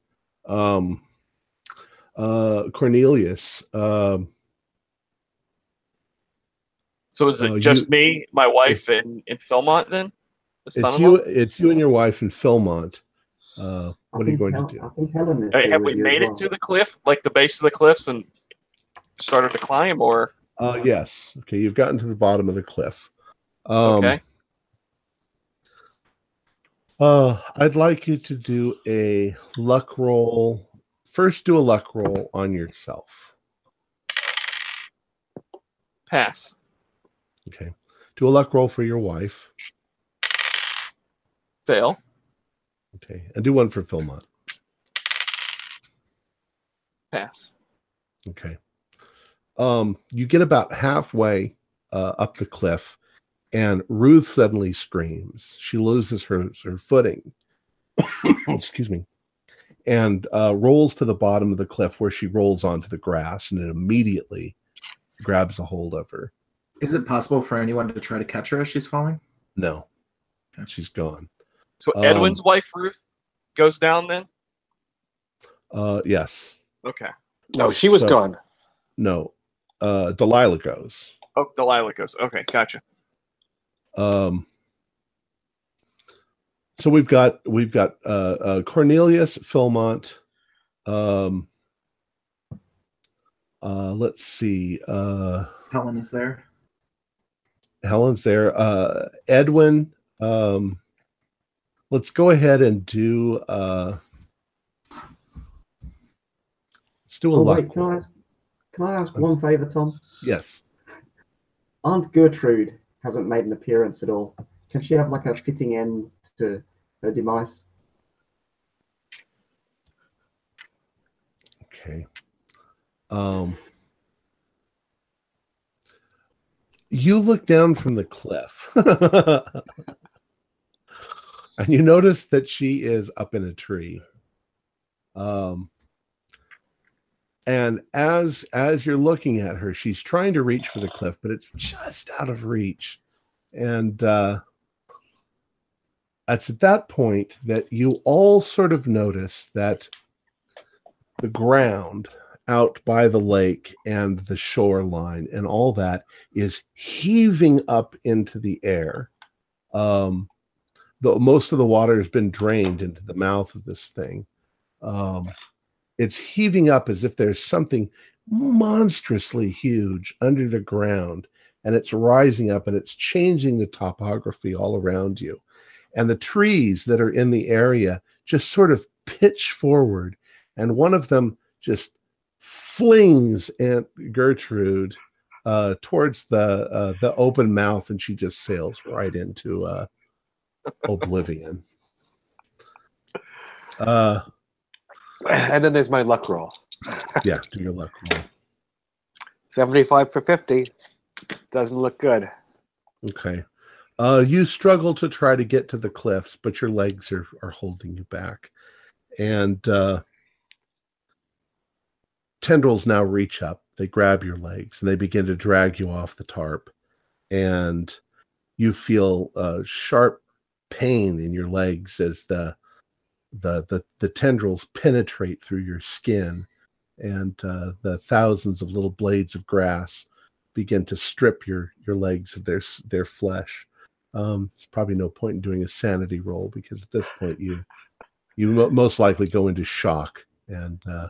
Um, uh, Cornelius. Um, So is it Uh, you- just me, my wife, and, and Philmont then? The it's you. It's you and your wife in Philmont. Uh, what are you going Hel- to do? I think Helen is Hey, have we you as made well. it to the cliff, like the base of the cliffs, and started to climb, or Uh, yes. Okay, you've gotten to the bottom of the cliff. Um, okay? Uh, I'd like you to do a luck roll. First, do a luck roll on yourself. Pass. Okay. Do a luck roll for your wife. Fail. Okay. And do one for Philmont. Pass. Okay. Um, you get about halfway uh, up the cliff, and Ruth suddenly screams. She loses her, her footing. Excuse me. And uh, rolls to the bottom of the cliff where she rolls onto the grass, and it immediately grabs a hold of her. Is it possible for anyone to try to catch her as she's falling? No, she's gone. So Um, Edwin's wife Ruth goes down then. Uh, yes. Okay. No, she was So- gone. No. Uh, Delilah goes. Oh, Delilah goes. Okay, gotcha. Um, so we've got we've got uh, uh, Cornelius Philmont. Um, uh, let's see. Uh, Helen is there. Helen's there. Uh, Edwin. Um, let's go ahead and do. Uh, let's do a Oh, luck. wait, can I ask, can I ask one favour, Tom? Yes. Aunt Gertrude hasn't made an appearance at all. Can she have like a fitting end to her demise? Okay. Um, you look down from the cliff and you notice that she is up in a tree. Um, and as as you're looking at her, she's trying to reach for the cliff, but it's just out of reach. And uh, it's at that point that you all sort of notice that the ground out by the lake and the shoreline and all that is heaving up into the air. Um, the, most of the water has been drained into the mouth of this thing. Um, it's heaving up as if there's something monstrously huge under the ground and it's rising up and it's changing the topography all around you. And the trees that are in the area just sort of pitch forward and one of them just flings Aunt Gertrude uh, towards the uh, the open mouth, and she just sails right into uh, oblivion. Uh, And then there's my luck roll. yeah, do your luck roll. 75 for 50. Doesn't look good. Okay. Uh, you struggle to try to get to the cliffs, but your legs are, are holding you back. And uh, tendrils now reach up. They grab your legs and they begin to drag you off the tarp. And you feel uh, sharp pain in your legs as the, the the the tendrils penetrate through your skin, and uh, the thousands of little blades of grass begin to strip your your legs of their their flesh. Um, there's probably no point in doing a sanity roll because at this point you you mo- most likely go into shock and uh,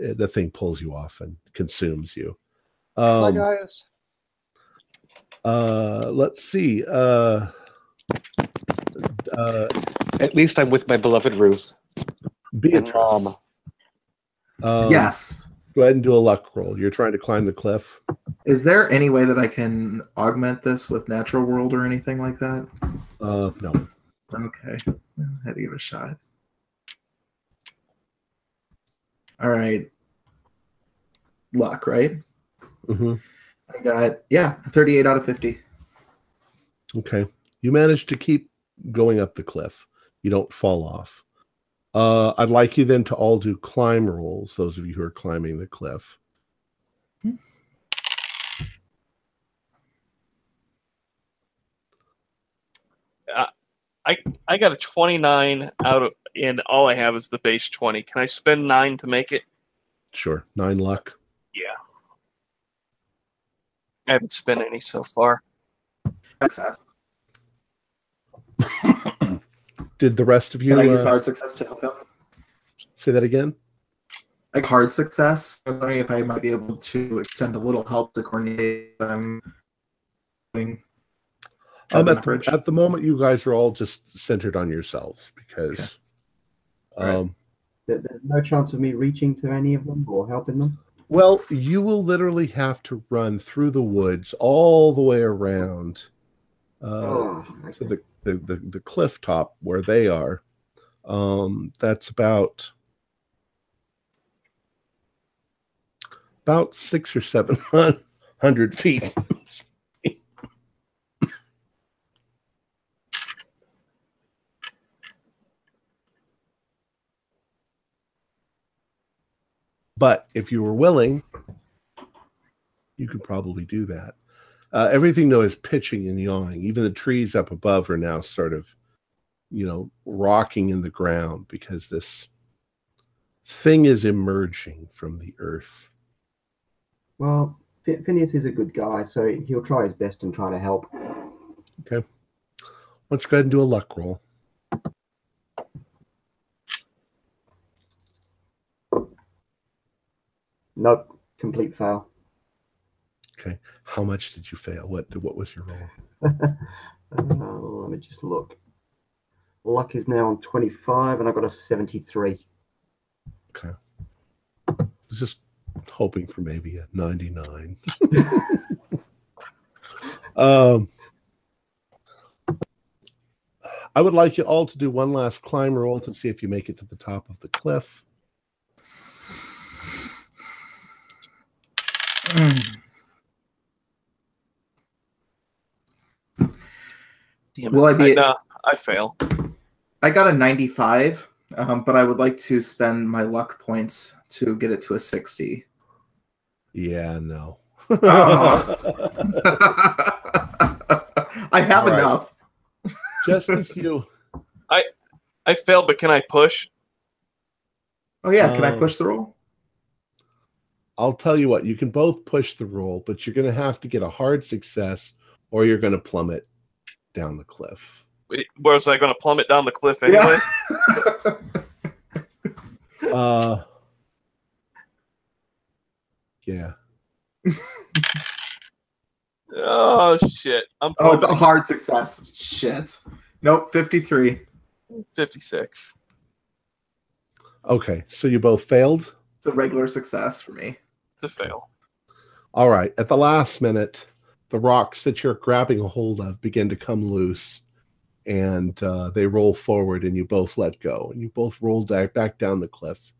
eh, the thing pulls you off and consumes you. Um, guys. uh, let's see. Uh, uh, At least I'm with my beloved Ruth. And Beatrice. Mom. Um, yes. Go ahead and do a luck roll. You're trying to climb the cliff. Is there any way that I can augment this with natural world or anything like that? Uh, no. Okay. I had to give it a shot. All right. Luck, right? Mm-hmm. I got, yeah, 38 out of 50. Okay. You managed to keep going up the cliff. You don't fall off. Uh, I'd like you then to all do climb rolls, those of you who are climbing the cliff. I got a 29 out of, and all I have is the base 20. Can I spend nine to make it? Sure. Nine luck. Yeah. I haven't spent any so far. Success. Did the rest of you Can I use uh, hard success to help him? say that again? Like hard success. I'm wondering if I might be able to extend a little help to coordinate I'm Um, at, the, at the moment, you guys are all just centered on yourselves because Okay. Um, There- There's no chance of me reaching to any of them or helping them. Well, you will literally have to run through the woods all the way around uh, oh, to okay. the, the, the, the cliff top where they are. Um, that's about about six or seven hundred feet. But if you were willing, you could probably do that. Uh, everything though is pitching and yawing. Even the trees up above are now sort of, you know, rocking in the ground because this thing is emerging from the earth. Well, Phineas is a good guy, so he'll try his best and try to help. Okay. Why don't you go ahead and do a luck roll? Nope, complete fail. Okay. How much did you fail? What what was your roll? Uh, let me just look. Luck is now on 25, and I've got a 73. Okay. I was just hoping for maybe a 99. um, I would like you all to do one last climb roll to see if you make it to the top of the cliff. Damn Will I it. be- nah, I fail. I got a 95, um, but I would like to spend my luck points to get it to a 60. Yeah, no. Oh. I have All right. enough. Just as you I I failed, but can I push? Oh yeah, can I Um, push the roll? I'll tell you what, you can both push the roll, but you're going to have to get a hard success or you're going to plummet down the cliff. Wait, Was I going to plummet down the cliff Yeah. anyways? Uh Yeah. Oh shit! I'm oh, it's a hard success. Shit. Nope, 53. 56. Okay, so you both failed. It's a regular success for me. It's a fail. All right. At the last minute, the rocks that you're grabbing a hold of begin to come loose and uh, they roll forward and you both let go and you both roll back, down the cliff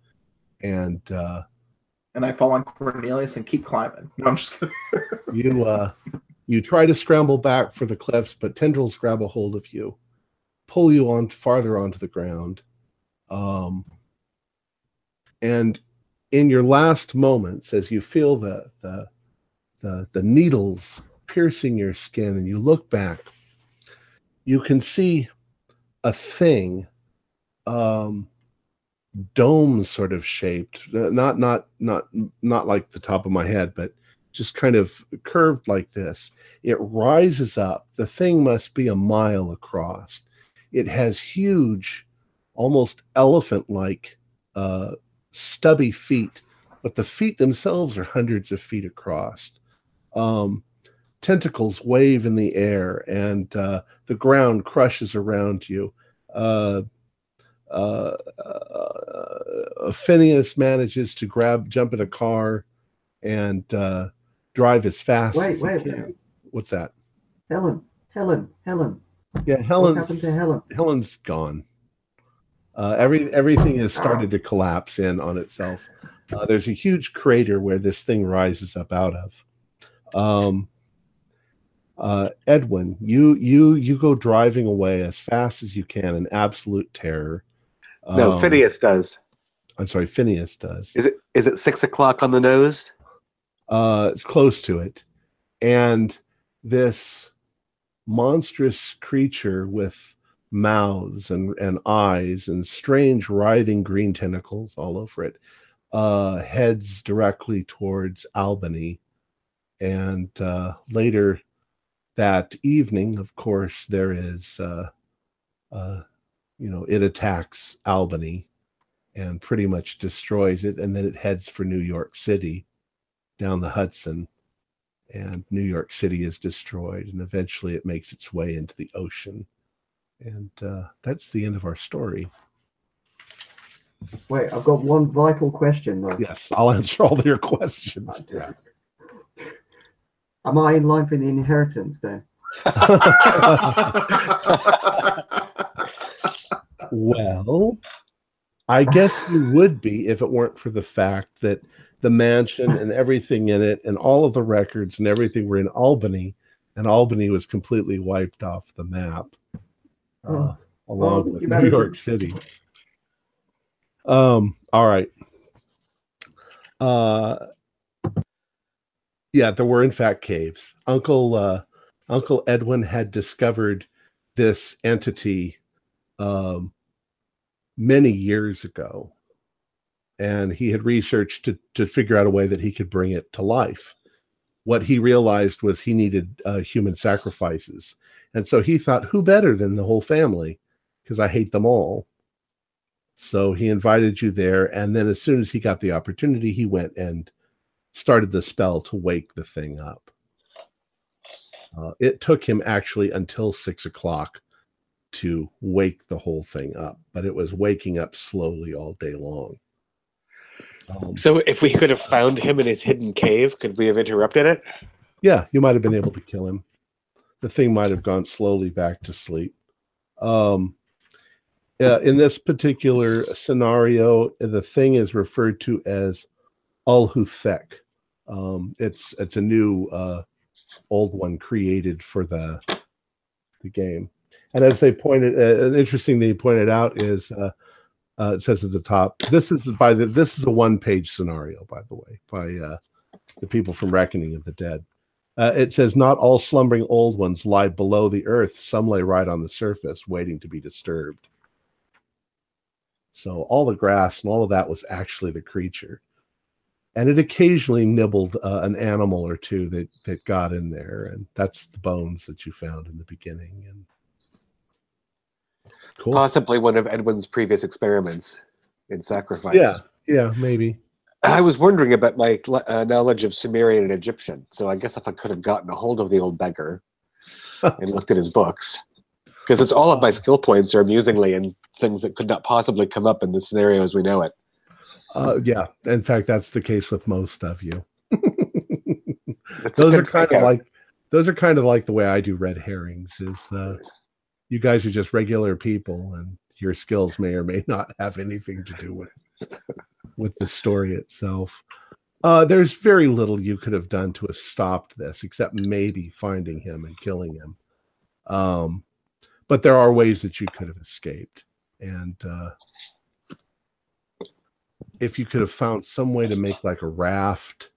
and uh, and I fall on Cornelius and keep climbing. No, I'm just kidding. You uh, you try to scramble back for the cliffs, but tendrils grab a hold of you, pull you on farther onto the ground. Um, and in your last moments, as you feel the the the, the needles piercing your skin, and you look back, you can see a thing, um, dome sort of shaped, uh, not not not not like the top of my head, but just kind of curved like this. It rises up. The thing must be a mile across. It has huge, almost elephant like uh, stubby feet, but the feet themselves are hundreds of feet across. Um, tentacles wave in the air, and uh, the ground crushes around you. Uh, uh, uh, Phineas manages to grab, jump in a car, and uh, drive as fast Wait, as he wait, can. wait. What's that? Helen, Helen, Helen. Yeah, What Helen's happened to Helen? Helen's gone. Uh, every everything has started to collapse in on itself. Uh, there's a huge crater where this thing rises up out of. Um, uh, Edwin, you you you go driving away as fast as you can in absolute terror. No, Um, Phineas does. I'm sorry, Phineas does. Is it is it six o'clock on the nose? uh, it's close to it, and this monstrous creature with mouths and, and eyes and strange writhing green tentacles all over it uh, heads directly towards Albany, and uh, later that evening, of course, there is uh, uh, you know it attacks Albany and pretty much destroys it, and then it heads for New York City down the Hudson, and New York City is destroyed, and eventually it makes its way into the ocean. And uh, that's the end of our story. Wait, I've got one vital question though. Yes, I'll answer all your questions. Yeah. Am I in line for the inheritance then? well, I guess you would be if it weren't for the fact that the mansion and everything in it and all of the records and everything were in Albany, and Albany was completely wiped off the map, uh, Oh. along Well, with New better- York City. Um. All right. Uh. Yeah, there were in fact caves. Uncle uh, Uncle Edwin had discovered this entity um, many years ago, and he had researched to to figure out a way that he could bring it to life. What he realized was he needed uh, human sacrifices, and so he thought, who better than the whole family? Because I hate them all. So he invited you there, and then as soon as he got the opportunity, he went and started the spell to wake the thing up. Uh, it took him actually until six o'clock to wake the whole thing up, but it was waking up slowly all day long. Um, So if we could have found him in his hidden cave, could we have interrupted it? yeah, you might have been able to kill him. The thing might have gone slowly back to sleep. Um, uh, in this particular scenario, the thing is referred to as Ulhuthek. Um, it's it's a new uh, old one created for the the game. And as they pointed, uh, interesting they pointed out is uh, uh, it says at the top, this is by the this is a one page scenario, by the way, by uh, the people from Reckoning of the Dead. Uh, it says, Not all slumbering old ones lie below the earth. Some lay right on the surface, waiting to be disturbed. So all the grass and all of that was actually the creature. And it occasionally nibbled uh, an animal or two that, that got in there. And that's the bones that you found in the beginning. And cool. Possibly one of Edwin's previous experiments in sacrifice. Yeah, yeah, maybe. I was wondering about my uh, knowledge of Sumerian and Egyptian. So I guess if I could have gotten a hold of the old beggar and looked at his books, because it's all of my skill points are amusingly in things that could not possibly come up in the scenario as we know it. Uh, yeah, in fact, that's the case with most of you. Those are kind of out. like those are kind of like the way I do red herrings. Is uh, you guys are just regular people, and your skills may or may not have anything to do with with the story itself. Uh, there's very little you could have done to have stopped this, except maybe finding him and killing him. Um, but there are ways that you could have escaped, and uh, if you could have found some way to make like a raft,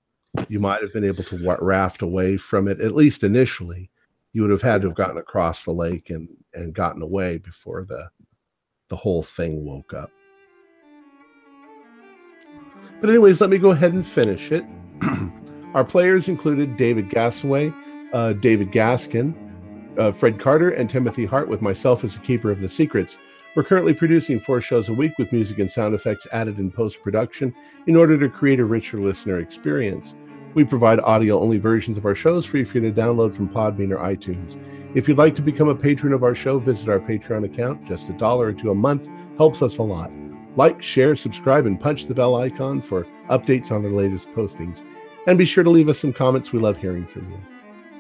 you might have been able to raft away from it. At least initially, you would have had to have gotten across the lake and and gotten away before the the whole thing woke up. But anyways, let me go ahead and finish it. Our players included David Gasaway, uh, David Gaskin, uh, Fred Carter, and Timothy Hart, with myself as the keeper of the secrets. We're currently producing four shows a week with music and sound effects added in post production in order to create a richer listener experience. We provide audio only versions of our shows free for you to download from Podbean or iTunes. If you'd like to become a patron of our show, visit our Patreon account. Just a dollar or two a month helps us a lot. Like, share, subscribe, and punch the bell icon for updates on our latest postings. And be sure to leave us some comments. We love hearing from you.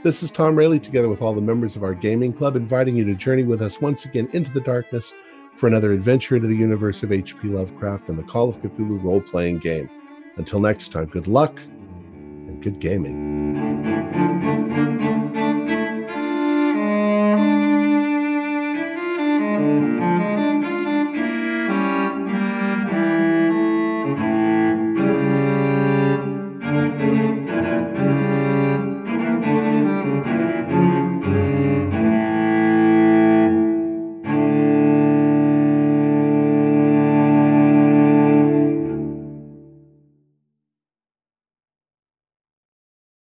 This is Tom Rayleigh, together with all the members of our gaming club, inviting you to journey with us once again into the darkness for another adventure into the universe of H.P. Lovecraft and the Call of Cthulhu role playing game. Until next time, good luck and good gaming.